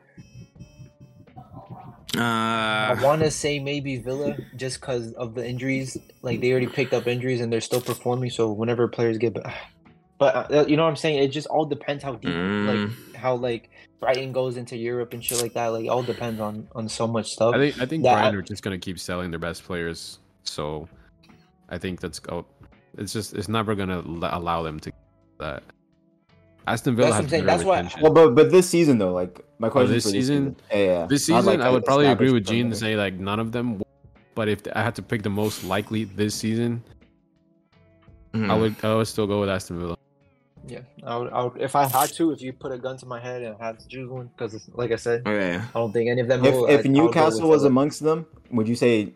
Run? I Uh, want to say maybe Villa, just because of the injuries. Like they already picked up injuries and they're still performing. So whenever players get, ba- *sighs* but uh, you know what I'm saying. It just all depends how deep, Mm. like how like Brighton goes into Europe and shit like that. Like it all depends on on so much stuff. I think I think Yeah, Brighton I- are just gonna keep selling their best players. So I think that's oh, it's just it's never gonna l- allow them to that. Aston Villa That's what I'm saying. That's why- Well, but but this season though, like my question Oh, this for this season? season, yeah, yeah. this season, like I would probably agree with Gean to say like none of them. But if I had to pick the most likely this season, mm. I would I would still go with Aston Villa. yeah, I would, I would. If I had to, if you put a gun to my head and I had to choose one, because like I said, Yeah. I don't think any of them. If will, if I- I would go Newcastle with was amongst them, would you say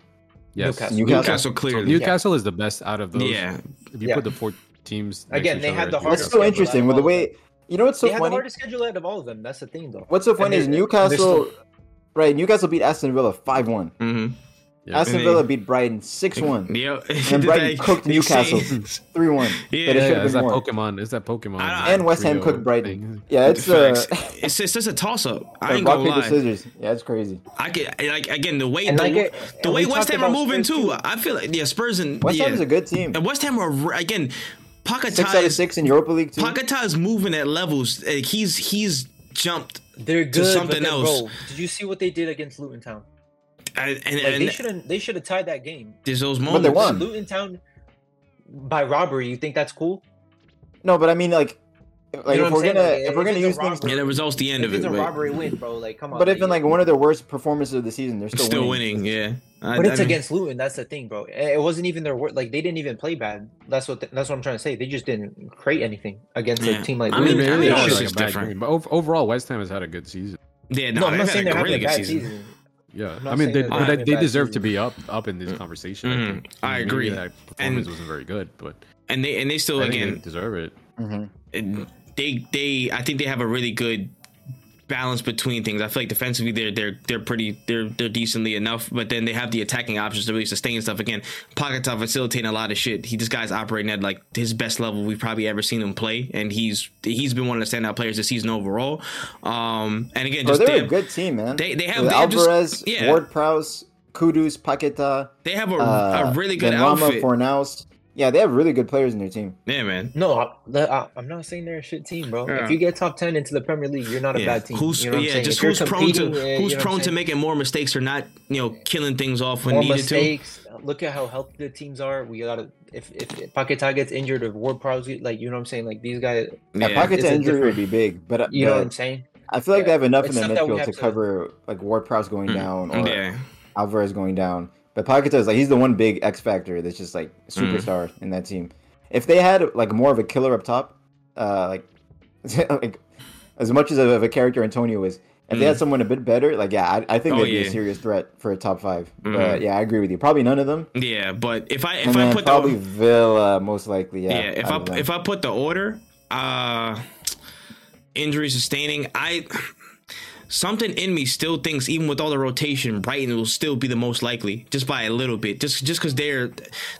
Yes, Newcastle. Newcastle? Newcastle clearly. Newcastle is the best out of those. Yeah. If you Yeah. put the four teams Again, they had the it's hardest That's so schedule interesting out with the way you know what's so they had the funny. hardest schedule out of all of them. That's the thing, though. What's so And funny they- is Newcastle, still- right? Newcastle beat Aston Villa five one. Mm-hmm. Yeah. Aston Villa beat Brighton six one. *laughs* Yeah. And Brighton *laughs* cooked Newcastle three one. *laughs* Yeah. It Yeah, should yeah, have been that more. Pokemon. It's that Pokemon. And West Ham cooked Brighton. thing. Yeah, it's uh, It's it's just a toss up. I like ain't rock gonna paper lie. scissors. Yeah, it's crazy. I could like again the way And the, like it- the way we West Ham are moving Spurs, too. too. I feel like yeah, Spurs and West yeah. Ham is a good team. And West Ham are re- again. Six out of is six in Europa League too. Paqueta is moving at levels. Like he's he's jumped. They're good, something but then, else. Bro, did you see what they did against Luton Town? And, and, Like and they should have, they should have tied that game. there's those But moments. they won. Luton Town by robbery. You think that's cool? No, but I mean like Like You know if we're saying? gonna Like, if we're if gonna use things, robbery- Yeah, the results the end If of it's it, a but, robbery win, bro, like come on. but if like, in like one of their worst performances of the season, they're still, still winning. winning. Yeah, I- But I it's mean- against Luton. That's the thing, bro. It it wasn't even their work. Like they didn't even play bad. That's what. that's what I'm trying to say. They just didn't create anything against Yeah. a team like I mean, Luton. I Maybe mean, it's it's like just different. game, but overall, West Ham has had a good season. Yeah, no, no, I'm not saying they're having really a good bad season. season. Yeah, I'm not I mean, they, they're but having they, a they bad deserve to be up up in this conversation. Mhm. I think. I Maybe agree. That performance And- wasn't very good, but and they and they still again they deserve it. hmm and they they I think they have a really good balance between things. I feel like defensively they're they're they're pretty they're they're decently enough, but then they have the attacking options to really sustain stuff. Again, Pocket's facilitating a lot of shit. He this guy's operating at like his best level we've probably ever seen him play, and he's he's been one of the standout players this season overall. Um, and again, just they're they a good team, man. they- they have- they have just- Alvarez, yeah. Ward Prowse, Kudus, Paqueta, they have a, uh, a really good outfit. Fornals. Yeah, they have really good players in their team. yeah, man. No, I, I, I'm not saying they're a shit team, bro. Yeah. If you get top ten into the Premier League, you're not a Yeah, bad team. who's you know what I'm yeah, just who's prone to who's you know prone to making more mistakes or not, you know, killing things off when more needed mistakes. Look at how healthy the teams are. We gotta if if Paqueta gets injured or Ward Prowse, like you know what I'm saying, like these guys, to. Yeah, Yeah, Paqueta's it's a injury would be big, but, uh, you know what I'm saying? I feel like they have enough It's in the stuff that midfield to to- cover like Ward Prowse going Mm, down or yeah. Alvarez going down. But Paqueta is like he's the one big X factor that's just like Mm. superstar in that team. If they had like more of a killer up top, uh, like *laughs* like as much as of a character Antonio is, if they had Mm. someone a bit better, like yeah, I, I think Oh, they'd be a serious threat for a top 5 Mhm. But yeah, I agree with you. Probably none of them. Yeah, but if I if and I put probably the Villa most likely. yeah, Yeah. if out I if I put the order, uh, injury sustaining, I something in me still thinks even with all the rotation, Brighton will still be the most likely, just by a little bit, just just because they're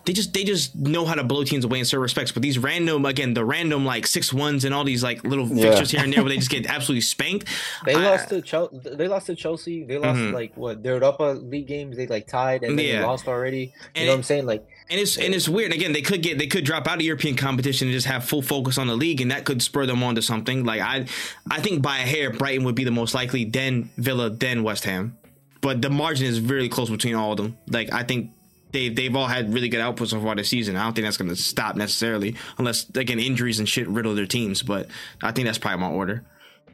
they just they just know how to blow teams away in certain respects. But these random again, the random like six ones and all these like little Yeah. fixtures here and there where they *laughs* just get absolutely spanked. They I- lost to Chelsea. They lost to Chelsea. They lost Mhm. like what? They're up a league games. They like tied and then Yeah. they lost already. You And know it- what I'm saying? Like And it's and it's weird. Again, they could get they could drop out of European competition and just have full focus on the league, and that could spur them on to something. Like I, I think by a hair, Brighton would be the most likely, then Villa, then West Ham. But the margin is really close between all of them. Like I think they they've all had really good output so far this season. I don't think that's going to stop necessarily, unless again injuries and shit riddle their teams. But I think that's probably my order.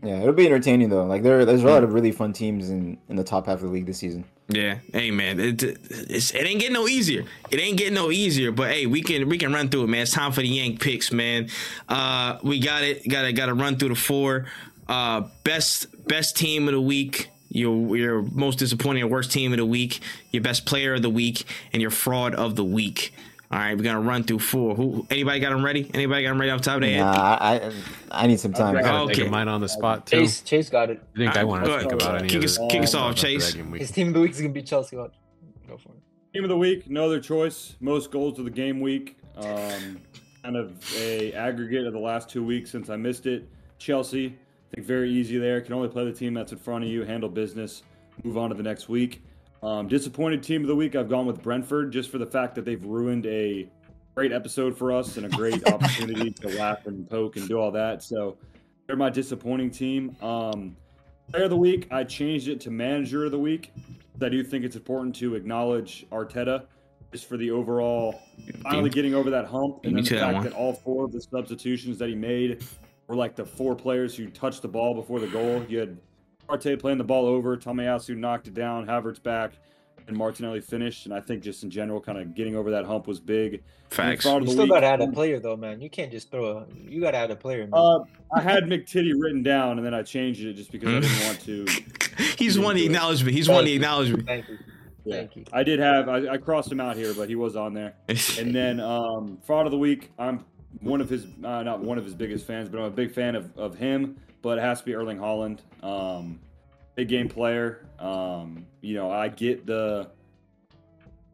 yeah, it'll be entertaining though. Like there, there's a lot of really fun teams in in the top half of the league this season. Yeah, hey man, it, it ain't getting no easier. It ain't getting no easier. But hey, we can we can run through it, man. It's time for the Yank picks, man. Uh, we got it. Got to got to run through the four. Uh, best best team of the week. Your your most disappointing or worst team of the week. Your best player of the week, and your fraud of the week. All right, we're gonna run through four. Who? Anybody got them ready? Anybody got them ready off the top of their head? Nah, I, I I need some time. Okay. Gotta Okay. think of mine on the spot too. Chase, Chase got it. I think I Uh, want go to ahead. think about any Kick of us- this kick us off, Chase. that game week. His team of the week is gonna be Chelsea. Watch. Go for it. Team of the week, no other choice. Most goals of the game week. Um, kind of a aggregate of the last two weeks since I missed it. Chelsea, I think very easy there. Can only play the team that's in front of you, handle business, move on to the next week. Um, disappointed team of the week. I've gone with Brentford just for the fact that they've ruined a great episode for us and a great *laughs* opportunity to laugh and poke and do all that. So they're my disappointing team. Um, player of the week, I changed it to manager of the week. I do think it's important to acknowledge Arteta just for the overall finally getting over that hump and then the to that fact that all four of the substitutions that he made were like the four players who touched the ball before the goal. You had Partey playing the ball over, Tomiyasu knocked it down, Havertz back, and Martinelli finished. And I think just in general, kind of getting over that hump was big. Facts. Fraud of You the still week, gotta add a player though, man. You can't just throw a. You gotta add a player. Man. Uh, I had McTitty written down, and then I changed it just because I didn't want to. *laughs* He's won the acknowledgement. He's won the acknowledgement. Thank you. Yeah. Thank you. I did have I, I crossed him out here, but he was on there. *laughs* And then um, fraud of the week. I'm one of his uh, not one of his biggest fans, but I'm a big fan of, of him. But it has to be Erling Haaland. Um, big game player. Um, you know, I get the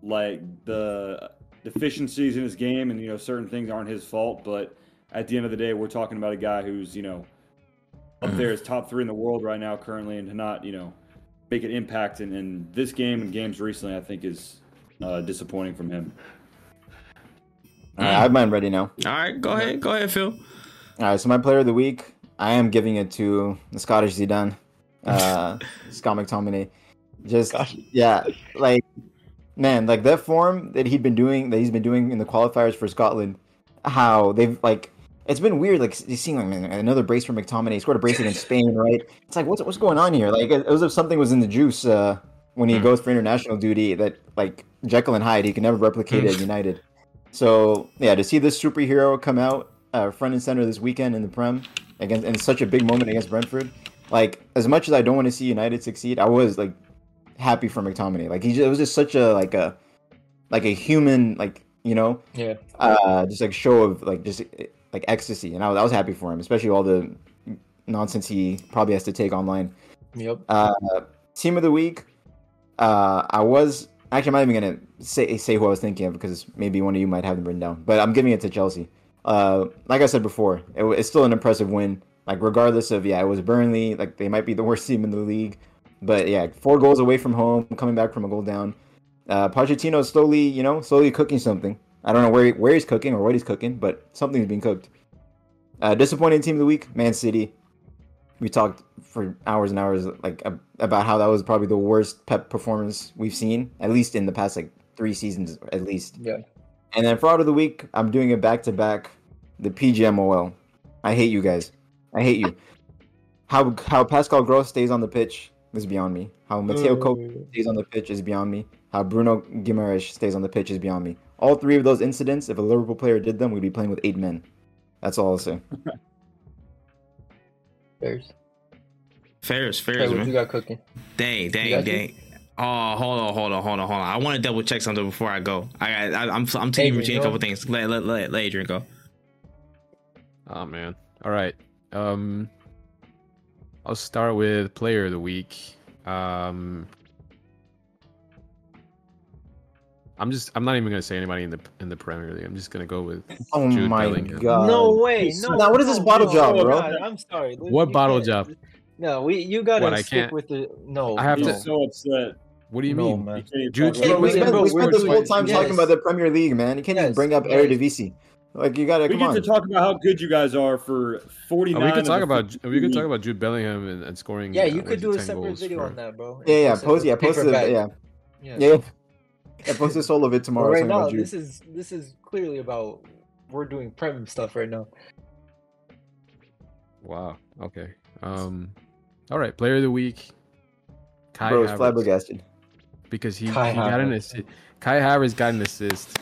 like the deficiencies in his game, and you know certain things aren't his fault. But at the end of the day, we're talking about a guy who's you know up there as top three in the world right now currently, and to not you know make an impact in, in this game and games recently, I think is uh, disappointing from him. All right, I have mine ready now. All right, go ahead. Go ahead, Phil. All right, so my player of the week, I am giving it to the Scottish Zidane, uh, *laughs* Scott McTominay. Just yeah, like man, like that form that he'd been doing, that he's been doing in the qualifiers for Scotland, how they've like it's been weird, like seeing like man, another brace from McTominay. He scored a brace against *laughs* Spain, right? It's like what's what's going on here? Like it was if something was in the juice uh, when he Mm. goes for international duty. That like Jekyll and Hyde, he can never replicate it at United. So yeah, to see this superhero come out uh, front and center this weekend in the Prem against in such a big moment against Brentford, like as much as I don't want to see United succeed, I was like happy for McTominay. Like he, just, it was just such a like a like a human like you know Yeah. uh just like show of like just like ecstasy and I was, I was happy for him especially all the nonsense he probably has to take online Yep. uh team of the week uh i was actually i'm not even gonna say say who i was thinking of because maybe one of you might have them written down but i'm giving it to chelsea uh like i said before it, it's still an impressive win. Like regardless of yeah it was burnley like they might be the worst team in the league. But yeah four goals away from home coming back from a goal down. Uh Pochettino is slowly you know slowly cooking something. I don't know where he, where he's cooking or what he's cooking but something's being cooked. Uh disappointing team of the week man city. We talked for hours and hours like ab- about how that was probably the worst pep performance we've seen at least in the past like three seasons at least. Yeah. And then fraud of the week i'm doing it back to back. The pgmol i hate you guys. I hate you. *laughs* How how pascal gross stays on the pitch is beyond me. How mateo Kovacic mm. stays on the pitch is beyond me. How bruno Guimaraes stays on the pitch is beyond me. All three of those incidents if a liverpool player did them we'd be playing with eight men. That's all i'll say. *laughs* Bears. Fairs, Hey, fairs, what you got cooking? Dang, dang, dang, you? Dang. Oh, hold on, hold on, hold on, hold on. I want to double check something before I go. I, got, I I'm, I'm taking Adrian, between a go. couple things. Let, let, let, let Adrian go. Oh man. All right. Um I'll start with player of the week. Um I'm just I'm not even gonna say anybody in the in the Premier League. I'm just gonna go with oh Jude my Bellingham. god no way. No. Now, what is this no, bottle no, job, bro? God, I'm sorry. What You bottle can't- job? No, we you gotta What, I stick with the no. I have He's to- so upset. What do you No, mean? man. He can't even Jude talk Hey, we spent, bro, we spent this whole time yes. talking about the Premier League, man. You can't Yes, just bring up yes. Eredivisie. Like you gotta We come get on. to talk about how good you guys are for Oh, 49. we could talk about 50 we could talk about Jude Bellingham and, and scoring. Yeah, uh, you what could do a separate video for- on that, bro. yeah, yeah, Post it yeah, post it, yeah, Yeah. yeah, yeah, post this all of it But tomorrow. right now, this is this is clearly about we're doing prem stuff right now. Wow. Okay. Um. All right. Player of the week. Kai Bro, it's Havertz, flabbergasted. because he, he got an assist. Kai Havertz got an assist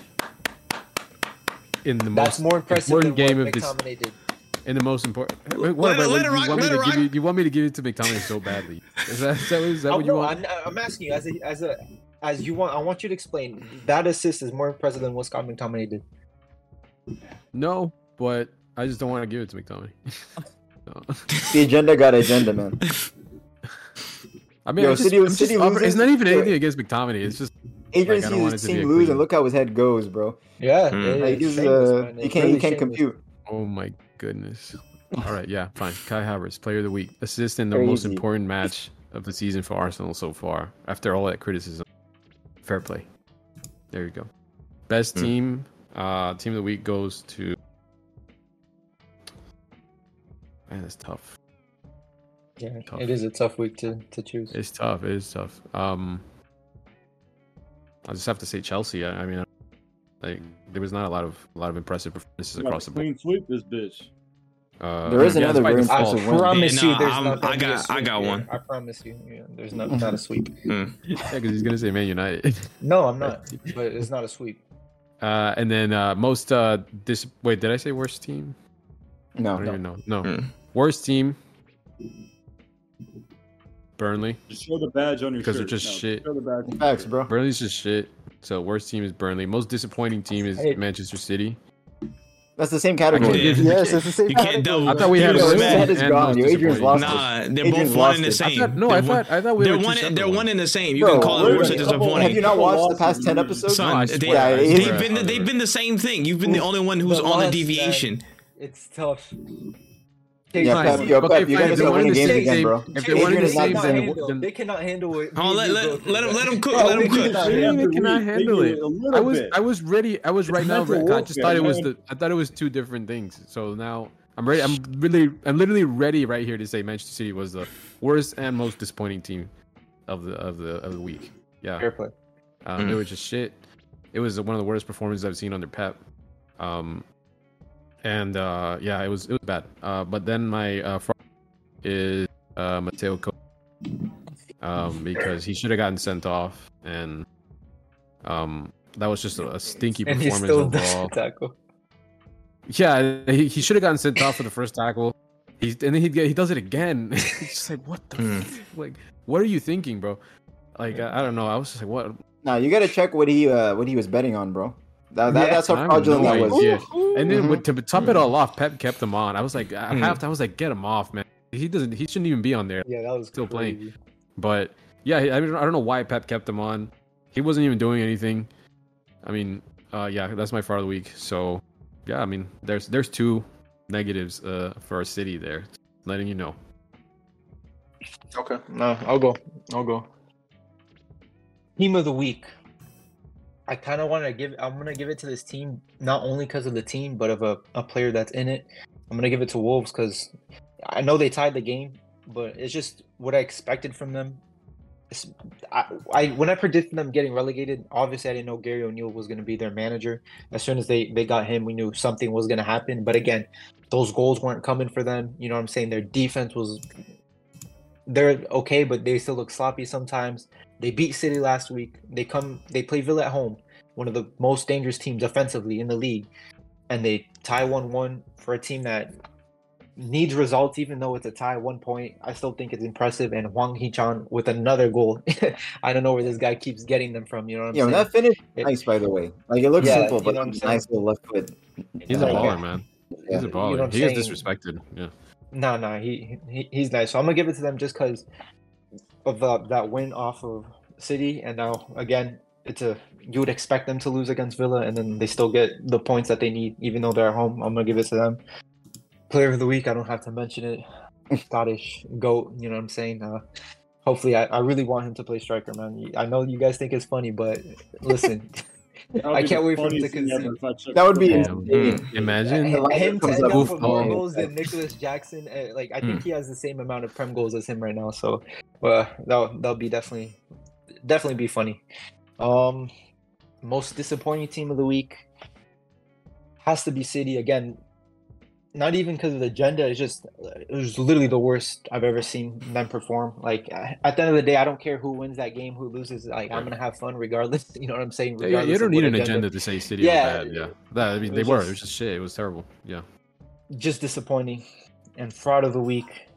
in the That's most more impressive than important game what of this. In the most important. Wait, Let what, it- wait, let wait, you rock, want me let to it give you? rock. You want me to give it to McTominay so badly? Is that, is that, is that Oh, what you oh, no, want? I'm, I'm asking you as a as a as you want. I want you to explain that assist is more impressive than what Scott McTominay did. No, but I just don't want to give it to McTominay. *laughs* No. The agenda got agenda, man. *laughs* I mean, Yo, I'm just, City- I'm just City offer- loses- it's not even anything against McTominay. It's just Adrian Like, sees his it to be team a lose, clean- and look how his head goes, bro. Yeah, Mm. it- Like he's uh, he can't really he can't compute. oh my goodness. *laughs* All right, yeah, fine. Kai Havertz, player of the week, assist in the most important match of the season for Arsenal so far. After all that criticism, fair play. There you go. Best Hmm. team, uh, team of the week goes to. Man, it's tough. Yeah, Tough. it is a tough week to to choose. It's tough. It is tough. Um, I just have to say Chelsea. I, I mean, like there was not a lot of a lot of impressive performances About across the board. clean sweep this bitch. Uh, There is yeah, another it's by very default. impressive I win. promise Yeah, you, there's I'm- not. gonna I got- I got here. one. I promise you, yeah, there's not not a sweep. *laughs* Yeah, because he's gonna say Man United. *laughs* No, I'm not. But it's not a sweep. Uh, and then uh, most uh, this wait, did I say worst team? I No, don't no. even know. No, Hmm. Worst team. Burnley. Just show the badge on your Because they're just No, shit. Show the badge. on your Facts, shirt. bro. Burnley's just shit. So worst team is Burnley. Most disappointing team is Hey. Manchester City. That's the same category. can't Yes, it's the same. You can't category. double- I thought we had a list head is gone. most Adrian's lost Nah, they're Adrian's both one lost and the same. I thought, no, I They're one- thought I thought we they're were one. separate They're one and the same. You Bro, can call it we're worst or disappointing. Have you not watched the past ten episodes? Son, No, they, yeah, they've swear, been I they've swear. been the same thing. You've been the only one who's The on the deviation. It's tough. Yeah, Fine. Pep, yo, Okay, Pep, you fine, gotta if they start winning games say again, bro. if they Adrian wanted to is not say they, the cannot same. then- handle, then- they cannot handle it. Oh, let, let, let him let him cook. Bro, Let we him cook. cannot What do you mean handle they cannot handle it? you a little I was. I was ready. I was right now. I just thought it was the. I thought it was two different things. So now I'm ready. I'm really. I'm literally ready right here to say Manchester City was the worst and most disappointing team of the of the of the week. Yeah, Fair play. um, Mm. it was just shit. It was one of the worst performances I've seen under Pep. Um, and uh, yeah, it was it was bad. Uh, but then my uh, fraud is uh, Mateo Co- um, because he should have gotten sent off, and um, that was just a, a stinky And he performance still overall. doesn't tackle. Yeah, he, he should have gotten sent off for the first tackle. He and then he he does it again. *laughs* It's just like what the Mm. f- like what are you thinking, bro? Like I, I don't know. I was just like what Now you gotta check what he uh, what he was betting on, bro. That, that, Yeah, that's how I have fraudulent no that was. idea. And then Mhm. with, to top it all off, Pep kept him on. I was like, at Mhm. halftime, I was like, get him off, man. He doesn't. He shouldn't even be on there. Yeah, that was Still playing. But yeah, I mean, I don't know why Pep kept him on. He wasn't even doing anything. I mean, uh, yeah, that's my far of the week. So yeah, I mean, there's there's two negatives uh, for our city there. Letting you know. Okay, no, I'll go. I'll go. Team of the week. I kind of want to give. I'm gonna give it to this team not only because of the team, but of a, a player that's in it. I'm gonna give it to Wolves because I know they tied the game, but it's just what I expected from them. I, I when I predicted them getting relegated, obviously I didn't know Gary O'Neil was gonna be their manager. As soon as they they got him, we knew something was gonna happen. But again, those goals weren't coming for them. You know what I'm saying? Their defense was they're okay, but they still look sloppy sometimes. They beat City last week. They come they play Villa at home, one of the most dangerous teams offensively in the league. And they tie one one for a team that needs results, even though it's a tie one point. I still think it's impressive. And Hwang Hee-chan with another goal. *laughs* I don't know where this guy keeps getting them from. You know what I'm Yeah, saying? that finish It- nice by the way. Like it looks Yeah, simple, but know what I'm saying? nice little left foot. He's a baller, man. Yeah. He's a You know baller. what I'm he is disrespected. Yeah. No, no, he, he he's nice. So I'm gonna give it to them just because of the, that win off of City, and now again, it's a you would expect them to lose against Villa, and then they still get the points that they need, even though they're at home. I'm gonna give it to them. Player of the week, I don't have to mention it. *laughs* Scottish goat, you know what I'm saying? Uh, hopefully, I, I really want him to play striker, man. I know you guys think it's funny, but listen, *laughs* I can't wait for him to funniest thing concede. ever if I checked That would be football. insane. Imagine. him, Elijah him to comes end up up with with more goals. goals than Nicolas Jackson. uh, Like I think he has the same amount of prem goals as him right now. So, uh, that'll that'll be definitely definitely be funny. Um, most disappointing team of the week has to be City again. Not even because of the agenda. It's just it was literally the worst I've ever seen them perform. Like at the end of the day, I don't care who wins that game, who loses. Like I'm gonna have fun regardless. *laughs* You know what I'm saying? Yeah, yeah, you don't need an agenda to say City Yeah, was bad. Yeah, that, I mean, they was were. just- It was just shit. It was terrible. Yeah. just disappointing. And fraud of the week,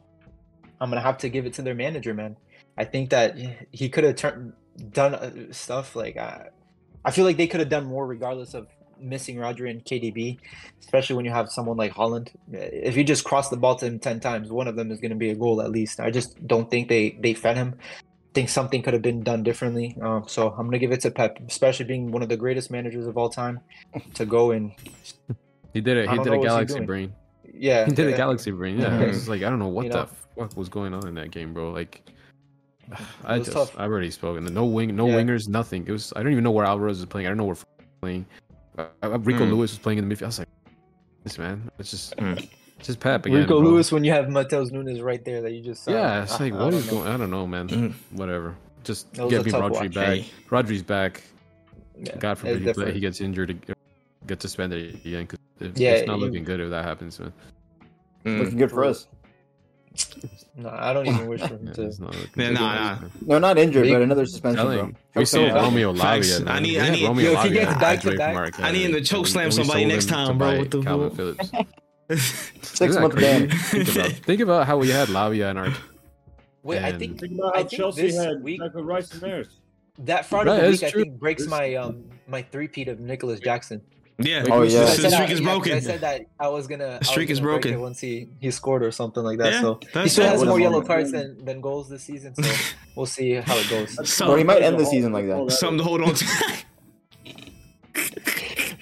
I'm gonna have to give it to their manager, man. I think that he could have turned done uh, stuff like uh, I feel like they could have done more, regardless of missing Rodri and KDB, especially when you have someone like Haaland. If you just cross the ball to him ten times, one of them is gonna be a goal at least. I just don't think they they fed him. I Think something could have been done differently. Um, so I'm gonna give it to Pep, especially being one of the greatest managers of all time, to go and He did it. He did a Galaxy. Brain. yeah, He did a. Galaxy Brain. Yeah, it's like I don't know what You the know. fuck was going on in that game, bro. Like, *sighs* I just tough. I've already spoken. No wing, no Yeah. wingers, nothing. It was I don't even know where Alvarez was playing. I don't know where f- playing. Uh, Rico Mm. Lewis was playing in the midfield. I was like, this man, it's just Mm. it's just Pep again. Rico bro. Lewis when you have Matheus Nunes right there that you just Yeah, it's *laughs* I- like I what don't is know. going? I don't know, man. Mm. Whatever. Just get a me tough Rodri watch. back. Hey. Rodri's back. Yeah, God forbid he, play, he gets injured, ag- get suspended again. Cause it's, Yeah, it's not you- looking good if that happens, man. Mm. Looking good for us. No, I don't even wish *laughs* for him to. not looking Yeah, good. nah, nah. No, not injured, Big- but another suspension, bro. We still Yeah. have Romeo Facts. Lavia. I need- I need- Romeo Yo, if he Lavia gets back to graduate back- from our I need him to choke slam somebody next time, bro. buy What the Kalvin fuck? Phillips. Six Isn't month ban. think, about, *laughs* think about how we had Lavia in our. Wait, I And- think Think about I think Chelsea this had week- Declan Rice and theirs. that fraud Right, of the that's week I think breaks my um my three-peat of Nicolas Jackson. Yeah. Oh, yeah. The, the streak I, is yeah, 'cause broken. I said that I was gonna. I was streak is gonna break broken. once he he scored or something like that. Yeah, so he still has more yellow moment. cards than, than goals this season. So *laughs* we'll see how it goes. So- Bro, he might end the season like that. Something to hold on to.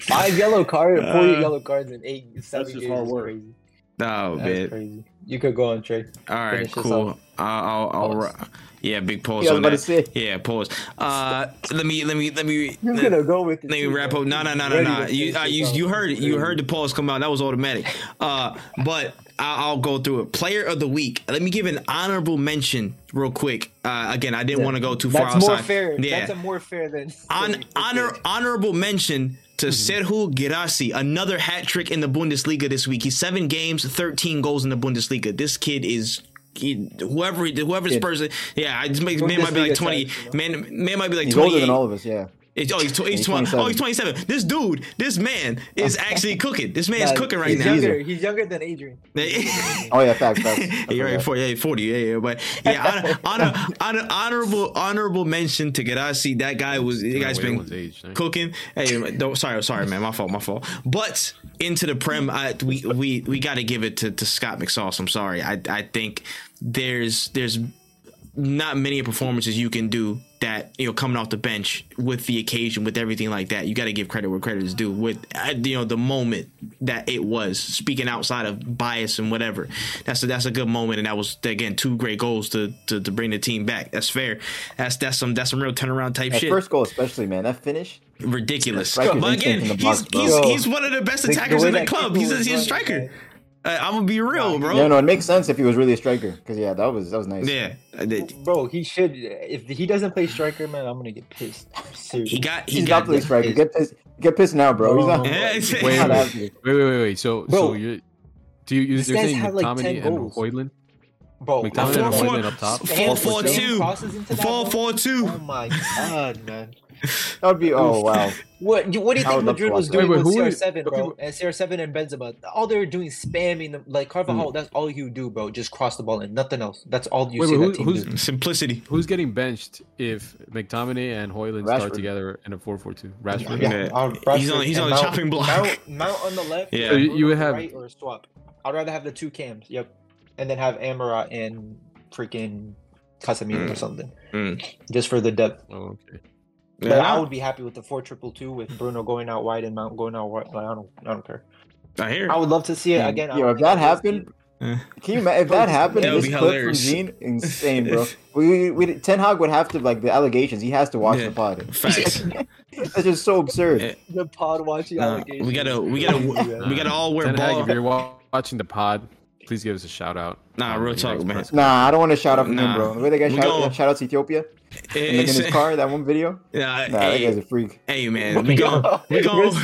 Five yellow cards, four Uh, yellow cards, and eight seven just games hard work. crazy. oh, That's man. crazy. You could go on Trey. All right, Finish cool. I'll, I'll, I'll yeah, big pause Yeah, on that. Yeah, pause. Uh, let me, let me, let me. *laughs* You're let- gonna go with it. Let me wrap up. No, no, no, no, no. You, uh, you, you heard, it. you heard the pause come out. That was automatic. Uh, but I'll, I'll go through it. Player of the week. Let me give an honorable mention real quick. Uh, again, I didn't want to go too far That's more fair. Yeah. That's a more fair than On, *laughs* honor, honorable mention to mm-hmm. Serhou Guirassy, another hat trick in the Bundesliga this week. He's seven games, 13 goals in the Bundesliga. This kid is. He, whoever whoever this person, yeah, I just make, man might be like twenty. Man, man might be like He's twenty older than all of us. Yeah. It's, oh, he's, tw- he's, He's 20, 27. oh, he's 27. This dude, this man is *laughs* actually cooking. This man's Nah, cooking right he's now. Younger, he's younger than Adrian. *laughs* Oh yeah, facts. facts. *laughs* I You're right, 40, yeah, 40, yeah, yeah. But yeah, honor, honor, honor, honorable, honorable mention to Guirassy. That guy was, the guy's Wait, been age, cooking. Hey, don't, sorry, sorry, man, my fault, my fault. But into the prem, I, we we we got to give it to, to Scott McSauce. I'm sorry, I I think there's there's not many performances you can do that you know coming off the bench with the occasion with everything like that you got to give credit where credit is due. With you know the moment that it was speaking outside of bias and whatever that's a, that's a good moment. And that was again two great goals to, to to bring the team back. That's fair. That's that's some that's some real turnaround type That shit. first goal, especially, man. That finish. ridiculous. But again instinct in the he's he's, he's one of the best The- the attackers in the club. he's a, he's a striker I'm gonna be real bro Yeah, no, it makes sense if he was really a striker. Because yeah, that was that was nice. yeah Bro, he should. If he doesn't play striker, man, I'm gonna get pissed. *laughs* Seriously. he got he He's got not playing striker. Get pissed. Get pissed now, bro. He's not. *laughs* Yeah, Wait, wait. Wait, wait, wait, wait. So, Bro, so you do you, these you're guys saying have, like, 10 and goals. Højlund? bro. McTominay Four, and Sam- Højlund up top. four, Sam- four, Sam two. crosses into that Four, ball. four, two. Oh my god, man! That would be. Oh wow. What? What do you I think would Madrid was doing that. Wait, with wait, CR7, bro? okay, And CR7 and Benzema. All they were doing spamming them like Carvajal. That's all you do, bro. Just cross the ball and nothing else. That's all you Wait, see wait, that who- team who's- do. Simplicity. Who's getting benched if McTominay and Højlund start together in a 4-4-2? Rashford. Yeah. uh, He's on- he's on the Mount- chopping block. Mount, Mount on the left. *laughs* Yeah. So you- you would Bruno on the have- right or swap. I'd rather have the two cams. Yep, and then have Amrabat and freaking Casemiro or Mm. something, Mm. just for the depth. Oh, okay. But Yeah, I would be happy with the four triple two with Bruno going out wide and Mount going out wide. Like, I don't, I don't care. I hear. I would love to see it Yeah. again. Yo, if that happened, can you imagine if that happened? That would This be clip from hilarious. Gean, insane, bro. *laughs* We, we Ten Hag would have to like the allegations. He has to watch Yeah. the pod. *laughs* Facts. That's just so absurd. Yeah. the pod watching Nah, allegations. we gotta, we gotta, *laughs* we gotta all wear Ten Hag, if you're watching the pod, please give us a shout out. Nah, um, real talk, man. press. Nah, I don't want to shout out from Nah. him, bro. The way that guy We shout, gon- shout out to Ethiopia in, in his It's- car, that one video. Nah, Nah, that hey, guy's a freak. hey, man, we gon' we gon'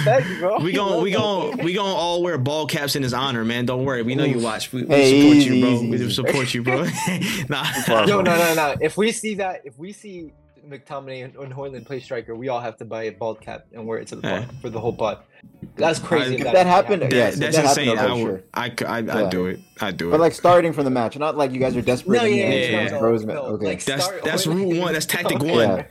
we gon' we gon' *laughs* we gon' all wear ball caps in his honor, man. Don't worry, we know you watch. We, we Hey, support easy, you, bro. easy, We easy. support you, bro. *laughs* nah, far, Yo, no, no, no. If we see that, if we see McTominay and, and Højlund play striker, we all have to buy a bald cap and wear it to the pod Yeah. for the whole pod. That's crazy. If if that happened, that, Yes, that's that insane. I'll I would, sure. I, I, Yeah. I'd do it. I'd do it. But like starting from the match, not like you guys are desperate. No, in yeah, yeah, yeah, no, no, okay. like, that's start that's Højlund- route one. That's tactic one.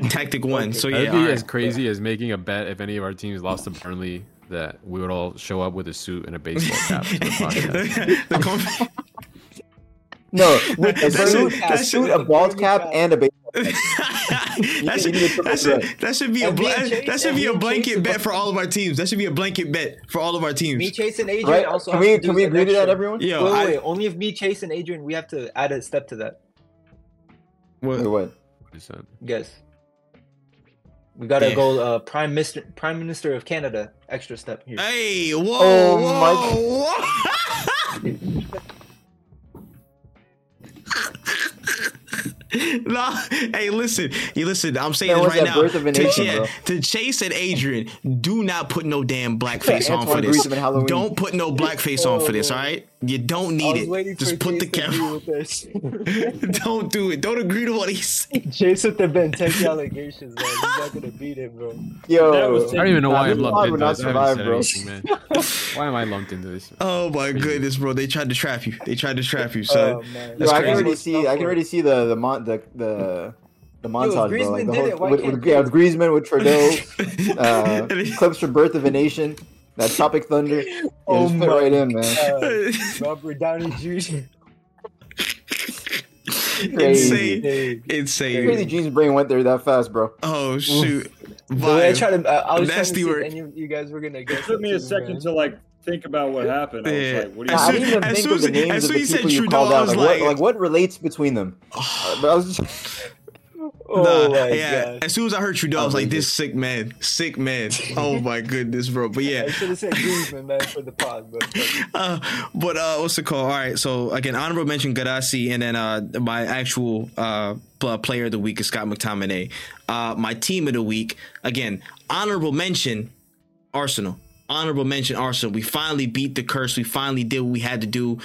Yeah. Tactic one. So yeah, That'd be all as right. crazy as making a bet if any of our teams lost to Burnley that we would all show up with a suit and a baseball cap. to the. *laughs* The com- No, *laughs* a That suit, should- a that suit, should- a bald cap, and a baseball. *laughs* that *laughs* should, you need a triple that should, that should be a And me bla- Chase- that should be a blanket bet are- for all of our teams. That should be a blanket bet for all of our teams. Me, Chase, and Adrian Right? also Can have we to do can we agree to that, everyone? Yo, Wait, wait, I, wait. Only if me, Chase, and Adrian, we have to add a step to that. what- Wait, what? What is that? Guess. We gotta Yeah. go uh, Prime Minister Prime Minister of Canada. Extra step here. Hey, whoa, Oh whoa, whoa. *laughs* nah, hey, listen, you listen. I'm saying That this right now. birth of a to, nation, yeah, to Chase and Adrian, do not put no damn blackface *laughs* on for this. Don't put no blackface on for this. All right, you don't need it. Just put the camera. *laughs* don't do it. Don't agree to what he's saying. Chase with the Benteke allegations, man. He's not gonna beat him, bro. Yo, I don't even know why Nah, I'm this lumped pod into would not this. I haven't survive, said bro. anything, man. Why am I lumped into this? Oh my goodness, bro! They tried to trap you. They tried to trap you, son. Oh, man. Yo, I can already see. I can already see the the mon the the. The montage, bro. Like the whole, it, with, can't with, yeah, with Griezmann, with Trudeau, *laughs* uh, And clips from Birth of a Nation, that Tropic Thunder. Yeah, Oh just fit my right in, man. Uh, *laughs* Robert Downey Jr. *laughs* Insane, Hey, insane. Crazy Gean's brain went there that fast, bro. Oh shoot! the way I Vibe. tried to, uh, I was trying to Nasty see work. if any of you guys were gonna guess. It took me a second man. to like think about what happened. I was like, what do As Nah, I didn't even as think soon of the as- names of the you people said you Trudeau, called out. was Like, what, like- like, what relates between them? Uh, *sighs* but I was just, Oh Nah, my yeah. god! As soon as I heard Trudeau, I was like, "This sick man, sick man." Oh my goodness, bro. But yeah, *laughs* I should have said Griezmann, man, for the pod, but *laughs* uh, but uh, what's the call? All right. So again, honorable mention Guirassy, and then uh, my actual uh player of the week is Scott McTominay. Uh, my team of the week again, honorable mention Arsenal. Honorable mention Arsenal. We finally beat the curse. We finally did what we had to do.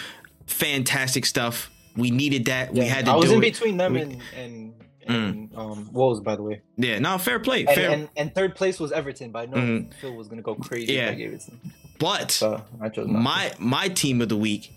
Fantastic stuff. We needed that. We had to I was in it. between them We- and and, and um Wolves, by the way. Yeah, no, fair play. And, fair. and and third place was Everton, but I know Mhm. Phil was gonna go crazy Yeah. if I gave it to but chose my my team of the week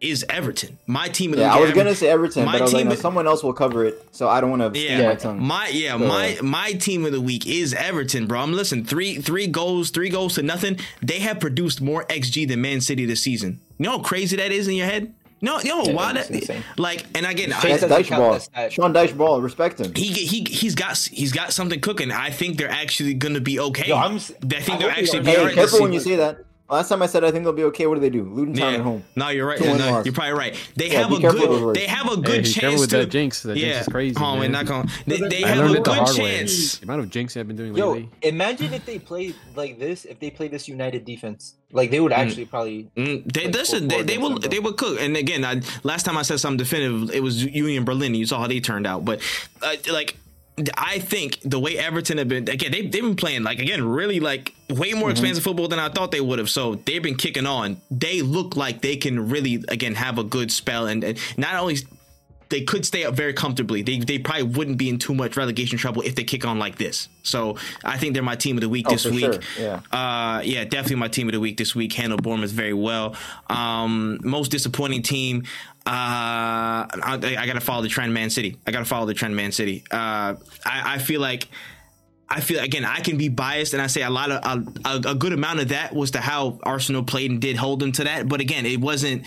is Everton. My team of the Yeah, week. I was Everton- gonna say Everton, my but I was like, no, is- someone else will cover it, so I don't want to Yeah, stick my tongue. my yeah, So- my my team of the week is Everton, bro. I'm listen, three three goals, three goals to nothing. They have produced more XG than Man City this season. You know how crazy that is in your head? No, you know Yeah, why that like and again, I, That's doesn't Dyche ball. that. Sean Dyche ball. Respect him. he he he's got he's got something cooking. I think they're actually gonna be okay. Yo, I'm s- I think I they'll hope we actually are- be Hey, alright careful when you say that. Last time I said I think they'll be okay. What do they do? Luton Town Yeah. at home. No, you're right. Two win No, you're probably right. They Yeah, have a careful with those good. They have a good be chance with to. that jinx. That yeah, jinx is crazy. Oh, we're man. not going. They, they I have a it the good hard way. chance. The amount of jinx I've been doing Yo, lately. imagine if they played like this. If they played this United defense, like they would actually probably. Mm, they Like, listen. They, they will. them, They will cook. And again, I, last time I said something definitive, it was Union Berlin. You saw how they turned out. But uh, like, I think the way Everton have been again, they they've been playing like again really like way more mm-hmm. expansive football than I thought they would have. So they've been kicking on. They look like they can really again have a good spell and, and not only. They could stay up very comfortably. They, they probably wouldn't be in too much relegation trouble if they kick on like this. So I think they're my team of the week Oh, this week. sure. Yeah. Uh, yeah, definitely my team of the week this week. Handle Bournemouth very well. Um, most disappointing team. Uh, I, I got to follow the trend, Man City. I got to follow the trend, Man City. Uh, I, I feel like. I feel again I can be biased and I say a lot of a, a good amount of that was to how Arsenal played and did hold them to that but again it wasn't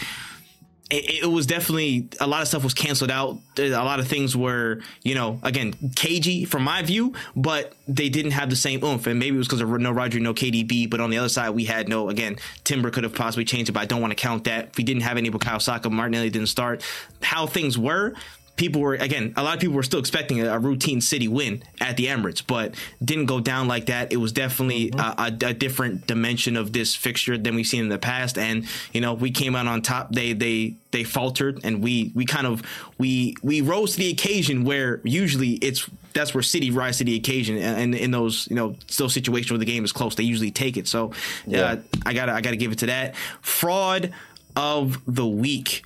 it, it was definitely a lot of stuff was canceled out. A lot of things were, you know, again, cagey from my view, but they didn't have the same oomph. And maybe it was because of no Rodri, no KDB. But on the other side, we had no, again, Timber could have possibly changed it, but I don't want to count that. We didn't have any Bukayo Saka. Martinelli didn't start. How things were, people were again a lot of people were still expecting a, a routine city win at the emirates but didn't go down like that. It was definitely mm-hmm. a, a, a different dimension of this fixture than we've seen in the past. And you know we came out on top. They they they faltered and we we kind of we we rose to the occasion where usually it's that's where city rise to the occasion. And in those you know those situations where the game is close they usually take it. So yeah. Uh, i gotta i gotta give it to that. Fraud of the week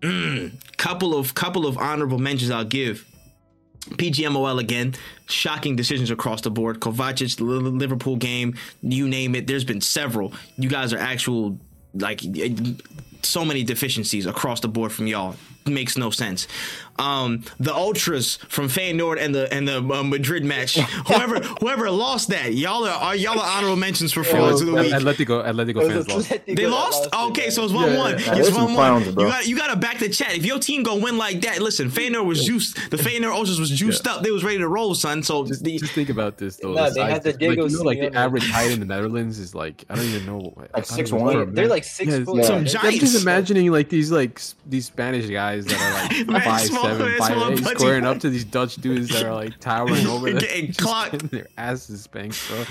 Mm, couple of couple of honorable mentions I'll give. PGMOL again, shocking decisions across the board. Kovacic, Liverpool game, you name it. There's been several. You guys are actual like so many deficiencies across the board from y'all. Makes no sense. Um, the ultras from Feyenoord and the and the uh, Madrid match. *laughs* whoever whoever lost that, y'all are, are y'all are honorable mentions for frauds of the week. Atletico, Atletico fans lost. They lost? Okay, so it's one one. Yeah, It's one one. You got you got to back the chat. If your team go win like that, listen, Feyenoord was juiced. The Feyenoord Ultras was juiced up. They was ready to roll, son. So Just, the, just think about this though. Nah, the they had the difference. Diego like, you know, like the average height in the Netherlands is like I don't even know. I don't even 6'1". know They're, for a they're man. like six Yeah, foot. yeah. Some I'm just imagining like these like these Spanish guys that are like *laughs* five small- seven, man, five small eight, squaring up to these Dutch dudes that are like towering over *laughs* them, Getting *laughs* just clocked. getting their asses spanked, bro.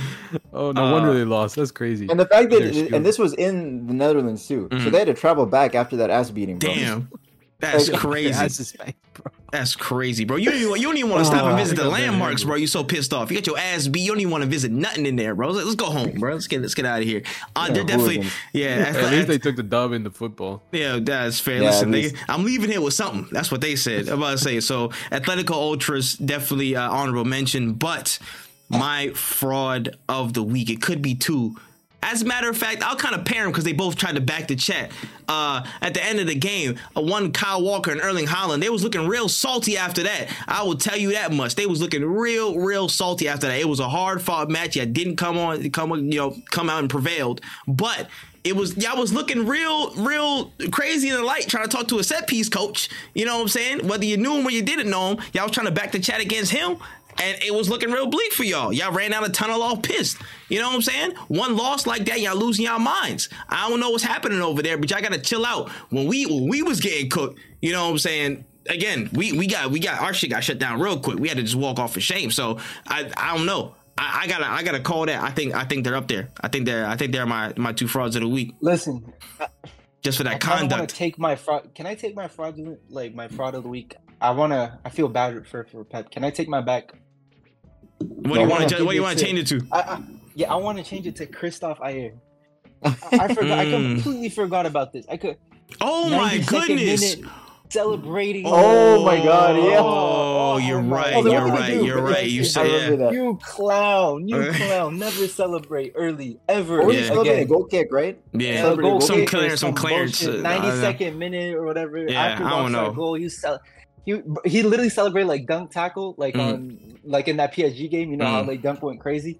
Oh no Uh, wonder they lost. That's crazy. And the fact that, They're and this was in the Netherlands too, Mhm. so they had to travel back after that ass beating. Bro. damn, *laughs* that's Like, Their crazy. Asses spanked, bro. That's crazy, bro. You don't even, you don't even want to stop and Oh, visit the think I've been landmarks, bro. You so pissed off. You got your ass beat. You don't even want to visit nothing in there, bro. Let's, let's go home, bro. Let's get let's get out of here. Uh, Yeah, they're definitely yeah. At least that's- they took the dub in the football. Yeah, that's fair. Yeah, Listen, at nigga, I'm leaving here with something. That's what they said. I'm about to say. So, Atletico Ultras definitely uh, honorable mention, but my fraud of the week. It could be two. As a matter of fact, I'll kind of pair them because they both tried to back the chat. Uh, at the end of the game, uh, one Kyle Walker and Erling Haaland, they was looking real salty after that. I will tell you that much. They was looking real, real salty after that. It was a hard fought match. Yeah, didn't come on, come you know, come out and prevailed, but it was y'all was looking real, real crazy in the light, trying to talk to a set piece coach. You know what I'm saying? Whether you knew him or you didn't know him, y'all was trying to back the chat against him. And it was looking real bleak for y'all. Y'all ran out of tunnel all pissed. You know what I'm saying? One loss like that, y'all losing y'all minds. I don't know what's happening over there, but y'all gotta chill out. When we when we was getting cooked, you know what I'm saying? Again, we we got we got our shit got shut down real quick. We had to just walk off in shame. So I I don't know. I, I gotta I gotta call that. I think I think they're up there. I think they're I think they're my my two frauds of the week Listen, just for that want conduct. take my fraud. Can I take my fraudulent, like my fraud of the week? I wanna. I feel bad for for Pep. Can I take my back? What do you want wanna what do you want to to- change it to? I, I, Yeah, I want to change it to Christoph Ajer. I, I *laughs* forgot. I Mm. completely forgot about this. I could. Oh my goodness. celebrating. Oh my God, yeah. Oh, you're right. Oh, You're what did he right. do? You're right. You I said yeah. that. You clown! You *laughs* clown! Never celebrate early ever Or Yeah. celebrated a again. goal kick, right? Yeah. So goal Some kick clearance, some clearance. uh, 92nd minute or whatever. Yeah, after I don't know. Goal, you cel- he he literally celebrated like dunk tackle, like Mhm. on like in that PSG game. You know how Mhm. they dunk went crazy.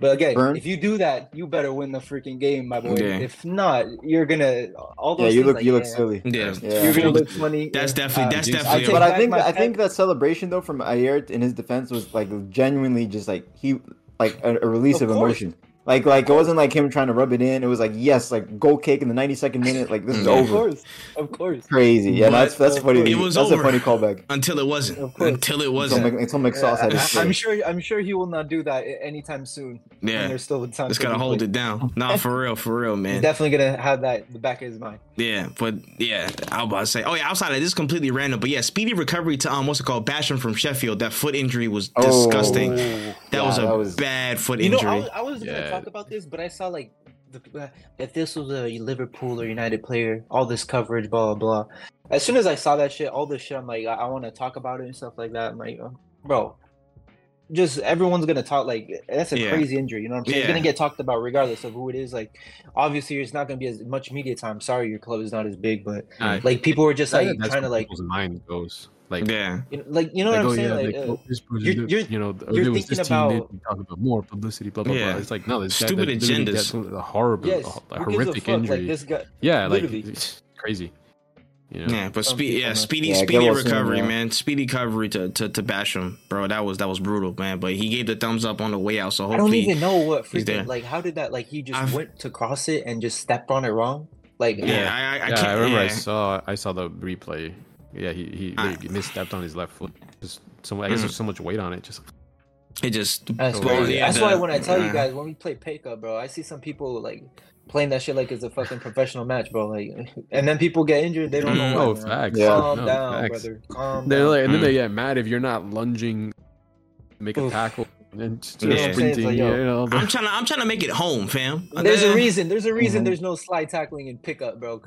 But again, Burn. if you do that, you better win the freaking game, my boy. Yeah. If not, you're gonna all those. Yeah, you look like, you look silly. Yeah. Yeah. You're gonna look funny. That's yeah. definitely Uh, that's dude, I definitely take But I think I think that celebration though from Ajer in his defense was like genuinely just like he like a, a release Of of, course. emotion. Like like it wasn't like him trying to rub it in. It was like yes, like goal kick in the 92nd minute. Like this is Yeah. Of course, of course. Crazy. Yeah, But that's that's It funny. was that's over. a funny callback. until it wasn't. Of course. Until it wasn't. Mc, until McSauce had his I, am sure. I'm sure he will not do that anytime soon. Yeah. there's still time. Just to gotta hold it down. Nah, *laughs* for real, for real, He's man. definitely gonna have that in the back of his mind. Yeah, but yeah, I was about to say. Oh yeah, outside of this, is completely random. But yeah, speedy recovery to um, what's it called, Basham from Sheffield. That foot injury was Oh. disgusting. That Yeah, was a that was- bad foot You know, injury. I was, I was gonna Yeah. Talk about this, but I saw like the, uh, if this was a Liverpool or United player, all this coverage, blah blah blah. As soon as I saw that shit, all this shit, I'm like, I, I want to talk about it and stuff like that. I'm like, uh, bro, just everyone's gonna talk like that's a Yeah. crazy injury. You know what I'm saying? It's gonna get talked about regardless of who it is. Like, obviously, it's not gonna be as much media time. Sorry, your club is not as big, but like people were just like trying to like, mind goes. Like, yeah, you know, like you know like, what oh I'm saying? yeah, like, like, uh, oh, this person, you're- you're- you know, you're there was this thinking team, they about- they talk about more publicity, blah blah Yeah. blah. It's like no, this Stupid that literally agendas. gets a horrible, yes, a, a who gives a horrific injury. Like this guy, yeah, like it's crazy. You know? yeah. But Some speedy, people, yeah, speedy, Yeah, speedy recovery, yeah. man. Speedy recovery to, to to Basham, bro. That was that was brutal, man. But he gave the thumbs up on the way out. So hopefully I don't even know what he's freaking like. How did that? Like he just I've- went to cross it and just stepped on it wrong. Like yeah, I, I, I yeah, can't. I remember I saw I saw the replay. Yeah, he he, he misstepped on his left foot. Just so I guess Mm. there's so much weight on it. Just It just that's crazy. yeah, that's the- why when I tell you guys when we play Peka, bro, I see some people like playing that shit like it's a fucking professional match, bro. Like, *laughs* and then people get injured. They don't know Mm. why. oh, man. facts. Yeah. Calm No, down, facts. brother. Calm They're down. like, and then Mm. they get mad if you're not lunging, make a Oof. tackle, and just You know what I'm sprinting. like, yo, you the- I'm trying to I'm trying to make it home, fam. There's a reason. There's a reason. Mhm. There's no slide tackling and pickup, bro.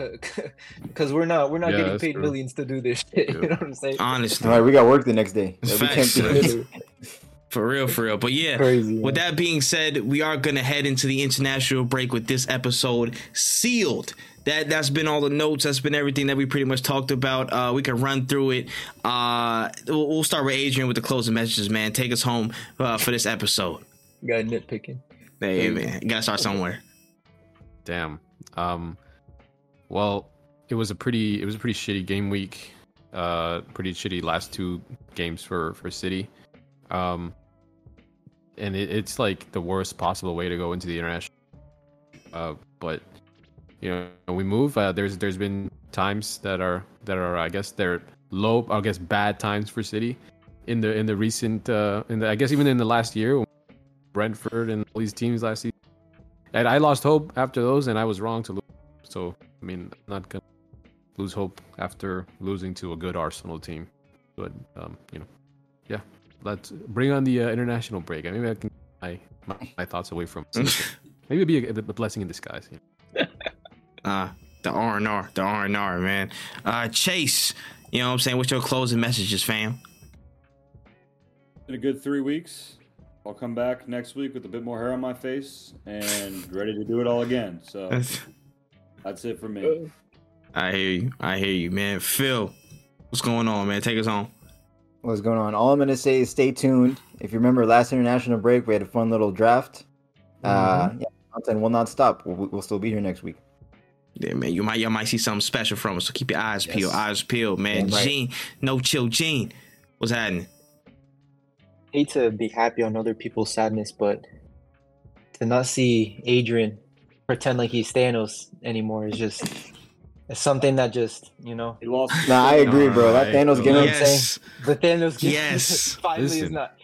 Because we're not we're not Yeah, getting paid true. millions to do this shit. *laughs* Yeah. You know what I'm saying? Honestly, All right, we got work the next day. *laughs* We can't Facts. *laughs* for real, for real. But yeah, Crazy. With that being said, we are gonna head into the international break with this episode sealed. That that's been all the notes. That's been everything that we pretty much talked about. Uh, we can run through it. Uh, we'll, we'll start with Adrian with the closing messages. Man, take us home uh, for this episode. Got nitpicking. Hey man, you gotta start somewhere. Damn. Um, well, it was a pretty it was a pretty shitty game week. Uh, pretty shitty last two games for for City. Um, and it, it's like the worst possible way to go into the international. Uh, but you know we move. Uh, there's there's been times that are that are I guess they're low. I guess bad times for City in the in the recent uh in the I guess even in the last year, Brentford and all these teams last season. And I lost hope after those, and I was wrong to lose. So I mean, I'm not gonna lose hope after losing to a good Arsenal team. But um, you know, yeah, let's bring on the uh, international break. Maybe I can my my, my thoughts away from. *laughs* Maybe it'd be a, a blessing in disguise. You know? Uh, the R and R, the R and R, man. Uh, Chase, you know what I'm saying? What's your closing messages, fam? Been a good three weeks. I'll come back next week with a bit more hair on my face and ready to do it all again. So *laughs* that's it for me. I hear you. I hear you, man. Phil, what's going on, man? Take us home. What's going on? All I'm gonna say is stay tuned. If you remember last international break, we had a fun little draft. Uh, yeah, content will not stop. We'll, we'll still be here next week. Yeah, man. You might y'all might see something special from us. So keep your eyes Yes. peeled. Eyes peeled, man. Right. Gean, no chill, Gean. What's happening? hate to be happy on other people's sadness, but to not see Adrian pretend like he's Thanos anymore is just It's something that just you know He lost. Nah, I agree, bro. That Alright, Thanos bro. gimmick. Yes. the Thanos gimmick Yes. *laughs* finally is Listen. not.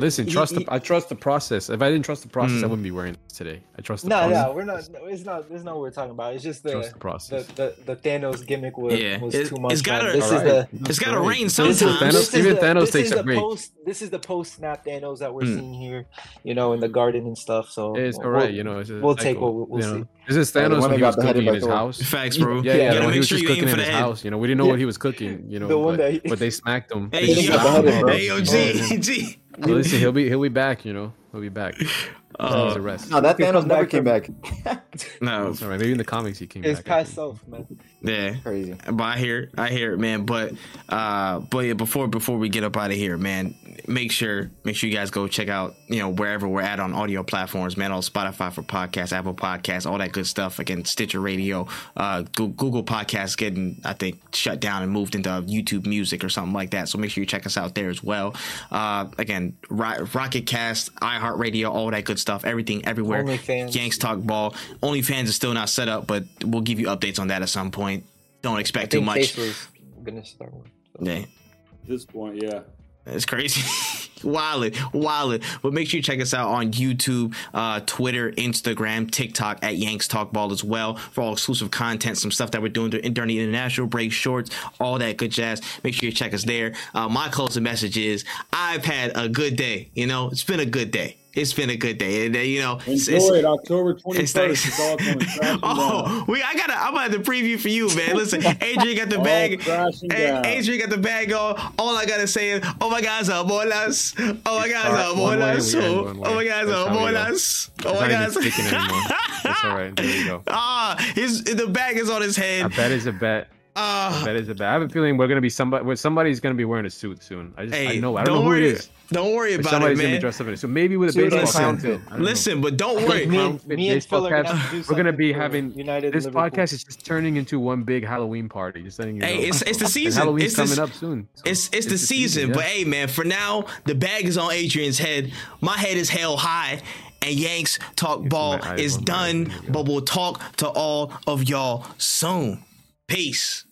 Listen, trust he- the I trust the process. If I didn't trust the process, I Mm. wouldn't be wearing this today. I trust the No, process. no, we're not. No, it's not. It's not what we're talking about. It's just the Trust the the, process. the, the Thanos gimmick was, Yeah. was It- too much. it's gotta- This Alright. is the. It's got to Alright. rain This sometimes. is, Thanos- this is even the, Thanos this takes is a the break. post. This is the post snap Thanos that we're Mm. seeing here. You know, in the garden and stuff. So It's we'll- alright, you know. It's a we'll take cycle, what we'll you know. see. This is Yeah, the Thanos one when that he got was beheaded cooking in his house. Facts, bro. Yeah, you yeah, gotta he make was sure just you aim cooking for in the his house. You know, we didn't know what he was *laughs* cooking. You know, but, that he- but they smacked him. Hey, They just yo, got beheaded, bro. hey, yo, G, G. So listen, *laughs* he'll be he'll be back. You know, he'll be back. Uh, He's a rest. No, that He Thanos never came back. *laughs* No, That's all right. Maybe in the comics he came His back. I past think. self, man. yeah. Crazy. But I hear, I hear it, man. But, uh, but yeah, before before we get up out of here, man, make sure make sure you guys go check out, you know, wherever we're at on audio platforms, man, on Spotify for podcasts, Apple Podcasts, all that good stuff. Again, Stitcher Radio, uh, Gu- Google Podcasts getting, I think, shut down and moved into YouTube Music or something like that. So make sure you check us out there as well. Uh, again, Ro- Rocket Cast, iHeartRadio, all that good stuff. Stuff, everything, everywhere. OnlyFans. Yanks Talk Ball. OnlyFans is still not set up, but we'll give you updates on that at some point. Don't I expect too much. Chase was gonna start one. Yeah. At this point, yeah. It's crazy. *laughs* Wildin', wildin'. But make sure you check us out on YouTube, uh, Twitter, Instagram, TikTok at Yanks Talk Ball as well for all exclusive content, some stuff that we're doing during during the international break, shorts, all that good jazz. Make sure you check us there. Uh, my closing message is I've had a good day. You know, it's been a good day. It's been a good day. And, uh, you know, Enjoy it's- it. October twenty it's first. It's all *laughs* coming crashing down. oh, we I gotta I'm gonna have to preview for you, man. Listen, *laughs* Adrian got the bag. crashing Adrian got the bag on. All I gotta say is, oh my guys, bolas. Oh my guys, Start one way, bolas. we end Oh one my way. guys, That's how we go. bolas. Oh my not even guys. sticking all right. There you go. *laughs* Ah, his the bag is on his A head. bet is a bet. Ah, That is a bad. I have a feeling we're gonna be somebody. Somebody's gonna be wearing a suit soon. I just I hey, know. I don't don't know who it is. Don't worry But about it, somebody's gonna be dressed up in it. So maybe with a Suit baseball clown cap fit. too. I don't know. Listen, but don't worry. me and, fit me and Phil are gonna caps. have to do We're gonna be having United this Liverpool. podcast is just turning into one big Halloween party. Just letting you know. Hey, it's it's the *laughs* And season. Halloween's It's the, coming up soon. So It's it's, the, season, yeah. but hey man, for now the bag is on Adrian's head. My head is held high, and Yanks talk ball is done. there you go. But we'll talk to all of y'all soon. Peace.